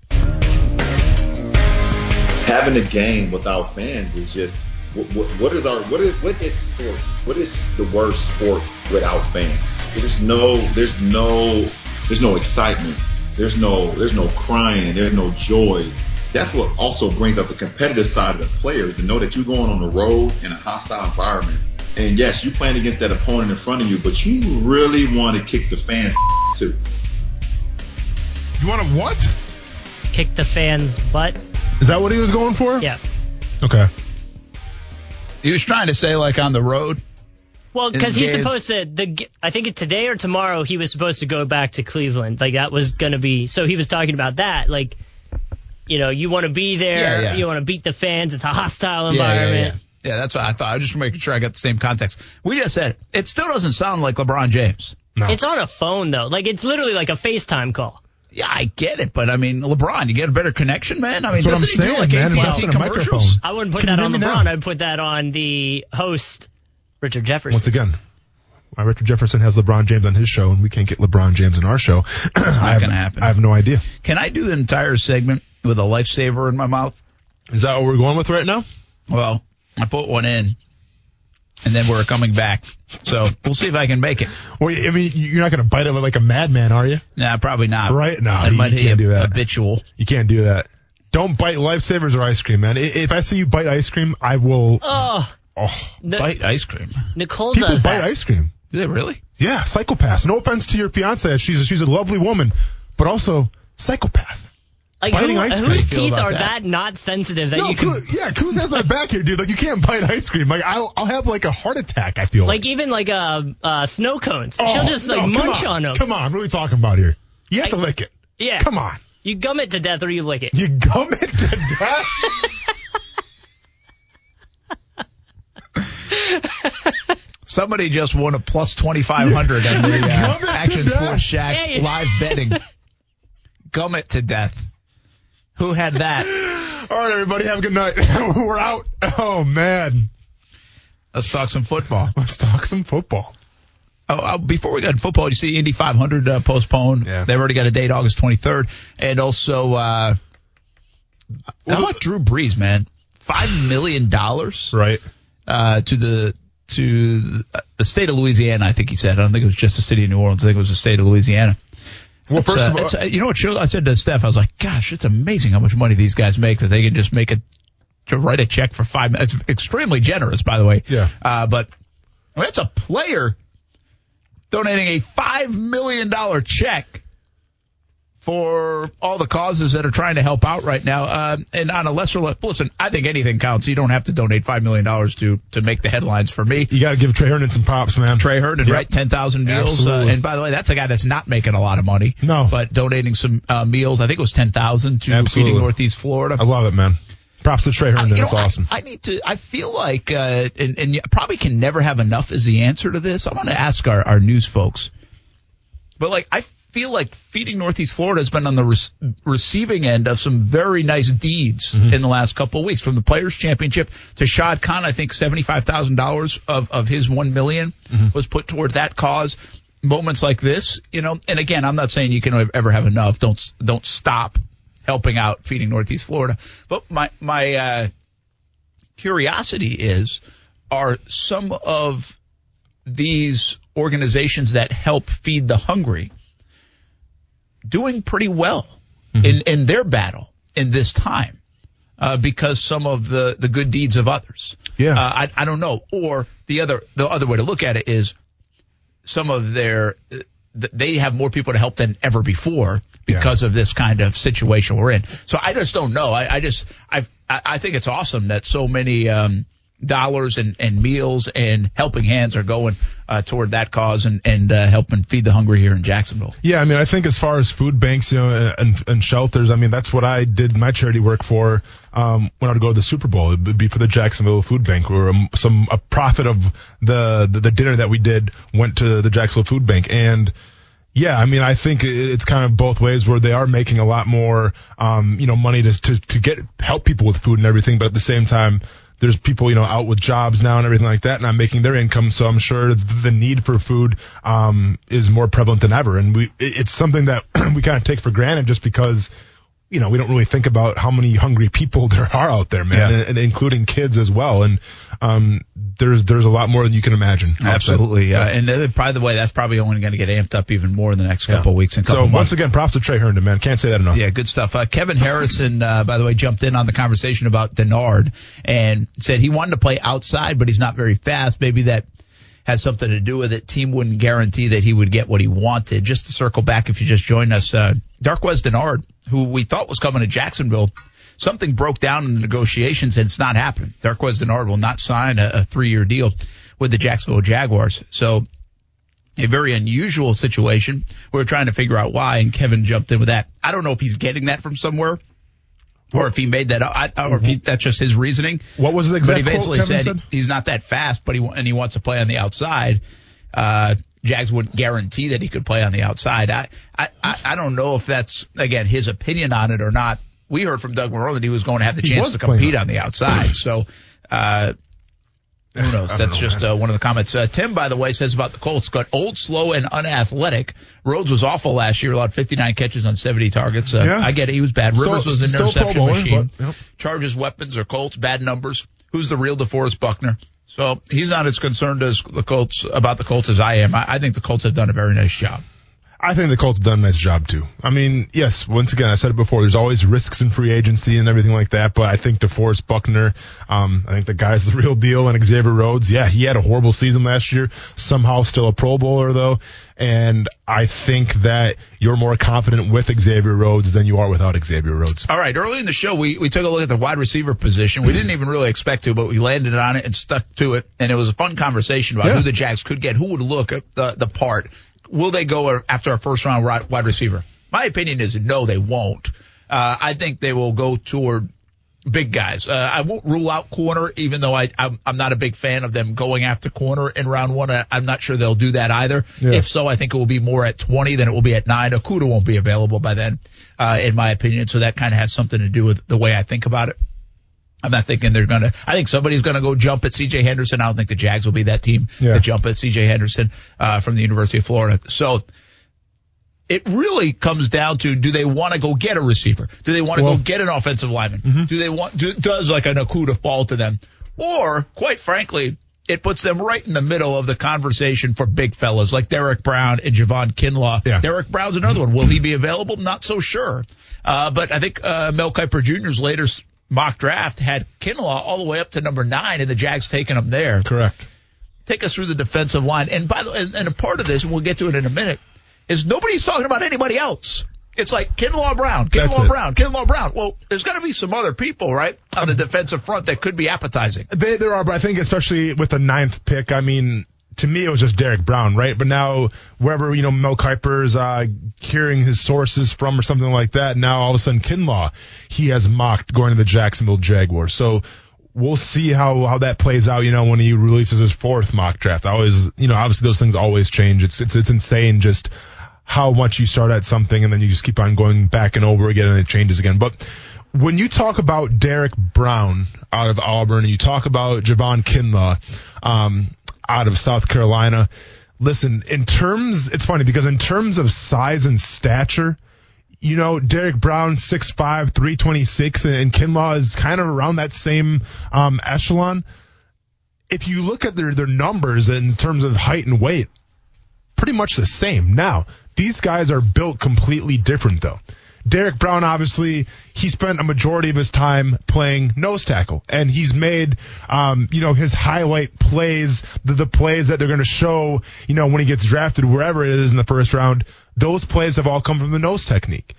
[SPEAKER 9] having a game without fans is just what, what, what is our what is what is sport? What is the worst sport without fans? There's no there's no there's no excitement. There's no there's no crying. There's no joy. That's what also brings up the competitive side of the players to know that you're going on the road in a hostile environment. And yes, you're playing against that opponent in front of you, but you really want to kick the fans [LAUGHS] too.
[SPEAKER 3] you want to what?
[SPEAKER 2] Kick the fans' butt.
[SPEAKER 3] Is that what he was going for?
[SPEAKER 2] Yeah.
[SPEAKER 3] Okay.
[SPEAKER 1] He was trying to say like on the road.
[SPEAKER 2] Well, because he's supposed to. The I think today or tomorrow he was supposed to go back to Cleveland. Like that was gonna be. So he was talking about that. Like, you know, you want to be there.
[SPEAKER 1] Yeah, yeah.
[SPEAKER 2] You want to beat the fans. It's a hostile
[SPEAKER 1] Yeah, yeah,
[SPEAKER 2] environment.
[SPEAKER 1] yeah. Yeah, that's what I thought. I was just making sure I got the same context. We just said it still doesn't sound like LeBron James.
[SPEAKER 3] No.
[SPEAKER 2] It's on a phone though. Like it's literally like a FaceTime call.
[SPEAKER 1] Yeah, I get it, but I mean, LeBron, you get a better connection, man. I mean,
[SPEAKER 3] That's what I'm
[SPEAKER 1] doesn't do
[SPEAKER 3] saying,
[SPEAKER 1] like
[SPEAKER 3] man.
[SPEAKER 1] AT&T
[SPEAKER 3] Invest in a
[SPEAKER 1] commercials?
[SPEAKER 3] microphone.
[SPEAKER 2] I wouldn't put
[SPEAKER 3] Can
[SPEAKER 2] that on
[SPEAKER 3] hear me
[SPEAKER 2] LeBron.
[SPEAKER 3] now?
[SPEAKER 2] I'd put that on the host, Richard Jefferson.
[SPEAKER 3] Once again, uh, Richard Jefferson has LeBron James on his show, and we can't get LeBron James in our show. [CLEARS THROAT] It's
[SPEAKER 1] not gonna happen.
[SPEAKER 3] I have no idea.
[SPEAKER 1] Can I do the entire segment with a lifesaver in my mouth?
[SPEAKER 3] Is that what we're going with right now?
[SPEAKER 1] Well, I put one in, and then we're coming back. So we'll see if I can make it.
[SPEAKER 3] Well, I mean, you're not going to bite it like a madman, are you?
[SPEAKER 1] Nah, probably not.
[SPEAKER 3] Right? No,
[SPEAKER 1] it
[SPEAKER 3] you
[SPEAKER 1] might be
[SPEAKER 3] can't
[SPEAKER 1] a-
[SPEAKER 3] do that.
[SPEAKER 1] habitual.
[SPEAKER 3] You can't do that. Don't bite lifesavers or ice cream, man. If I see you bite ice cream, I will.
[SPEAKER 2] oh,
[SPEAKER 3] Oh,
[SPEAKER 2] the,
[SPEAKER 1] Bite ice cream.
[SPEAKER 2] Nicole
[SPEAKER 3] people
[SPEAKER 2] does
[SPEAKER 3] bite
[SPEAKER 2] that.
[SPEAKER 3] ice cream.
[SPEAKER 1] Do they really?
[SPEAKER 3] Yeah, psychopaths. No offense to your fiance, she's she's a lovely woman, but also psychopath.
[SPEAKER 2] Like
[SPEAKER 3] biting
[SPEAKER 2] who,
[SPEAKER 3] ice cream.
[SPEAKER 2] whose teeth are
[SPEAKER 1] that?
[SPEAKER 2] that? not sensitive that
[SPEAKER 3] No,
[SPEAKER 2] you can
[SPEAKER 3] Kuz, yeah, Kuz has my back here, dude. Like you can't bite ice cream. Like I'll I'll have like a heart attack. I feel
[SPEAKER 2] like even like uh, uh snow cones.
[SPEAKER 3] Oh,
[SPEAKER 2] She'll just like
[SPEAKER 3] no,
[SPEAKER 2] munch
[SPEAKER 3] on.
[SPEAKER 2] on them.
[SPEAKER 3] Come on, what are we talking about here? You have to lick it.
[SPEAKER 2] Yeah.
[SPEAKER 3] Come on.
[SPEAKER 2] You gum it to death or you lick it.
[SPEAKER 3] You gum it to death. [LAUGHS]
[SPEAKER 1] Somebody just won a plus 2,500 on the
[SPEAKER 3] Gum it
[SPEAKER 1] uh, Action. Sports Jax
[SPEAKER 2] Hey.
[SPEAKER 1] live betting. Gum it to death. Who had that? [LAUGHS]
[SPEAKER 3] All right, everybody, have a good night. [LAUGHS] We're out. Oh man,
[SPEAKER 1] Let's talk some football. [LAUGHS]
[SPEAKER 3] let's talk some football.
[SPEAKER 1] Oh, uh, before we got in football, you see Indy 500 uh, postponed.
[SPEAKER 3] Yeah.
[SPEAKER 1] They've already got a date, August 23rd, and also uh, how about Drew Brees, man? Five million dollars
[SPEAKER 3] Right.
[SPEAKER 1] uh, to the to the state of Louisiana. I think he said. I don't think it was just the city of New Orleans. I think it was the state of Louisiana.
[SPEAKER 3] Well, first
[SPEAKER 1] uh,
[SPEAKER 3] of all,
[SPEAKER 1] you know what? Show, I said to Steph, I was like, "Gosh, it's amazing how much money these guys make that they can just make a to write a check for five. It's extremely generous, by the way.
[SPEAKER 3] Yeah.
[SPEAKER 1] Uh, but I mean, that's a player donating a five million dollar check for all the causes that are trying to help out right now. Uh, and on a lesser level, listen, I think anything counts. You don't have to donate five million dollars to to make the headlines for me.
[SPEAKER 3] you got to give Tre Herndon some props, man.
[SPEAKER 1] Tre Herndon,
[SPEAKER 3] Yep.
[SPEAKER 1] right? 10,000 meals. Uh, and by the way, that's a guy that's not making a lot of money.
[SPEAKER 3] No.
[SPEAKER 1] But donating some uh, meals. I think it was 10,000 to
[SPEAKER 3] Absolutely.
[SPEAKER 1] Feeding Northeast Florida.
[SPEAKER 3] I love it, man. Props to Tre
[SPEAKER 1] I-
[SPEAKER 3] Herndon.
[SPEAKER 1] know,
[SPEAKER 3] That's awesome.
[SPEAKER 1] I, I need to. I feel like, uh, and, and you probably can never have enough is the answer to this. I want to ask our, our news folks, but like I feel like feeding Northeast Florida has been on the re- receiving end of some very nice deeds
[SPEAKER 3] Mm-hmm.
[SPEAKER 1] in the last couple of weeks, from the Players Championship to Shad Khan. I think seventy five thousand dollars of of his one million
[SPEAKER 3] Mm-hmm.
[SPEAKER 1] was put toward that cause. Moments like this, you know, and again, I'm not saying you can ever have enough. Don't don't stop helping out feeding Northeast Florida. But my my uh, curiosity is, are some of these organizations that help feed the hungry doing pretty well in in their battle in this time? Uh, because some of the, the good deeds of others.
[SPEAKER 3] Yeah.
[SPEAKER 1] Uh, I, I don't know. Or the other the other way to look at it is some of their they have more people to help than ever before because of this kind of situation we're in. So I just don't know. I, I just I've, I I think it's awesome that so many um, dollars and, and meals and helping hands are going uh, toward that cause and and uh, helping feed the hungry here in Jacksonville.
[SPEAKER 3] Yeah, I mean, I think as far as food banks, you know, and, and shelters, I mean, that's what I did my charity work for um, when I would go to the Super Bowl. It would be for the Jacksonville Food Bank, where um, some a profit of the, the the dinner that we did went to the Jacksonville Food Bank, and yeah, I mean, I think it's kind of both ways where they are making a lot more, um, you know, money to, to to get help people with food and everything, but at the same time. There's people, you know, out with jobs now and everything like that, not making their income. So I'm sure the need for food um, is more prevalent than ever, and we, it's something that [CLEARS THROAT] we kind of take for granted just because you know, we don't really think about how many hungry people [LAUGHS] there are out there, man,
[SPEAKER 1] Yeah.
[SPEAKER 3] and, and including kids as well. And um, there's there's a lot more than you can imagine.
[SPEAKER 1] Absolutely, uh, and uh, by the way, that's probably only going to get amped up even more in the next couple of weeks and
[SPEAKER 3] So
[SPEAKER 1] couple months.
[SPEAKER 3] once again, props to Tre Herndon, man. Can't say that enough.
[SPEAKER 1] Yeah, good stuff. Uh, Kevin Harrison, uh, by the way, jumped in on the conversation about Dennard and said he wanted to play outside, but he's not very fast. Maybe that has something to do with it. Team wouldn't guarantee that he would get what he wanted. Just to circle back, if you just joined us, uh, Darqueze Dennard, who we thought was coming to Jacksonville, something broke down in the negotiations and it's not happening. Darqueze Dennard will not sign a, a three-year deal with the Jacksonville Jaguars. So a very unusual situation. We're trying to figure out why, and Kevin jumped in with that. I don't know if he's getting that from somewhere, or if he made that, up, or if he, that's just his reasoning.
[SPEAKER 3] What was the
[SPEAKER 1] But
[SPEAKER 3] exact
[SPEAKER 1] he
[SPEAKER 3] quote
[SPEAKER 1] basically said,
[SPEAKER 3] said?
[SPEAKER 1] he's not that fast, but he and he wants to play on the outside. Uh, Jags wouldn't guarantee that he could play on the outside. I, I, I don't know if that's again his opinion on it or not. We heard from Doug Marrone that he was going to have the
[SPEAKER 3] He
[SPEAKER 1] chance to compete
[SPEAKER 3] on-
[SPEAKER 1] the outside. [CLEARS THROAT] So, uh, who knows? That's
[SPEAKER 3] know,
[SPEAKER 1] just uh, one of the comments. Uh, Tim, by the way, says about the Colts, got old, slow, and unathletic. Rhodes was awful last year, allowed 59 catches on 70 targets. Uh,
[SPEAKER 3] Yeah.
[SPEAKER 1] I get it. He was bad.
[SPEAKER 3] Still-
[SPEAKER 1] Rivers was an interception machine.
[SPEAKER 3] but, yep.
[SPEAKER 1] Charges, weapons, or Colts, bad numbers. Who's the real DeForest Buckner? So he's not as concerned as the Colts about the Colts as I am. I, I think the Colts have done a very nice job.
[SPEAKER 3] I think the Colts have done a nice job too. I mean, yes, once again, I said it before, there's always risks in free agency and everything like that, but I think DeForest Buckner, um, I think the guy's [LAUGHS] the real deal and Xavier Rhodes, yeah, he had a horrible season last year, somehow still a pro bowler though, and I think that you're more confident with Xavier Rhodes than you are without Xavier Rhodes.
[SPEAKER 1] All right. Early in the show, we, we took a look at the wide receiver position. We didn't even really expect to, but we landed on it and stuck to it. And it was a fun conversation about
[SPEAKER 3] Yeah.
[SPEAKER 1] who the Jags could get, who would look at the, the part. Will they go after a first round wide receiver? My opinion is no, they won't. Uh, I think they will go toward big guys. Uh, I won't rule out corner, even though I, I'm, I'm not a big fan of them going after corner in round one. I, I'm not sure they'll do that either.
[SPEAKER 3] Yeah.
[SPEAKER 1] If so, I think it will be more at 20 than it will be at nine. Okudah won't be available by then. uh, in my opinion. So that kind of has something to do with the way I think about it. I'm not thinking they're going to. I think somebody's going to go jump at C.J. Henderson. I don't think the Jags will be that team
[SPEAKER 3] Yeah.
[SPEAKER 1] to jump at C.J. Henderson uh, from the University of Florida. So it really comes down to do they want to go get a receiver? Do they want to
[SPEAKER 3] Well-
[SPEAKER 1] go get an offensive lineman? Do they want do, does like an Okudah fall to them? Or quite frankly, it puts them right in the middle of the conversation for big fellas like Derrick Brown and Javon Kinlaw.
[SPEAKER 3] Yeah.
[SPEAKER 1] Derrick Brown's another one. Will he be available? Not so sure. Uh, but I think uh, Mel Kiper Jr.'s later s- mock draft had Kinlaw all the way up to number nine, and the Jags taking him there
[SPEAKER 3] Correct.
[SPEAKER 1] take us through the defensive line. And by the and, and a part of this, and we'll get to it in a minute, is nobody's talking about anybody else. It's like Kinlaw Brown, Kinlaw. Brown, Kinlaw Brown. Well, there's got to be some other people, right, on the defensive front that could be appetizing.
[SPEAKER 3] They, there are, but I think especially with the ninth pick, I mean, to me it was just Derrick Brown, right? But now wherever you know Mel Kiper's uh, hearing his sources from or something like that, now all of a sudden Kinlaw he has mocked going to the Jacksonville Jaguars. So we'll see how how that plays out. You know, when he releases his fourth mock draft, I always you know obviously those things always change. It's it's it's insane just how much you start at something and then you just keep on going back and over again and it changes again. But when you talk about Derrick Brown out of Auburn and you talk about Javon Kinlaw um, out of South Carolina, listen, in terms, it's funny because in terms of size and stature, you know, Derrick Brown, 6'5", 326, and, Kinlaw is kind of around that same um, echelon. If you look at their, their numbers in terms of height and weight, pretty much the same. Now, these guys are built completely different though. Derrick Brown, obviously, he spent a majority of his time playing nose tackle, and he's made, um, you know, his highlight plays, the, the plays that they're going to show, you know, when he gets drafted, wherever it is in the first round. Those plays have all come from the nose technique.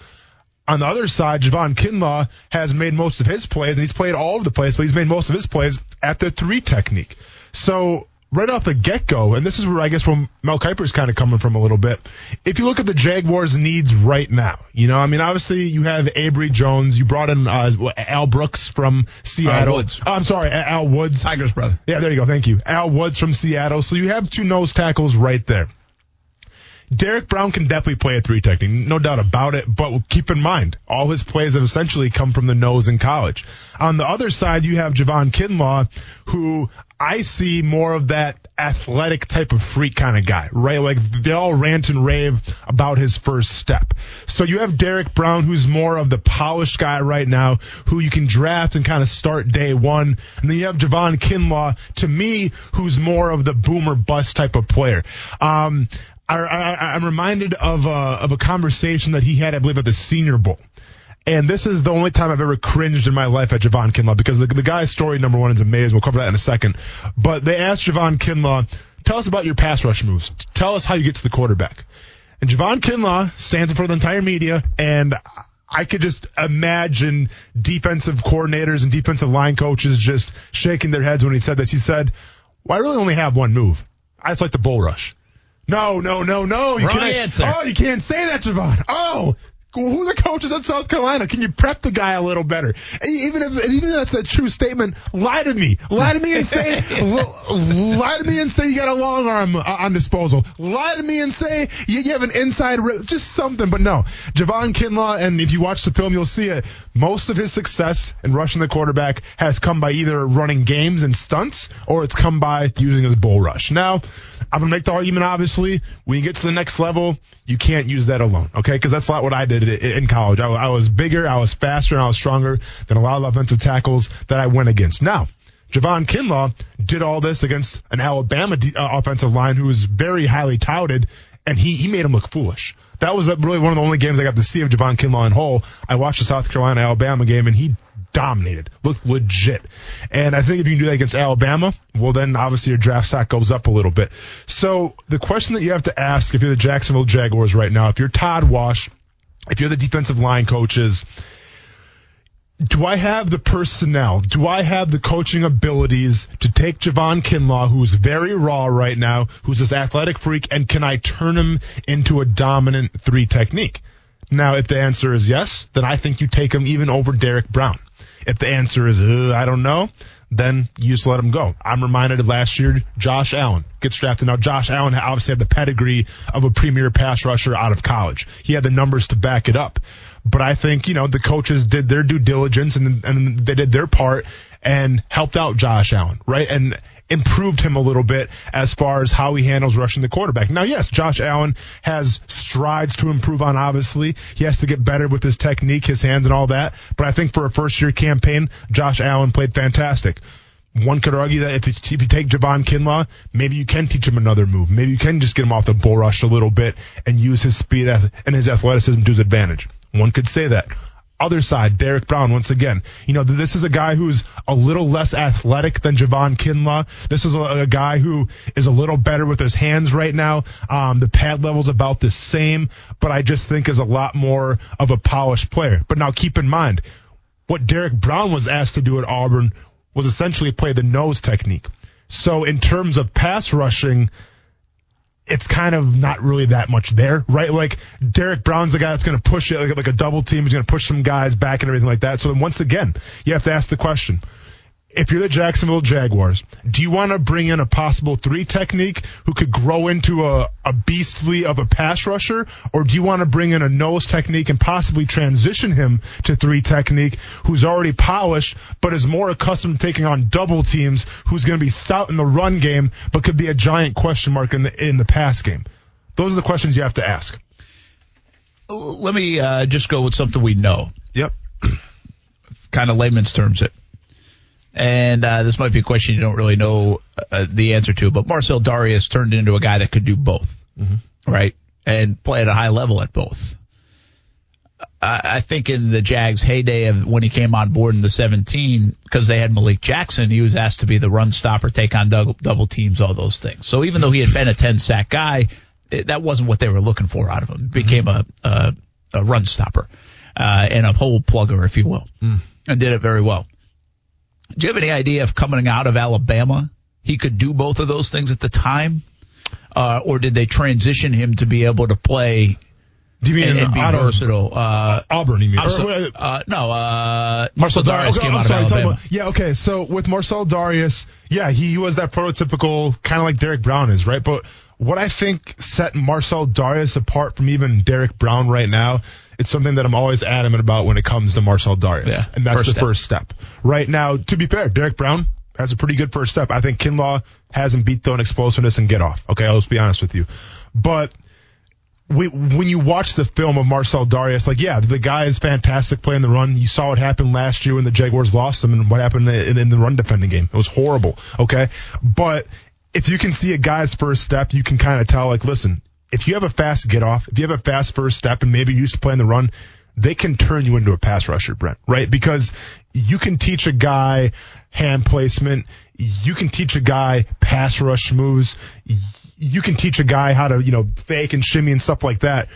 [SPEAKER 3] On the other side, Javon Kinlaw has made most of his plays, and he's played all of the plays, but he's made most of his plays at the three technique. So right off the get go, and this is where I guess where Mel Kiper's kind of coming from a little bit. If you look at the Jaguars' needs right now, you know, I mean, obviously you have Abry Jones, you brought in uh, Al Brooks from Seattle.
[SPEAKER 1] Woods.
[SPEAKER 3] Oh, I'm sorry, Al Woods.
[SPEAKER 1] Tiger's brother.
[SPEAKER 3] Yeah, there you go. Thank you. Al Woods from Seattle. So you have two nose tackles right there. Derrick Brown can definitely play a three technique, no doubt about it. But keep in mind, all his plays have essentially come from the nose in college. On the other side, you have Javon Kinlaw, who I see more of that athletic type of freak kind of guy, right? Like they all rant and rave about his first step. So you have Derrick Brown, who's more of the polished guy right now, who you can draft and kind of start day one. And then you have Javon Kinlaw, to me, who's more of the boomer bust type of player. Um, I, I'm reminded of a, of a conversation that he had, I believe, at the Senior Bowl. And this is the only time I've ever cringed in my life at Javon Kinlaw because the, the guy's story, number one, is amazing. We'll cover that in a second. But they asked Javon Kinlaw, tell us about your pass rush moves. Tell us how you get to the quarterback. And Javon Kinlaw stands in front of the entire media, and I could just imagine defensive coordinators and defensive line coaches just shaking their heads when he said this. He said, well, I really only have one move. I just like the bull rush. No, no, no, no. You
[SPEAKER 1] Wrong
[SPEAKER 3] can't,
[SPEAKER 1] answer.
[SPEAKER 3] Oh, you can't say that, Javon. Oh, who are the coaches at South Carolina? Can you prep the guy a little better? Even if even if that's a true statement, lie to me. Lie to me and say [LAUGHS] lie to me and say you got a long arm uh, on disposal. Lie to me and say you, you have an inside rib, just something. But no, Javon Kinlaw, and if you watch the film, you'll see it. Most of his success in rushing the quarterback has come by either running games and stunts, or it's come by using his bull rush. Now, I'm gonna make the argument. Obviously, when you get to the next level, you can't use that alone, okay? Because that's not what I did i- in college. I, I was bigger, I was faster, and I was stronger than a lot of offensive tackles that I went against. Now, Javon Kinlaw did all this against an Alabama de- uh, offensive line who was very highly touted, and he he made him look foolish. That was really one of the only games I got to see of Javon Kinlaw in whole. I watched the South Carolina Alabama game, and he dominated, looked legit. And I think if you can do that against Alabama, well, then obviously your draft stock goes up a little bit. So the question that you have to ask if you're the Jacksonville Jaguars right now, if you're Todd Wash, if you're the defensive line coaches, do I have the personnel? Do I have the coaching abilities to take Javon Kinlaw, who's very raw right now, who's this athletic freak, and can I turn him into a dominant three technique? Now, if the answer is yes, then I think you take him even over Derrick Brown. If the answer is I don't know, then you just let him go. I'm reminded of last year, Josh Allen gets drafted. Now, Josh Allen obviously had the pedigree of a premier pass rusher out of college. He had the numbers to back it up. But I think, you know, the coaches did their due diligence and, and they did their part and helped out Josh Allen, right? And improved him a little bit as far as how he handles rushing the quarterback. Now, yes, Josh Allen has strides to improve on, obviously. He has to get better with his technique, his hands, and all that. But I think for a first year campaign, Josh Allen played fantastic. One could argue that if you, if you take Javon Kinlaw, maybe you can teach him another move. Maybe you can just get him off the bull rush a little bit and use his speed and his athleticism to his advantage. One could say that. Other side, Derrick Brown, once again, you know, this is a guy who's a little less athletic than Javon Kinlaw. This is a, a guy who is a little better with his hands right now. Um, the pad level's about the same, but I just think is a lot more of a polished player. But now keep in mind, what Derrick Brown was asked to do at Auburn was essentially play the nose technique. So in terms of pass rushing, it's kind of not really that much there, right? Like Derrick Brown's the guy that's going to push it like, like a double team. He's going to push some guys back and everything like that. So then once again, you have to ask the question: if you're the Jacksonville Jaguars, do you want to bring in a possible three technique who could grow into a, a beastly of a pass rusher, or do you want to bring in a nose technique and possibly transition him to three technique who's already polished but is more accustomed to taking on double teams, who's going to be stout in the run game but could be a giant question mark in the in the pass game? Those are the questions you have to ask.
[SPEAKER 1] Let me uh, just go with something we know.
[SPEAKER 3] Yep.
[SPEAKER 1] kind of layman's terms it and uh, this might be a question you don't really know uh, the answer to, but Marcell Dareus turned into a guy that could do both,
[SPEAKER 3] mm-hmm.
[SPEAKER 1] right? And play at a high level at both. I, I think in the Jags' heyday of when he came on board in the 17, because they had Malik Jackson, he was asked to be the run stopper, take on double, double teams, all those things. So even though he had been a 10 sack guy, it, that wasn't what they were looking for out of him. He became a, a, a run stopper uh, and a hole plugger, if you will,
[SPEAKER 3] mm.
[SPEAKER 1] and did it very well. Do you have any idea if coming out of Alabama, he could do both of those things at the time? Uh, or did they transition him to be able to play
[SPEAKER 3] do you mean
[SPEAKER 1] and, and be
[SPEAKER 3] out
[SPEAKER 1] versatile? Uh,
[SPEAKER 3] Auburn, you mean?
[SPEAKER 1] So, uh, no, uh, Marcell Dareus
[SPEAKER 3] okay,
[SPEAKER 1] came
[SPEAKER 3] I'm
[SPEAKER 1] out
[SPEAKER 3] sorry,
[SPEAKER 1] of Alabama.
[SPEAKER 3] About, yeah, okay. So with Marcell Dareus, yeah, he was that prototypical kind of like Derrick Brown is, right? But what I think set Marcell Dareus apart from even Derrick Brown right now it's something that I'm always adamant about when it comes to Marcell Dareus.
[SPEAKER 1] Yeah,
[SPEAKER 3] and that's the
[SPEAKER 1] step.
[SPEAKER 3] first step. Right now, to be fair, Derrick Brown has a pretty good first step. I think Kinlaw has him beat though in explosiveness and get off. Okay, I'll just be honest with you. But we, when you watch the film of Marcell Dareus, like, yeah, the guy is fantastic playing the run. You saw what happened last year when the Jaguars lost him and what happened in, in the run defending game. It was horrible. Okay. But if you can see a guy's first step, you can kind of tell, like, listen, if you have a fast get off, if you have a fast first step and maybe you used to play in the run, they can turn you into a pass rusher, Brent, right? Because you can teach a guy hand placement. You can teach a guy pass rush moves. You can teach a guy how to, you know, fake and shimmy and stuff like that.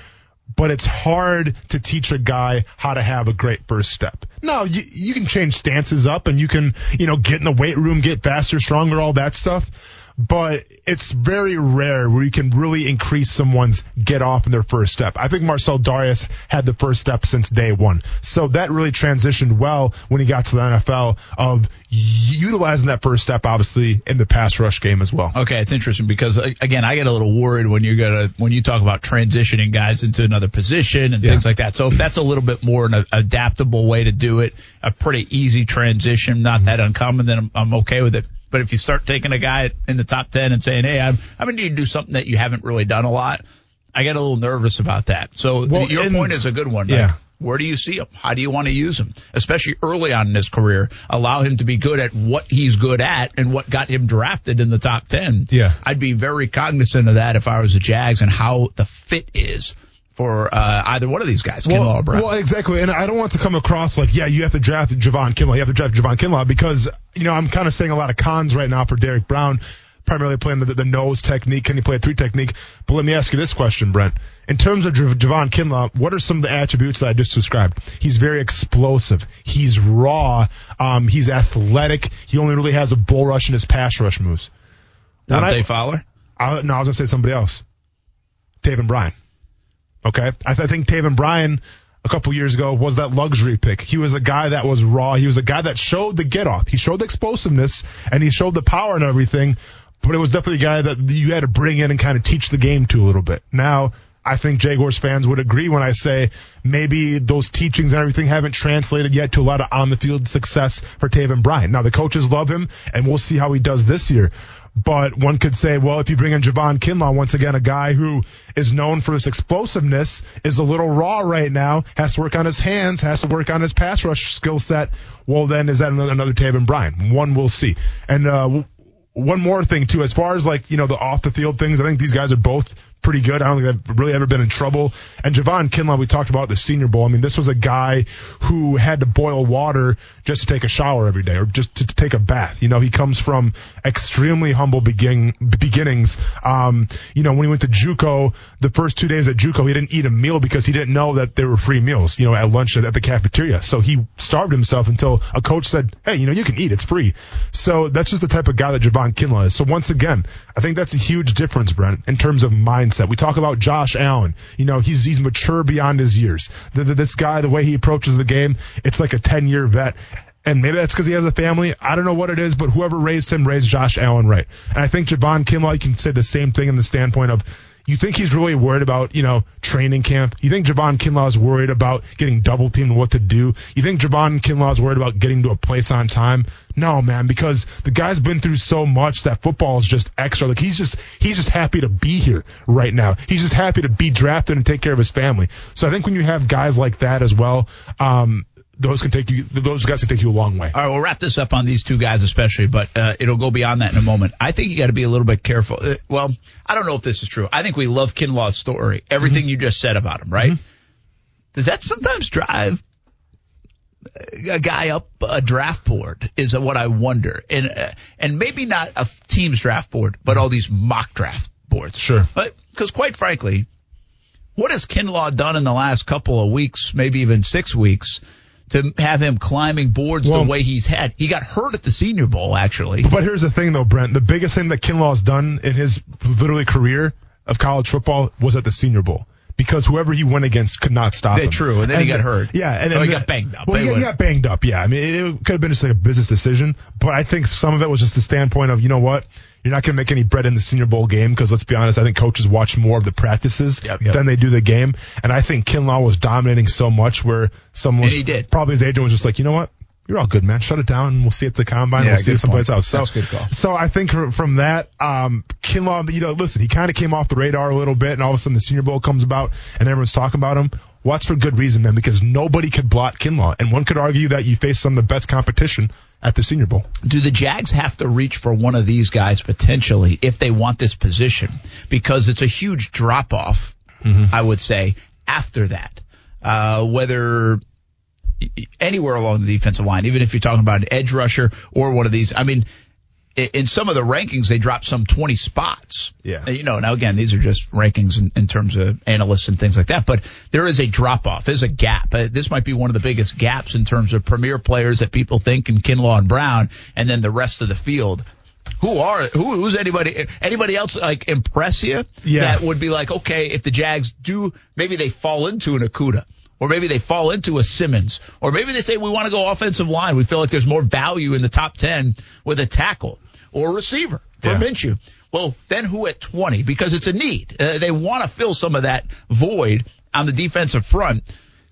[SPEAKER 3] But it's hard to teach a guy how to have a great first step. No, you, you can change stances up and you can, you know, get in the weight room, get faster, stronger, all that stuff but it's very rare where you can really increase someone's get off in their first step. I think Marcell Dareus had the first step since day one. So that really transitioned well when he got to the NFL of utilizing that first step, obviously, in the pass rush game as well.
[SPEAKER 1] Okay, it's interesting because again, I get a little worried when you're gonna when you talk about transitioning guys into another position and
[SPEAKER 3] Yeah.
[SPEAKER 1] things like that. So if that's a little bit more an adaptable way to do it, a pretty easy transition, not mm-hmm. that uncommon, then I'm, I'm okay with it. But if you start taking a guy in the top ten and saying, "Hey, I'm I'm going to need to do something that you haven't really done a lot," I get a little nervous about that. So
[SPEAKER 3] Well,
[SPEAKER 1] your
[SPEAKER 3] and-
[SPEAKER 1] point is a good one.
[SPEAKER 3] Yeah.
[SPEAKER 1] Like, where do you see him? How do you want to use him? Especially early on in his career, allow him to be good at what he's good at and what got him drafted in the top 10.
[SPEAKER 3] Yeah.
[SPEAKER 1] I'd be very cognizant of that if I was the Jags and how the fit is for uh, either one of these guys, Kinlaw or
[SPEAKER 3] Well,
[SPEAKER 1] Brown.
[SPEAKER 3] well, exactly. And I don't want to come across like, yeah, you have to draft Javon Kinlaw. You have to draft Javon Kinlaw because, you know, I'm kind of saying a lot of cons right now for Derrick Brown, primarily playing the, the nose technique. Can he play a three technique? But let me ask you this question, Brent. In terms of Javon Kinlaw, what are some of the attributes that I just described? He's very explosive. He's raw. Um, he's athletic. He only really has a bull rush in his pass rush moves. When
[SPEAKER 1] Dante
[SPEAKER 3] I-
[SPEAKER 1] Fowler?
[SPEAKER 3] I, no, I was gonna say somebody else. Taven Bryan. Okay, I, th- I think Taven Bryan a couple years ago was that luxury pick. He was a guy that was raw. He was a guy that showed the get off. He showed the explosiveness and he showed the power and everything. But it was definitely a guy that you had to bring in and kind of teach the game to a little bit. Now I think Jaguars fans would agree when I say maybe those teachings and everything haven't translated yet to a lot of on the field success for Taven Bryan. Now the coaches love him and we'll see how he does this year. But one could say, well, if you bring in Javon Kinlaw, once again, a guy who is known for his explosiveness, is a little raw right now, has to work on his hands, has to work on his pass rush skill set. Well, then is that another, Taven Bryan? One we'll see. And, uh, one more thing too, as far as like, you know, the off the field things, I think these guys are both pretty good. I don't think they've really ever been in trouble. And Javon Kinlaw, we talked about the Senior Bowl. I mean, this was a guy who had to boil water just to take a shower every day or just to, to take a bath. You know, he comes from extremely humble begin, beginnings. Um, you know, when he went to JUCO, the first two days at JUCO, he didn't eat a meal because he didn't know that there were free meals, you know, at lunch at, at the cafeteria. So he starved himself until a coach said, Hey, you know, you can eat. It's free. So that's just the type of guy that Javon Kinlaw is. So once again, I think that's a huge difference, Brent, in terms of mindset. We talk about Josh Allen. You know, he's, he's mature beyond his years. The, the, this guy, the way he approaches the game, it's like a 10 year vet. And maybe that's because he has a family. I don't know what it is, but whoever raised him raised Josh Allen right. And I think Javon Kinlaw, you can say the same thing in the standpoint of you think he's really worried about, you know, training camp? You think Javon Kinlaw is worried about getting double teamed and what to do? You think Javon Kinlaw is worried about getting to a place on time? No, man, because the guy's been through so much that football is just extra. Like he's just he's just happy to be here right now. He's just happy to be drafted and take care of his family. So I think when you have guys like that as well, um, those can take you those guys can take you a long way.
[SPEAKER 1] All right, we'll wrap this up on these two guys especially, but uh, it'll go beyond that in a moment. I think you got to be a little bit careful. Uh, well, I don't know if this is true. I think we love Kinlaw's story, everything mm-hmm. you just said about him, right? Mm-hmm. Does that sometimes drive a guy up a draft board? Is what I wonder, and uh, and maybe not a team's draft board, but all these mock draft boards.
[SPEAKER 3] Sure,
[SPEAKER 1] because quite frankly. What has Kinlaw done in the last couple of weeks, maybe even six weeks, to have him climbing boards well, the way he's had. He got hurt at the Senior Bowl, actually.
[SPEAKER 3] But here's the thing, though, Brent. The biggest thing that Kinlaw's done in his literally career of college football was at the Senior Bowl because whoever he went against could not stop him.
[SPEAKER 1] True, and then and he got hurt.
[SPEAKER 3] Yeah, and
[SPEAKER 1] then
[SPEAKER 3] oh,
[SPEAKER 1] he got banged up.
[SPEAKER 3] Well, he, he got banged up. Yeah, I mean, it could have been just like a business decision, but I think some of it was just the standpoint of, you know what, you're not going to make any bread in the Senior Bowl game because let's be honest, I think coaches watch more of the practices yep, yep. than they do the game, and I think Kinlaw was dominating so much where someone was,
[SPEAKER 1] he did.
[SPEAKER 3] probably his agent was just like, you know what, you're all good, man. Shut it down, and we'll see at the combine. Yeah, we'll see you someplace else.
[SPEAKER 1] So, good call.
[SPEAKER 3] so I think from that, um, Kinlaw, you know, listen, he kind of came off the radar a little bit, and all of a sudden the Senior Bowl comes about, and everyone's talking about him. Well, that's for good reason, man, because nobody could blot Kinlaw, and one could argue that you face some of the best competition at the Senior Bowl.
[SPEAKER 1] Do the Jags have to reach for one of these guys potentially if they want this position? Because it's a huge drop off, mm-hmm. I would say, after that. Uh, whether anywhere along the defensive line, even if you're talking about an edge rusher or one of these. I mean, in some of the rankings, they dropped some 20 spots.
[SPEAKER 3] Yeah.
[SPEAKER 1] You know, now again, these are just rankings in, in terms of analysts and things like that, but there is a drop off, there's a gap. Uh, this might be one of the biggest gaps in terms of premier players that people think in Kinlaw and Brown, and then the rest of the field. Who are who? Who's anybody? Anybody else like impress you?
[SPEAKER 3] Yeah.
[SPEAKER 1] That would be like, okay, if the Jags do, maybe they fall into an Okudah or maybe they fall into a Simmons, or maybe they say we want to go offensive line. We feel like there's more value in the top 10 with a tackle or a receiver for yeah. Minshew. Well, then who at 20? Because it's a need. Uh, they want to fill some of that void on the defensive front.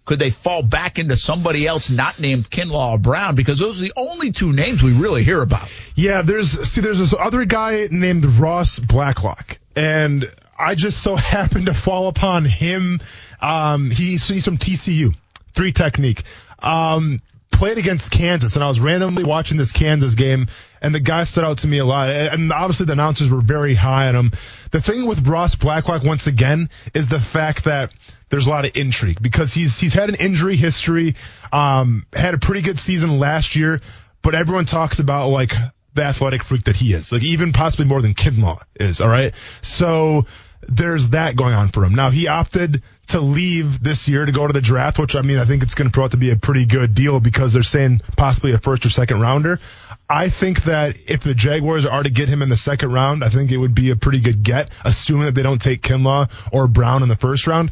[SPEAKER 1] Could they fall back into somebody else not named Kinlaw or Brown? Because those are the only two names we really hear about.
[SPEAKER 3] Yeah, there's see, there's this other guy named Ross Blacklock, and I just so [LAUGHS] happened to fall upon him um, he's, he's from TCU, three technique. Um, played against Kansas, and I was randomly watching this Kansas game, and the guy stood out to me a lot. And obviously, the announcers were very high on him. The thing with Ross Blacklock, once again, is the fact that there's a lot of intrigue because he's he's had an injury history, um, had a pretty good season last year, but everyone talks about like the athletic freak that he is, like even possibly more than Kinlaw is. All right, so there's that going on for him. Now he opted to leave this year to go to the draft, which I mean, I think it's going to prove out to be a pretty good deal because they're saying possibly a first or second rounder. I think that if the Jaguars are to get him in the second round, I think it would be a pretty good get, assuming that they don't take Kinlaw or Brown in the first round.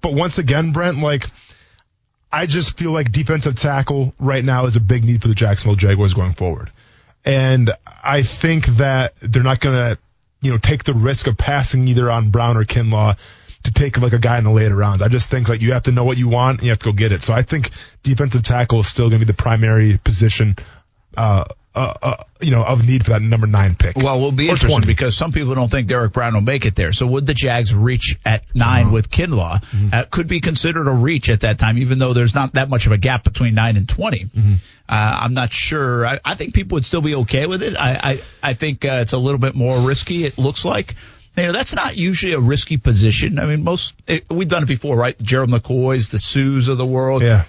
[SPEAKER 3] But once again, Brent, like, I just feel like defensive tackle right now is a big need for the Jacksonville Jaguars going forward. And I think that they're not going to, you know, take the risk of passing either on Brown or Kinlaw to take like a guy in the later rounds. I just think like you have to know what you want and you have to go get it. So I think defensive tackle is still going to be the primary position. Uh, uh, uh, you know, of need for that number nine pick.
[SPEAKER 1] Well, we'll be
[SPEAKER 3] Or
[SPEAKER 1] interested
[SPEAKER 3] 20.
[SPEAKER 1] because some people don't think Derrick Brown will make it there. So would the Jags reach at 9
[SPEAKER 3] Uh-huh.
[SPEAKER 1] with Kinlaw?
[SPEAKER 3] Mm-hmm.
[SPEAKER 1] Uh, could be considered a reach at that time, even though there's not that much of a gap between nine and 20.
[SPEAKER 3] Mm-hmm.
[SPEAKER 1] Uh, I'm not sure. I, I think people would still be okay with it. I, I, I think uh, it's a little bit more risky. It looks like. You know, that's not usually a risky position. I mean, most, it, we've done it before, right? Gerald McCoys, the Suhs of the world
[SPEAKER 3] Yeah.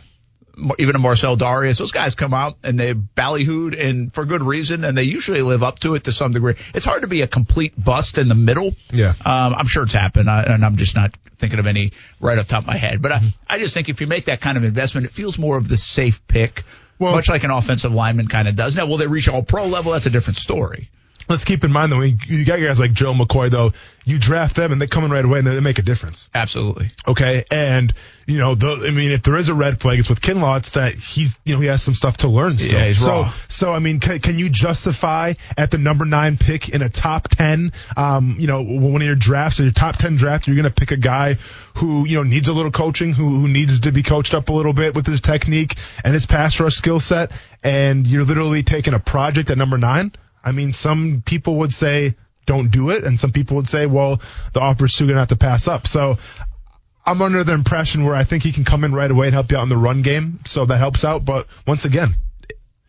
[SPEAKER 1] Even a Marcell Dareus, those guys come out and they ballyhooed and for good reason, and they usually live up to it to some degree. It's hard to be a complete bust in the middle.
[SPEAKER 3] Yeah.
[SPEAKER 1] Um, I'm sure it's happened, I, and I'm just not thinking of any right off the top of my head. But I, I just think if you make that kind of investment, it feels more of the safe pick,
[SPEAKER 3] Well-
[SPEAKER 1] much like an offensive lineman kind of does. Now, will they reach all pro level? That's a different story.
[SPEAKER 3] Let's keep in mind though, when you got guys like Joe McCoy though, you draft them and they come in right away and they make a difference.
[SPEAKER 1] Absolutely.
[SPEAKER 3] Okay. And, you know, the, I mean, if there is a red flag, it's with Kinlaw, it's that he's, you know, he has some stuff to learn still.
[SPEAKER 1] Yeah, he's
[SPEAKER 3] so,
[SPEAKER 1] raw.
[SPEAKER 3] so, I mean, can, can you justify at the number nine pick in a top 10, um, you know, one of your drafts or your top 10 draft, you're going to pick a guy who, you know, needs a little coaching, who, who needs to be coached up a little bit with his technique and his pass rush skill set. And you're literally taking a project at number nine. I mean, some people would say, don't do it. And some people would say, well, the offer's too good not to pass up. So I'm under the impression where I think he can come in right away and help you out in the run game. So that helps out. But once again,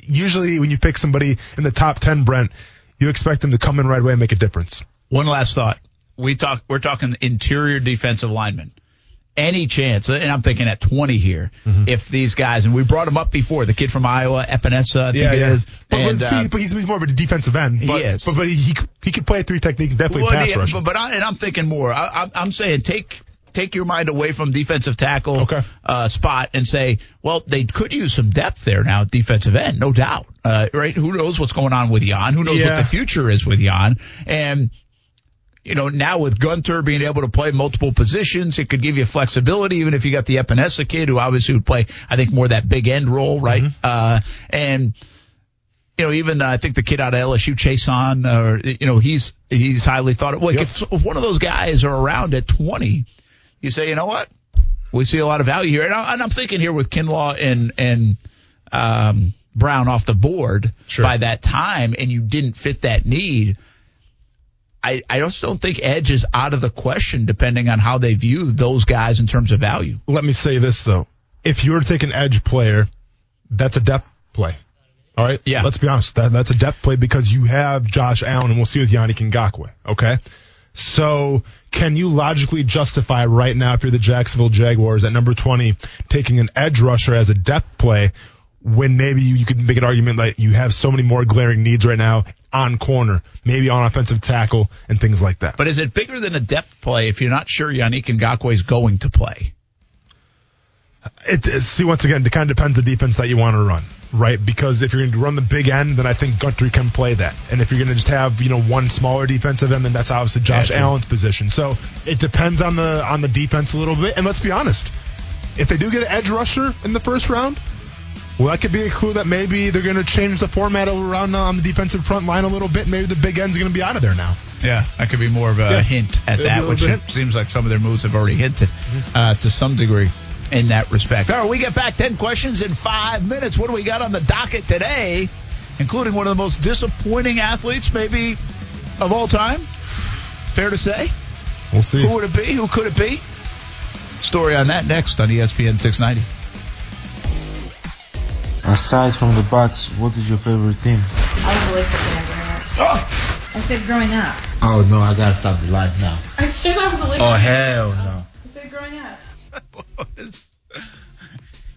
[SPEAKER 3] usually when you pick somebody in the top 10, Brent, you expect them to come in right away and make a difference.
[SPEAKER 1] One last thought. We talk, we're talking interior defensive linemen. Any chance, and I'm thinking at 20 here,
[SPEAKER 3] Mm-hmm.
[SPEAKER 1] if these guys, and we brought him up before, the kid from Iowa, Epenesa, I think it is.
[SPEAKER 3] But,
[SPEAKER 1] and,
[SPEAKER 3] but, see,
[SPEAKER 1] uh,
[SPEAKER 3] but he's, he's more of a defensive end.
[SPEAKER 1] He
[SPEAKER 3] But,
[SPEAKER 1] is.
[SPEAKER 3] But, but he, he, he could play a three technique and definitely
[SPEAKER 1] well,
[SPEAKER 3] pass
[SPEAKER 1] yeah,
[SPEAKER 3] rush.
[SPEAKER 1] but, but I, and I'm thinking more. I, I'm, I'm saying take take your mind away from defensive tackle
[SPEAKER 3] Okay.
[SPEAKER 1] uh, spot and say, well, they could use some depth there now at defensive end, no doubt. Uh, right? Who knows what's going on with Jan? Who knows what the future is with Jan? And you know, now with Gunter being able to play multiple positions, it could give you flexibility, even if you got the Epenesa kid who obviously would play, I think, more that big end role, right? Uh, and, you know, even uh, I think the kid out of LSU, Chaisson, or, you know, he's, he's highly thought of. Like, if, if one of those guys are around at 20, you say, you know what? We see a lot of value here. And, I, and I'm thinking here with Kinlaw and, and, um, Brown off the board
[SPEAKER 3] Sure.
[SPEAKER 1] by that time, and you didn't fit that need. I, I just don't think edge is out of the question depending on how they view those guys in terms of value.
[SPEAKER 3] let me say this though. If you were to take an edge player, that's a depth play. All right.
[SPEAKER 1] Yeah.
[SPEAKER 3] Let's be honest. That, that's a depth play because you have Josh Allen and we'll see with Yannick Ngakoue. Okay. So can you logically justify right now if you're the Jacksonville Jaguars at number 20 taking an edge rusher as a depth play when maybe you, you could make an argument that you have so many more glaring needs right now on corner, maybe on offensive tackle and things like that.
[SPEAKER 1] But is it bigger than a depth play if you're not sure Yannick Ngakoue is going to play?
[SPEAKER 3] It, see, once again, it kind of depends the defense that you want to run, right? Because if you're going to run the big end, then I think Gunter can play that. And if you're going to just have, you know, one smaller defensive end, then that's obviously Josh
[SPEAKER 1] Yeah.
[SPEAKER 3] Allen's position. So it depends on the on the defense a little bit. And let's be honest, if they do get an edge rusher in the first round, well, that could be a clue that maybe they're going to change the format around uh, on the defensive front line a little bit. Maybe the big end's going to be out of there now.
[SPEAKER 1] Yeah, that could be more of a
[SPEAKER 3] Yeah.
[SPEAKER 1] hint at
[SPEAKER 3] Maybe a
[SPEAKER 1] that, which
[SPEAKER 3] bit.
[SPEAKER 1] it seems like some of their moves have already hinted uh, to some degree in that respect. All right, we get back 10 questions in five minutes. What do we got on the docket today, including one of the most disappointing athletes, maybe of all time? Fair to say?
[SPEAKER 3] We'll see.
[SPEAKER 1] Who would it be? Who could it be? Story on that next on ESPN 690.
[SPEAKER 11] Aside from the Bucks, what is your favorite team?
[SPEAKER 12] I was a Laker fan growing up. Ah! I said growing up.
[SPEAKER 11] Oh no, I gotta stop the live now. [LAUGHS]
[SPEAKER 12] I said I was a Laker
[SPEAKER 11] Oh hell no.
[SPEAKER 12] I said growing up. [LAUGHS]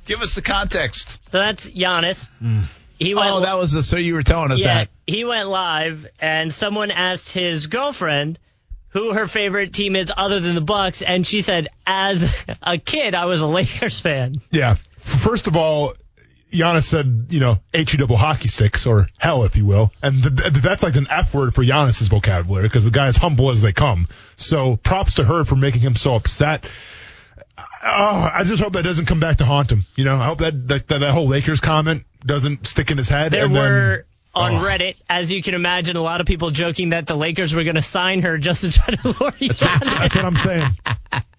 [SPEAKER 1] Give us the context.
[SPEAKER 2] So that's Giannis. Hmm. He went.
[SPEAKER 1] Oh, that was the, so you were telling us
[SPEAKER 2] yeah,
[SPEAKER 1] that.
[SPEAKER 2] he went live, and someone asked his girlfriend who her favorite team is other than the Bucks, and she said, "As a kid, I was a Lakers fan."
[SPEAKER 3] Yeah. First of all, Giannis said, you know, HE double hockey sticks or hell, if you will. And th- th- that's like an F word for Giannis's vocabulary because the guy is humble as they come. So props to her for making him so upset. Uh, oh, I just hope that doesn't come back to haunt him. You know, I hope that that, that, that whole Lakers comment doesn't stick in his head.
[SPEAKER 2] There
[SPEAKER 3] and then-
[SPEAKER 2] were oh. on
[SPEAKER 3] Oh.
[SPEAKER 2] Reddit. As you can imagine, a lot of people joking that the Lakers were going to sign her just to try to [LAUGHS] lure you out.
[SPEAKER 3] That's what I'm saying.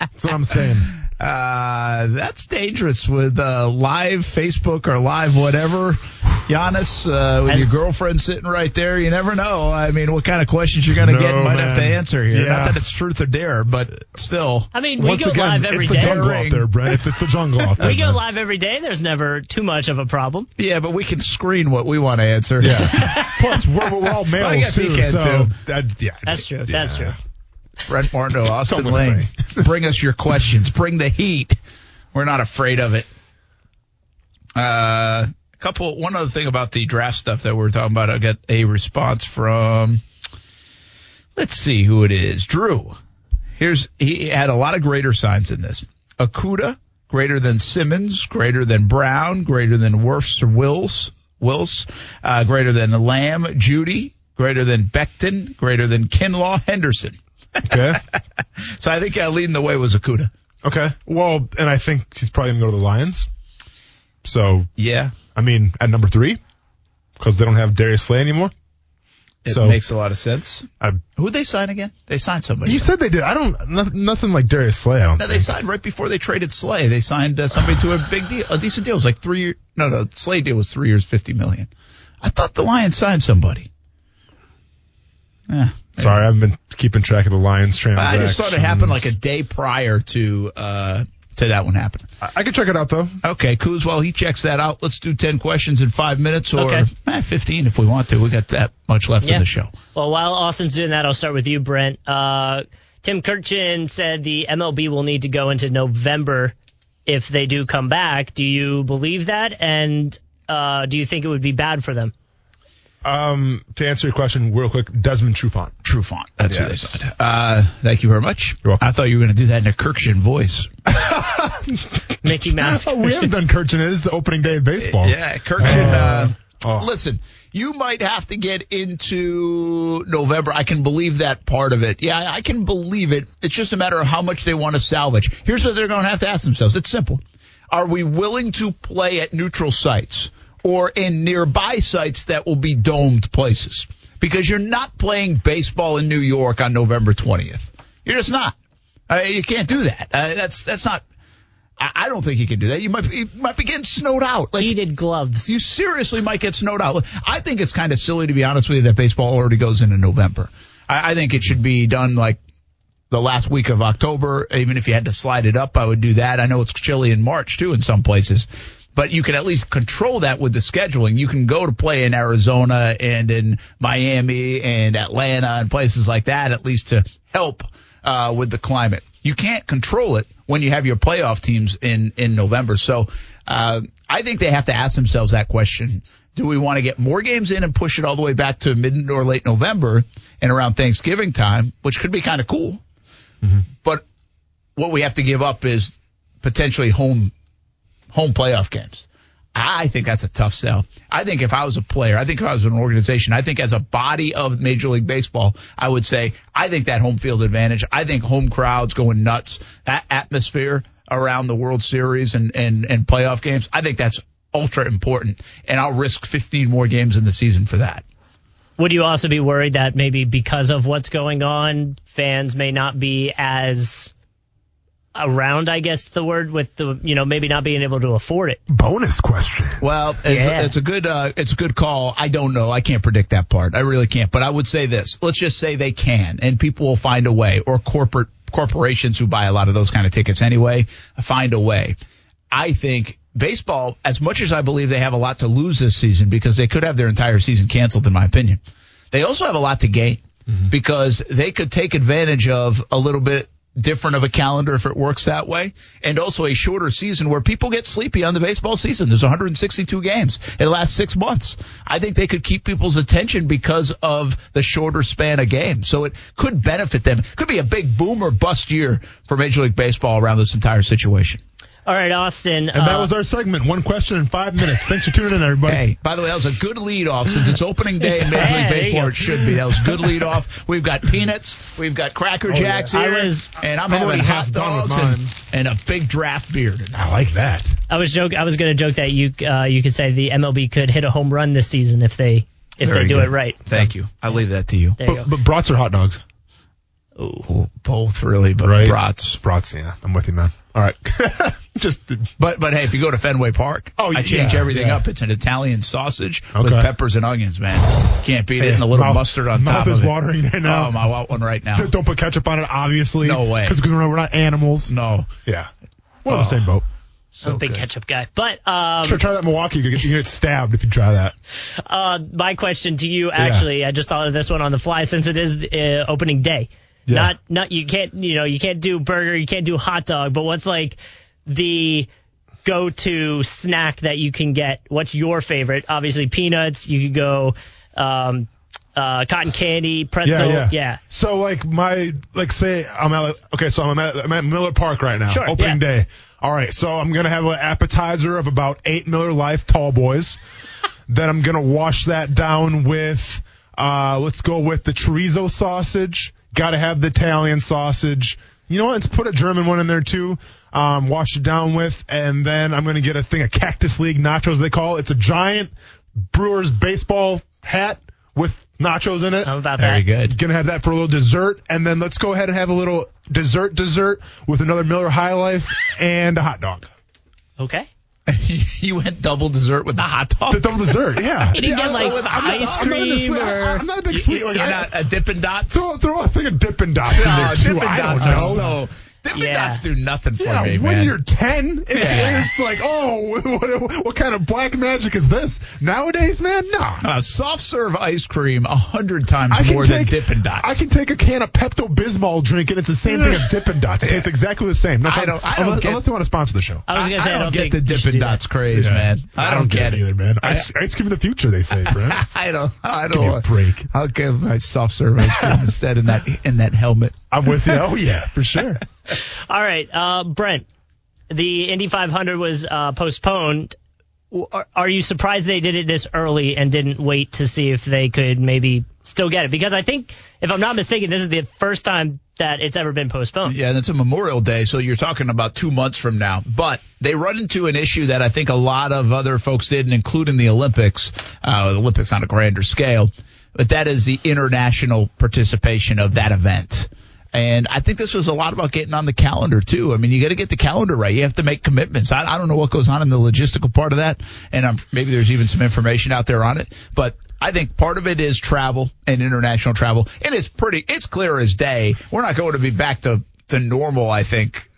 [SPEAKER 3] That's what I'm saying.
[SPEAKER 1] Uh, that's dangerous with uh, live Facebook or live whatever. Giannis, uh, with
[SPEAKER 2] As-
[SPEAKER 1] your girlfriend sitting right there, you never know. I mean, what kind of questions you're going to get
[SPEAKER 3] No,
[SPEAKER 1] might have to answer here.
[SPEAKER 3] Yeah.
[SPEAKER 1] Not that it's truth or dare, but still.
[SPEAKER 2] I mean, we
[SPEAKER 3] Once
[SPEAKER 2] go
[SPEAKER 3] again,
[SPEAKER 2] live every
[SPEAKER 3] it's the jungle out there, Brent. It's, it's the jungle out there.
[SPEAKER 2] We go
[SPEAKER 3] man.
[SPEAKER 2] live every day. There's never too much of a problem.
[SPEAKER 1] Yeah, but we can screen what we want to answer.
[SPEAKER 3] Yeah. Plus, we're, we're all [LAUGHS] males
[SPEAKER 1] I guess he
[SPEAKER 3] too,
[SPEAKER 1] can,
[SPEAKER 3] so
[SPEAKER 1] too.
[SPEAKER 3] that, yeah,
[SPEAKER 2] That's true. That's true.
[SPEAKER 1] Brent Martineau, [LAUGHS] Austin Lane. Bring us your questions. Bring the heat. We're not afraid of it. Uh, a couple. One other thing about the draft stuff that we we're talking about. I got a response from. Let's see who it is. Drew. Here's he had a lot of greater signs in this. Okudah greater than Simmons, greater than Brown, greater than Wirfs or Wills, Wills, uh, greater than Lamb, Jeudy, greater than Becton, greater than Kinlaw, Henderson.
[SPEAKER 3] Okay. [LAUGHS]
[SPEAKER 1] So I think uh, leading the way was Okudah.
[SPEAKER 3] Okay. Well, and I think she's probably gonna go to the Lions. So
[SPEAKER 1] Yeah,
[SPEAKER 3] I mean, at number three, because they don't have Darius Slay anymore.
[SPEAKER 1] it
[SPEAKER 3] So-
[SPEAKER 1] makes a lot of sense.
[SPEAKER 3] I,
[SPEAKER 1] Who'd they sign again? They signed somebody.
[SPEAKER 3] you said they did. I don't. Nothing, nothing like Darius Slay. I don't.
[SPEAKER 1] no, they
[SPEAKER 3] think.
[SPEAKER 1] signed right before they traded Slay. They signed uh, somebody to a big deal, a decent deal. It was like three year. No, no, Slay deal was three years, fifty million. I thought the Lions signed somebody. Yeah,
[SPEAKER 3] Sorry, I haven't been keeping track of the Lions transaction.
[SPEAKER 1] I just thought it happened like a day prior to uh to that one happening.
[SPEAKER 3] I, I can check it out though.
[SPEAKER 1] Okay, Kuz, while he checks that out, let's do 10 questions in five minutes or
[SPEAKER 2] Okay.
[SPEAKER 1] eh, 15 if we want to. We got that much left in the show.
[SPEAKER 2] Well, while Austin's doing that, I'll start with you, Brent. Uh, Tim Kurkjian said the MLB will need to go into November if they do come back. Do you believe that? And uh, do you think it would be bad for them?
[SPEAKER 3] Um, to answer your question real quick, Desmond Trufant.
[SPEAKER 1] Trufant. That's who they
[SPEAKER 3] Yes.
[SPEAKER 1] signed. Uh, thank you very much.
[SPEAKER 3] You're welcome.
[SPEAKER 1] I thought you were going to do that in a Kurkjian voice. [LAUGHS]
[SPEAKER 2] Mickey Mouse.
[SPEAKER 3] Oh, we haven't done Kurkjian. It is the opening day of baseball.
[SPEAKER 1] Yeah, Kurkjian. Uh,
[SPEAKER 3] Oh.
[SPEAKER 1] Listen, you might have to get into November. I can believe that part of it. Yeah, I can believe it. It's just a matter of how much they want to salvage. Here's what they're going to have to ask themselves. It's simple. Are we willing to play at neutral sites or in nearby sites that will be domed places? Because you're not playing baseball in New York on November 20th. You're just not. Uh, you can't do that. Uh, that's that's not. I, I don't think you can do that. You might you might be getting snowed out. Like
[SPEAKER 2] Heated gloves.
[SPEAKER 1] you seriously might get snowed out. I think it's kind of silly to be honest with you that baseball already goes into November. I, I think it should be done like the last week of October. Even if you had to slide it up, I would do that. I know it's chilly in March too in some places, but you can at least control that with the scheduling. You can go to play in Arizona and in Miami and Atlanta and places like that at least to help uh, with the climate. You can't control it when you have your playoff teams in in November. So uh, I think they have to ask themselves that question. Do we want to get more games in and push it all the way back to mid or late November and around Thanksgiving time, which could be kind of cool? But what we have to give up is potentially home home playoff games. I think that's a tough sell. I think if I was a player, I think if I was an organization, I think as a body of Major League Baseball, I would say I think that home field advantage, I think home crowds going nuts, that atmosphere around the World Series and, and, and playoff games, I think that's ultra important. And I'll risk 15 more games in the season for that.
[SPEAKER 2] Would you also be worried that maybe because of what's going on, fans may not be as around, I guess the word, with the, you know, maybe not being able to afford it?
[SPEAKER 3] Bonus question.
[SPEAKER 1] Well, it's,
[SPEAKER 2] Yeah.
[SPEAKER 1] a, it's a good uh, it's a good call. I don't know. I can't predict that part. I really can't. But I would say this. Let's just say they can, and people will find a way, or corporate corporations who buy a lot of those kind of tickets anyway, find a way. I think baseball, as much as I believe they have a lot to lose this season because they could have their entire season canceled, in my opinion, they also have a lot to gain because they could take advantage of a little bit different of a calendar if it works that way, and also a shorter season where people get sleepy on the baseball season. There's 162 games. It lasts six months. I think they could keep people's attention because of the shorter span of games. So it could benefit them. Could be a big boom or bust year for Major League Baseball around this entire situation.
[SPEAKER 2] All right, Austin.
[SPEAKER 3] And that
[SPEAKER 2] uh,
[SPEAKER 3] was our segment. One question in five minutes. Thanks for tuning in, everybody.
[SPEAKER 1] Hey, by the way, that was a good lead off since it's opening day in Major
[SPEAKER 2] Yeah,
[SPEAKER 1] League Baseball. It should be. That was a good lead off. We've got peanuts. We've got Cracker Jacks
[SPEAKER 2] I
[SPEAKER 1] here.
[SPEAKER 2] was-
[SPEAKER 1] and I'm,
[SPEAKER 3] I'm
[SPEAKER 1] having hot
[SPEAKER 3] half done
[SPEAKER 1] dogs and, and a big draft beer tonight.
[SPEAKER 3] I like that.
[SPEAKER 2] I was joke. I was going to joke that you uh, you could say the MLB could hit a home run this season if they if
[SPEAKER 1] Very
[SPEAKER 2] they do
[SPEAKER 1] good.
[SPEAKER 2] it right.
[SPEAKER 1] Thank you. I leave that to you.
[SPEAKER 2] There you
[SPEAKER 3] But,
[SPEAKER 2] go.
[SPEAKER 3] but brats are hot dogs.
[SPEAKER 2] Ooh.
[SPEAKER 1] Both really, but
[SPEAKER 3] Right.
[SPEAKER 1] brats.
[SPEAKER 3] Brats, yeah. I'm with you, man. All right. [LAUGHS] Just
[SPEAKER 1] But but hey, if you go to Fenway Park,
[SPEAKER 3] Oh,
[SPEAKER 1] I change
[SPEAKER 3] yeah,
[SPEAKER 1] everything
[SPEAKER 3] yeah.
[SPEAKER 1] up. It's an Italian sausage with peppers and onions, man. Can't beat it, and a little
[SPEAKER 3] mouth-
[SPEAKER 1] mustard on
[SPEAKER 3] mouth
[SPEAKER 1] top
[SPEAKER 3] is
[SPEAKER 1] of it.
[SPEAKER 3] watering right now.
[SPEAKER 1] Oh, I want one right now.
[SPEAKER 3] don't put ketchup on it, obviously.
[SPEAKER 1] No way.
[SPEAKER 3] Because we're, not- we're not animals.
[SPEAKER 1] No.
[SPEAKER 3] Yeah. We're on
[SPEAKER 1] Oh.
[SPEAKER 3] the same boat.
[SPEAKER 2] I'm a big ketchup guy. But um,
[SPEAKER 3] Sure, try that Milwaukee. You get, you get stabbed if you try that.
[SPEAKER 2] uh, my question to you, actually, I just thought of this one on the fly since it is uh, opening day.
[SPEAKER 3] Yeah.
[SPEAKER 2] Not, not you can't, you know, you can't do burger, you can't do hot dog, but what's like the go-to snack that you can get? What's your favorite? Obviously, peanuts. You could go um, uh, cotton candy, pretzel.
[SPEAKER 3] Yeah, yeah. So like my like say I'm at okay, so I'm at, I'm at Miller Park right now.
[SPEAKER 2] Sure,
[SPEAKER 3] opening
[SPEAKER 2] yeah.
[SPEAKER 3] day. All right, so I'm gonna have an appetizer of about eight Miller Life Tall Boys. [LAUGHS] then I'm gonna wash that down with uh let's go with the chorizo sausage. Got to have the Italian sausage. You know what? Let's put a German one in there too. Um, wash it down with, and then I'm gonna get a thing of Cactus League nachos. They call it. It's a giant Brewers baseball hat with nachos in it.
[SPEAKER 2] How about
[SPEAKER 1] Very
[SPEAKER 2] that?
[SPEAKER 1] Very good.
[SPEAKER 3] Gonna have that for a little dessert, and then let's go ahead and have a little dessert dessert with another Miller High Life and a hot dog.
[SPEAKER 2] Okay. [LAUGHS]
[SPEAKER 1] you went double dessert with the hot dog.
[SPEAKER 3] The double dessert, yeah. [LAUGHS]
[SPEAKER 2] You didn't
[SPEAKER 3] Yeah,
[SPEAKER 2] get, like,
[SPEAKER 3] I'm not-
[SPEAKER 2] ice
[SPEAKER 3] I'm not
[SPEAKER 2] cream
[SPEAKER 3] sweet-
[SPEAKER 2] or-
[SPEAKER 3] I'm not a big sweet.
[SPEAKER 1] You're
[SPEAKER 3] Like, I-
[SPEAKER 1] not a Dippin' Dots.
[SPEAKER 3] throw, throw a thing of Dippin' Dots in there too.
[SPEAKER 1] Dippin'
[SPEAKER 3] I
[SPEAKER 1] Dots
[SPEAKER 3] don't
[SPEAKER 1] are
[SPEAKER 3] know.
[SPEAKER 1] so. Dippin'
[SPEAKER 2] Yeah.
[SPEAKER 1] Dots do nothing for
[SPEAKER 3] yeah,
[SPEAKER 1] me, man.
[SPEAKER 3] when you're 10, it's,
[SPEAKER 1] Yeah.
[SPEAKER 3] it's like, oh, [LAUGHS] what, what kind of black magic is this? Nowadays, man, no.
[SPEAKER 1] Uh, soft serve ice cream a hundred times
[SPEAKER 3] I can
[SPEAKER 1] more
[SPEAKER 3] take
[SPEAKER 1] than Dippin' Dots.
[SPEAKER 3] I can take a can of Pepto Bismol drink and it's the same thing as Dippin' Dots. It tastes exactly the same. No,
[SPEAKER 1] I don't- I don't
[SPEAKER 3] unless,
[SPEAKER 1] get-
[SPEAKER 3] unless they want to sponsor the show.
[SPEAKER 2] I was gonna say I,
[SPEAKER 1] don't, get
[SPEAKER 2] think
[SPEAKER 1] the
[SPEAKER 2] you should
[SPEAKER 1] Dippin'
[SPEAKER 2] do.
[SPEAKER 1] Dots craze,
[SPEAKER 3] Yeah.
[SPEAKER 1] man. I, don't, get
[SPEAKER 3] it either, man.
[SPEAKER 1] I-
[SPEAKER 3] Ice, ice cream of the future, they say, Brent. [LAUGHS]
[SPEAKER 1] I don't. I
[SPEAKER 3] Give me a
[SPEAKER 1] don't.
[SPEAKER 3] break.
[SPEAKER 1] I'll give my soft serve ice cream [LAUGHS] instead in that in that helmet.
[SPEAKER 3] I'm with you. [LAUGHS] Oh yeah, for sure. [LAUGHS]
[SPEAKER 2] All right, uh, Brent. The Indy 500 was uh, postponed. Are, are you surprised they did it this early and didn't wait to see if they could maybe still get it? Because I think, if I'm not mistaken, this is the first time that it's ever been postponed.
[SPEAKER 1] Yeah, and it's a Memorial Day, so you're talking about two months from now. But they run into an issue that I think a lot of other folks did, and including the Olympics. Uh, the Olympics on a grander scale, but that is the international participation of that event. And I think this was a lot about getting on the calendar too. I mean, you got to get the calendar right. You have to make commitments. I, I don't know what goes on in the logistical part of that, and I'm, maybe there's even some information out there on it. But I think part of it is travel and international travel, and it's pretty. It's clear as day. We're not going to be back to to normal. I think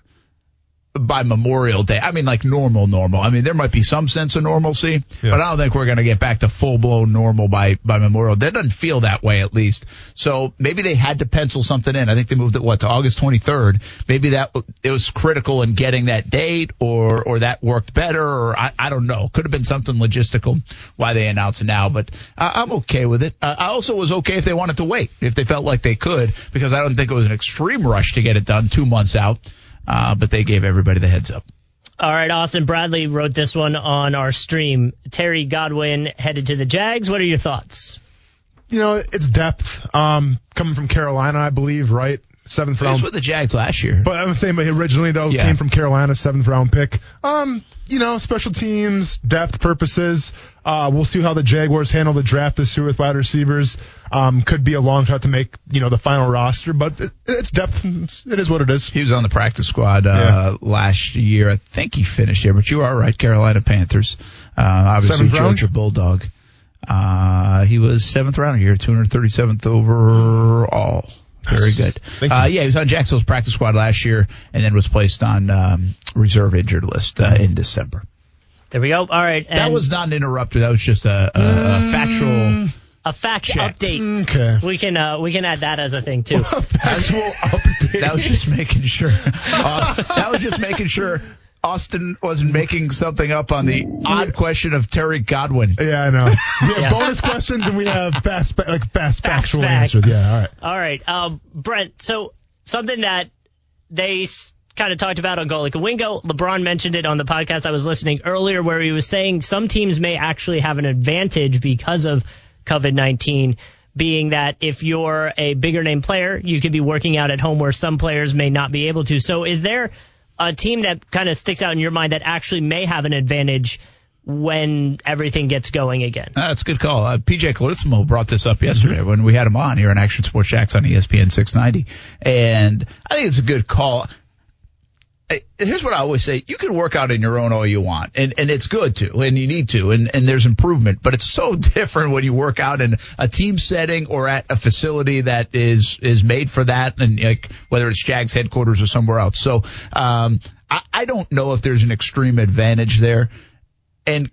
[SPEAKER 1] by Memorial Day. I mean, like normal, normal. I mean, there might be some sense of normalcy,
[SPEAKER 3] Yeah.
[SPEAKER 1] but I don't think we're going to get back to full blown normal by, by Memorial Day. It doesn't feel that way, at least. So maybe they had to pencil something in. I think they moved it, what, to August 23rd. Maybe that, it was critical in getting that date or, or that worked better or I, I don't know. Could have been something logistical why they announced it now, but I, I'm okay with it. Uh, I also was okay if they wanted to wait, if they felt like they could, because I don't think it was an extreme rush to get it done two months out. Uh, but they gave everybody the heads up.
[SPEAKER 2] All right, Austin Bradley wrote this one on our stream. Terry Godwin headed to the Jags. What are your thoughts?
[SPEAKER 3] You know, it's depth. Um, coming from Carolina, I believe, right? Seventh
[SPEAKER 1] He was with the Jags last year.
[SPEAKER 3] But I'm saying, but originally though,
[SPEAKER 1] Yeah.
[SPEAKER 3] came from Carolina, seventh round pick. Um, you know, special teams, depth purposes. Uh, we'll see how the Jaguars handle the draft this year with wide receivers. Um, could be a long shot to make, you know, the final roster, but it, it's depth. It's, it is what it is.
[SPEAKER 1] He was on the practice squad uh, last year. I think he finished there, but you are right. Carolina Panthers. Uh, obviously,
[SPEAKER 3] Seventh round?
[SPEAKER 1] Georgia Bulldog. Uh, he was seventh round here, 237th overall. Very good.
[SPEAKER 3] Thank you.
[SPEAKER 1] Uh, yeah, he was on Jacksonville's practice squad last year, and then was placed on um, reserve injured list uh, in December.
[SPEAKER 2] There we go. All right. And
[SPEAKER 1] That was not an interrupter. That was just a, a, a factual.
[SPEAKER 2] a fact
[SPEAKER 1] checked.
[SPEAKER 2] update.
[SPEAKER 3] Okay.
[SPEAKER 2] We can uh, we can add that as a thing too. [LAUGHS]
[SPEAKER 3] Actual update. [LAUGHS]
[SPEAKER 1] That was just making sure. [LAUGHS] Uh, that was just making sure Austin wasn't making something up on the odd question of Terry Godwin.
[SPEAKER 3] Yeah, I know. We have [LAUGHS]
[SPEAKER 2] Yeah.
[SPEAKER 3] bonus questions and we have fast, fa- like fast,
[SPEAKER 2] Fast
[SPEAKER 3] factual
[SPEAKER 2] fact.
[SPEAKER 3] answers. Yeah, all right.
[SPEAKER 2] All right, um, Brent. So something that they kind of talked about on Golic and Wingo. LeBron mentioned it on the podcast I was listening earlier, where he was saying some teams may actually have an advantage because of COVID nineteen. Being that if you're a bigger name player, you could be working out at home where some players may not be able to. So, is there a team that kind of sticks out in your mind that actually may have an advantage when everything gets going again.
[SPEAKER 1] Uh, That's a good call. Uh, PJ Carlesimo brought this up yesterday when we had him on here on Action Sports Jax on ESPN 690, and I think it's a good call. Here's what I always say: you can work out in your own all you want, and and it's good to, and you need to, and and there's improvement. But it's so [LAUGHS] different when you work out in a team setting or at a facility that is is made for that, and like whether it's Jags headquarters or somewhere else. So um, I, I don't know if there's an extreme advantage there, and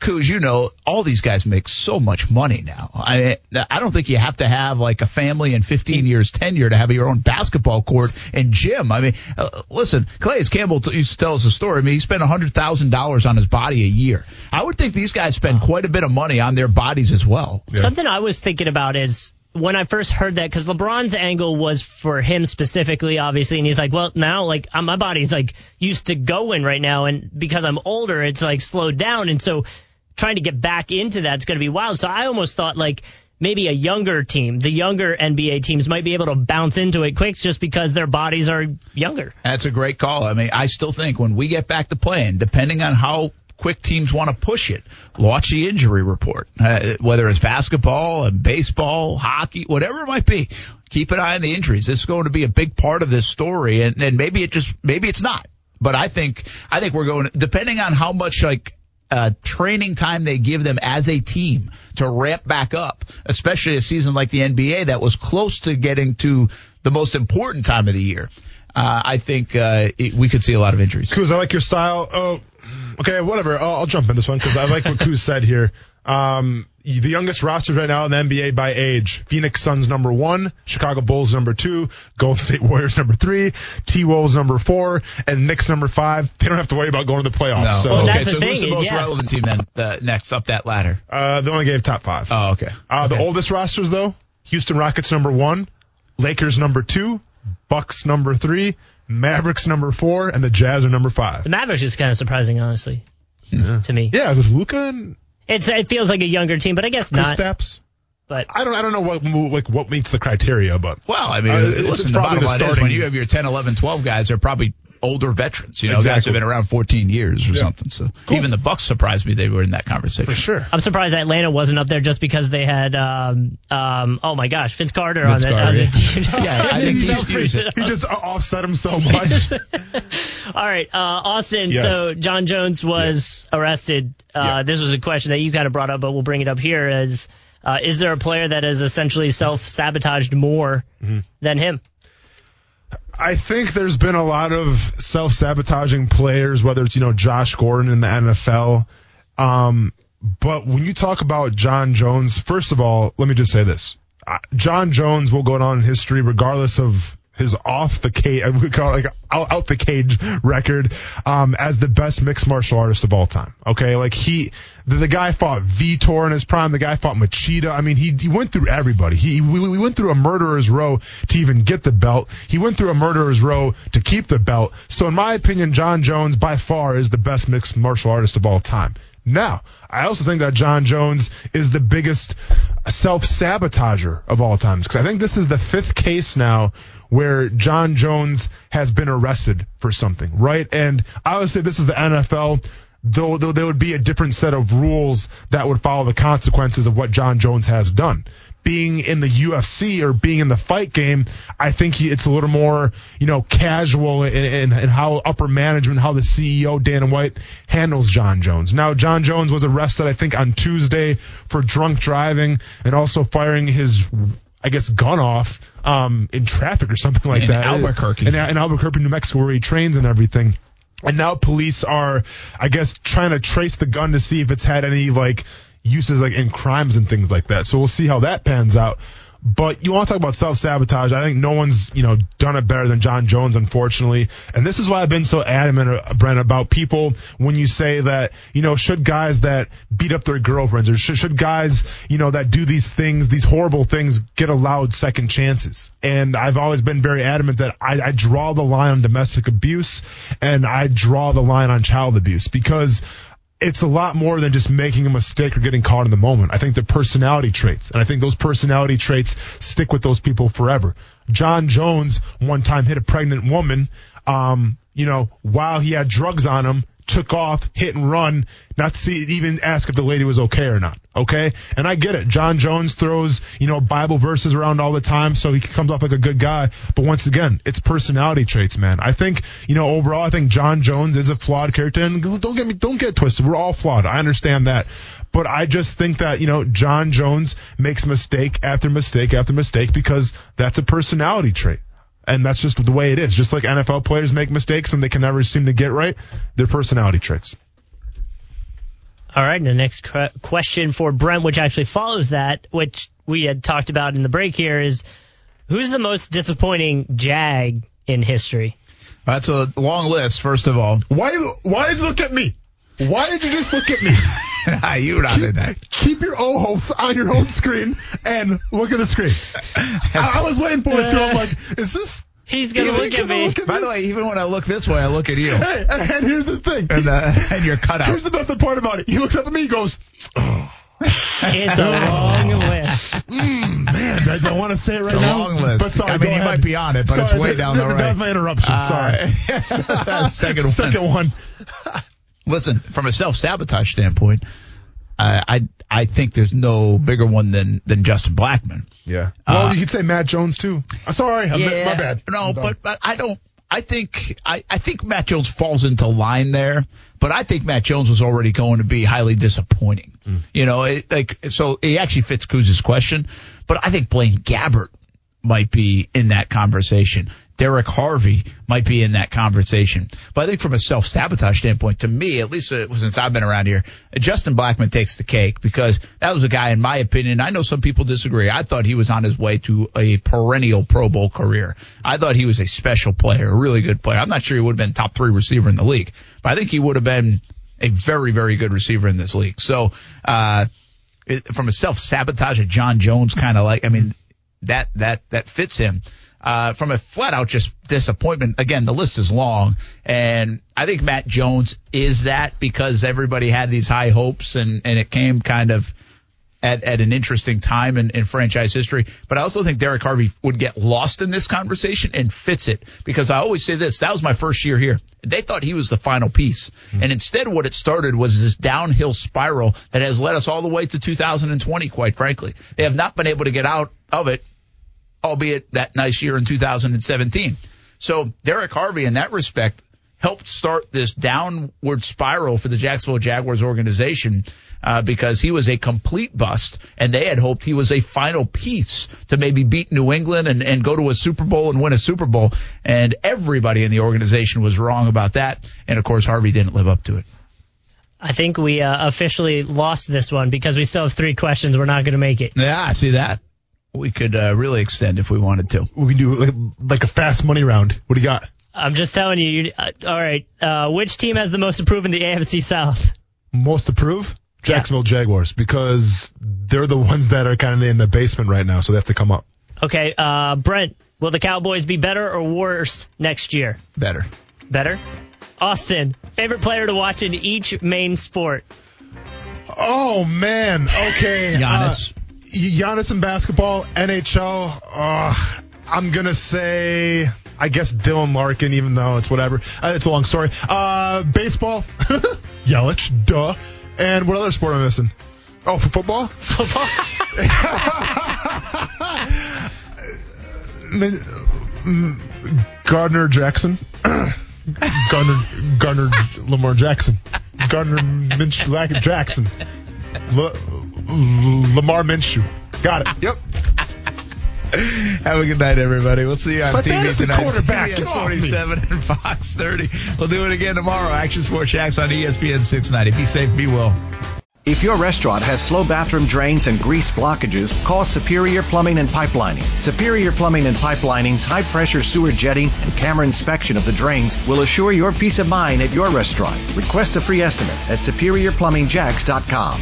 [SPEAKER 1] Kuz, you know, all these guys make so much money now. I I don't think you have to have like a family and 15 years tenure to have your own basketball court and gym. I mean, uh, listen, Calais Campbell t- used to tell us a story. I mean, he spent $100,000 on his body a year. I would think these guys spend quite a bit of money on their bodies as well.
[SPEAKER 2] Something I was thinking about is when I first heard that, because LeBron's angle was for him specifically, obviously, and he's like, well, now, like, my body's like used to going right now, and because I'm older, it's like slowed down, and so trying to get back into that's going to be wild. So I almost thought like maybe a younger team, the younger NBA teams might be able to bounce into it quick just because their bodies are younger.
[SPEAKER 1] That's a great call. I mean, I still think when we get back to playing, depending on how quick teams want to push it, watch the injury report, uh, whether it's basketball and baseball, hockey, whatever it might be. Keep an eye on the injuries. This is going to be a big part of this story, and, and maybe it just maybe it's not. But I think I think we're going depending on how much like uh, training time they give them as a team to ramp back up, especially a season like the NBA that was close to getting to the most important time of the year. Uh, I think uh, it, we could see a lot of injuries.
[SPEAKER 3] Kuz, I like your style. Oh, okay, whatever. I'll, I'll jump in this one because I like what Kuz said here. Um, the youngest rosters right now in the NBA by age: Phoenix Suns number one, Chicago Bulls number two, Golden State Warriors number three, T Wolves number four, and Knicks number five. They don't have to worry about going to the playoffs.
[SPEAKER 1] No.
[SPEAKER 3] So,
[SPEAKER 2] Well,
[SPEAKER 1] okay,
[SPEAKER 2] that's the
[SPEAKER 1] so who's the most
[SPEAKER 2] yeah.
[SPEAKER 1] relevant team then uh, next up that ladder?
[SPEAKER 3] uh, they only gave top five.
[SPEAKER 1] Oh, okay.
[SPEAKER 3] Uh, The oldest rosters though: Houston Rockets number one, Lakers number two, Bucks number three, Mavericks number four, and the Jazz are number five.
[SPEAKER 2] The Mavericks is kind of surprising, honestly, to me.
[SPEAKER 3] Yeah, because Luka and
[SPEAKER 2] It's it feels like a younger team, but I guess not.
[SPEAKER 3] Steps.
[SPEAKER 2] But
[SPEAKER 3] I don't I don't know what like what meets the criteria, but
[SPEAKER 1] Well, I mean,
[SPEAKER 3] Uh,
[SPEAKER 1] listen,
[SPEAKER 3] it's- it's
[SPEAKER 1] the
[SPEAKER 3] probably
[SPEAKER 1] bottom
[SPEAKER 3] the
[SPEAKER 1] line is
[SPEAKER 3] starting-
[SPEAKER 1] when you have your 10, 11, 12 guys, they're probably older veterans. You know, guys
[SPEAKER 3] Exactly.
[SPEAKER 1] have been around 14 years or something. So even the Bucks surprised me they were in that conversation.
[SPEAKER 3] for sure.
[SPEAKER 2] I'm surprised Atlanta wasn't up there just because they had um um oh my gosh Vince Carter
[SPEAKER 1] Vince
[SPEAKER 2] on the,
[SPEAKER 1] Carter,
[SPEAKER 2] on the
[SPEAKER 1] yeah.
[SPEAKER 2] team. [LAUGHS]
[SPEAKER 1] Yeah, I think he's
[SPEAKER 2] Freeze it
[SPEAKER 3] He
[SPEAKER 2] up.
[SPEAKER 3] just offset him so [LAUGHS] much. [LAUGHS]
[SPEAKER 2] All right, uh, Austin.
[SPEAKER 3] Yes.
[SPEAKER 2] So Jon Jones was arrested. Uh,
[SPEAKER 3] Yeah.
[SPEAKER 2] This was a question that you kind of brought up, but we'll bring it up here. As uh, is there a player that has essentially self sabotaged more
[SPEAKER 3] Mm-hmm.
[SPEAKER 2] than him?
[SPEAKER 3] I think there's been a lot of self sabotaging players, whether it's, you know, Josh Gordon in the NFL. Um, but when you talk about Jon Jones, first of all, let me just say this. Jon Jones will go down in history regardless of his off the cage, [LAUGHS] call it like out, out the cage record, um, as the best mixed martial artist of all time. Okay. Like he, the, the guy fought Vitor in his prime. The guy fought Machida. I mean, he, he went through everybody. He, we, we went through a murderer's row to even get the belt. He went through a murderer's row to keep the belt. So in my opinion, Jon Jones by far is the best mixed martial artist of all time. Now, I also think that Jon Jones is the biggest self-sabotager of all times because I think this is the fifth case now where Jon Jones has been arrested for something, right? And I would say this is the NFL. Though, though there would be a different set of rules that would follow the consequences of what Jon Jones has done. Being in the UFC or being in the fight game, I think he, it's a little more, you know, casual in, in, in how upper management, how the CEO, Dana White, handles Jon Jones. Now, Jon Jones was arrested, I think, on Tuesday for drunk driving and also firing his I guess gun off um, in traffic or something like
[SPEAKER 1] In
[SPEAKER 3] that.
[SPEAKER 1] Albuquerque.
[SPEAKER 3] In, in Albuquerque, New Mexico, where he trains and everything. And now police are, I guess, trying to trace the gun to see if it's had any like uses like in crimes and things like that. So we'll see how that pans out. But you want to talk about self sabotage? I think no one's you know done it better than Jon Jones, unfortunately. And this is why I've been so adamant, uh, Brent, about people when you say that you know should guys that beat up their girlfriends or should, should guys you know that do these things, these horrible things, get allowed second chances? And I've always been very adamant that I, I draw the line on domestic abuse and I draw the line on child abuse because it's a lot more than just making a mistake or getting caught in the moment. I think the personality traits, and I think those personality traits stick with those people forever. Jon Jones one time hit a pregnant woman, um, you know, while he had drugs on him took off, hit and run, not to see even ask if the lady was okay or not. Okay, and I get it. Jon Jones throws you know Bible verses around all the time, so he comes off like a good guy. But once again, it's personality traits, man. I think you know overall, I think Jon Jones is a flawed character, and don't get me, don't get twisted. We're all flawed. I understand that. But I just think that, you know, Jon Jones makes mistake after mistake after mistake because that's a personality trait. And that's just the way it is. Just like NFL players make mistakes and they can never seem to get right, they're personality traits.
[SPEAKER 2] All right, and the next qu- question for Brent, which actually follows that, which we had talked about in the break here, is who's the most disappointing Jag in history?
[SPEAKER 1] That's a long list, first of all.
[SPEAKER 3] Why, why is look at me? Why did you just look at me? [LAUGHS]
[SPEAKER 1] nah, you're not
[SPEAKER 3] keep,
[SPEAKER 1] in that.
[SPEAKER 3] Keep your O-hosts on your home screen and look at the screen. [LAUGHS] I, I was waiting for it too. I'm like, [LAUGHS] is this?
[SPEAKER 2] He's gonna
[SPEAKER 3] is he
[SPEAKER 2] look at
[SPEAKER 3] gonna
[SPEAKER 2] me.
[SPEAKER 3] look at
[SPEAKER 1] By the way, even when I look this way, I look at you.
[SPEAKER 3] Hey, and, and here's the thing.
[SPEAKER 1] And, uh, and you're cut out.
[SPEAKER 3] Here's the best part about it. He looks up at me. He goes, oh,
[SPEAKER 2] It's a long list.
[SPEAKER 3] mm, man, I don't want to say it right now.
[SPEAKER 1] It's a
[SPEAKER 3] now.
[SPEAKER 1] long list.
[SPEAKER 3] But sorry,
[SPEAKER 1] I mean,
[SPEAKER 3] go
[SPEAKER 1] you might be on it, but it's
[SPEAKER 3] Sorry,
[SPEAKER 1] way
[SPEAKER 3] th-
[SPEAKER 1] down
[SPEAKER 3] th-
[SPEAKER 1] the
[SPEAKER 3] That
[SPEAKER 1] right.
[SPEAKER 3] was my interruption. Sorry.
[SPEAKER 1] Uh, second one.
[SPEAKER 3] Second one.
[SPEAKER 1] Listen, from a self sabotage standpoint, uh, I I think there's no bigger one than than Justin Blackmon.
[SPEAKER 3] Yeah. Well,
[SPEAKER 1] Uh,
[SPEAKER 3] you could say Matt Jones too. Uh, Sorry, I'm- my bad.
[SPEAKER 1] No, but but I don't. I think I, I think Matt Jones falls into line there, but I think Matt Jones was already going to be highly disappointing.
[SPEAKER 3] Mm.
[SPEAKER 1] You know, it, like so he actually fits Kuz's question, but I think Blaine Gabbert might be in that conversation. Derrick Harvey might be in that conversation. But I think from a self sabotage standpoint, to me, at least uh, since I've been around here, Justin Blackmon takes the cake because that was a guy, in my opinion. I know some people disagree. I thought he was on his way to a perennial Pro Bowl career. I thought he was a special player, a really good player. I'm not sure he would have been top three receiver in the league, but I think he would have been a very, very good receiver in this league. So, uh, it, from a self sabotage of Jon Jones kind of like, I mean, that, that, that fits him. Uh, from a flat out just disappointment, again, the list is long and I think Matt Jones is that because everybody had these high hopes and, and it came kind of at, at an interesting time in, in franchise history. But I also think Derrick Harvey would get lost in this conversation and fits it because I always say this, that was my first year here. They thought he was the final piece. And instead what it started was this downhill spiral that has led us all the way to 2020, quite frankly. They have not been able to get out of it, albeit that nice year in 2017. So Derrick Harvey in that respect helped start this downward spiral for the Jacksonville Jaguars organization uh, because he was a complete bust, and they had hoped he was a final piece to maybe beat New England and, and go to a Super Bowl and win a Super Bowl. And everybody in the organization was wrong about that. And of course, Harvey didn't live up to it.
[SPEAKER 2] I think we uh, officially lost this one because we still have three questions. We're not going to make it.
[SPEAKER 1] Yeah, I see that. We could uh, really extend if we wanted to.
[SPEAKER 3] We can do like, like a fast money round. What do you got?
[SPEAKER 2] I'm just telling you. you uh, all right. Uh, which team has the most approved in the AFC South?
[SPEAKER 3] Most approved? Jacksonville Jaguars because they're the ones that are kind of in the basement right now, so they have to come up.
[SPEAKER 2] Okay, uh, Brent, will the Cowboys be better or worse next year?
[SPEAKER 1] Better.
[SPEAKER 2] Better? Austin, favorite player to watch in each main sport?
[SPEAKER 3] Oh man, okay.
[SPEAKER 1] Giannis.
[SPEAKER 3] Giannis in basketball, NHL. Uh, I'm gonna say, I guess Dylan Larkin, even though it's whatever. Uh, it's a long story. Uh, baseball, [LAUGHS] Yelich, duh. And what other sport am I missing? Oh, for football?
[SPEAKER 2] Football? [LAUGHS] [LAUGHS]
[SPEAKER 3] Gardner Jackson. Gardner Gardner Lamar Jackson. Gardner Minshew Jackson. L- Mm, Lamar Minshew. Got it. [LAUGHS] Yep.
[SPEAKER 1] Have a good night, everybody. We'll see you on
[SPEAKER 3] my
[SPEAKER 1] TV
[SPEAKER 3] fantasy
[SPEAKER 1] tonight.
[SPEAKER 3] quarterback. Get
[SPEAKER 1] CBS
[SPEAKER 3] off me.
[SPEAKER 1] 47 and Fox 30. We'll do it again tomorrow. Action Sports Jax on ESPN 690. Be safe, be well.
[SPEAKER 13] If your restaurant has slow bathroom drains and grease blockages, call Superior Plumbing and Pipelining. Superior Plumbing and Pipelining's high pressure sewer jetting and camera inspection of the drains will assure your peace of mind at your restaurant. Request a free estimate at superiorplumbingjacks.com.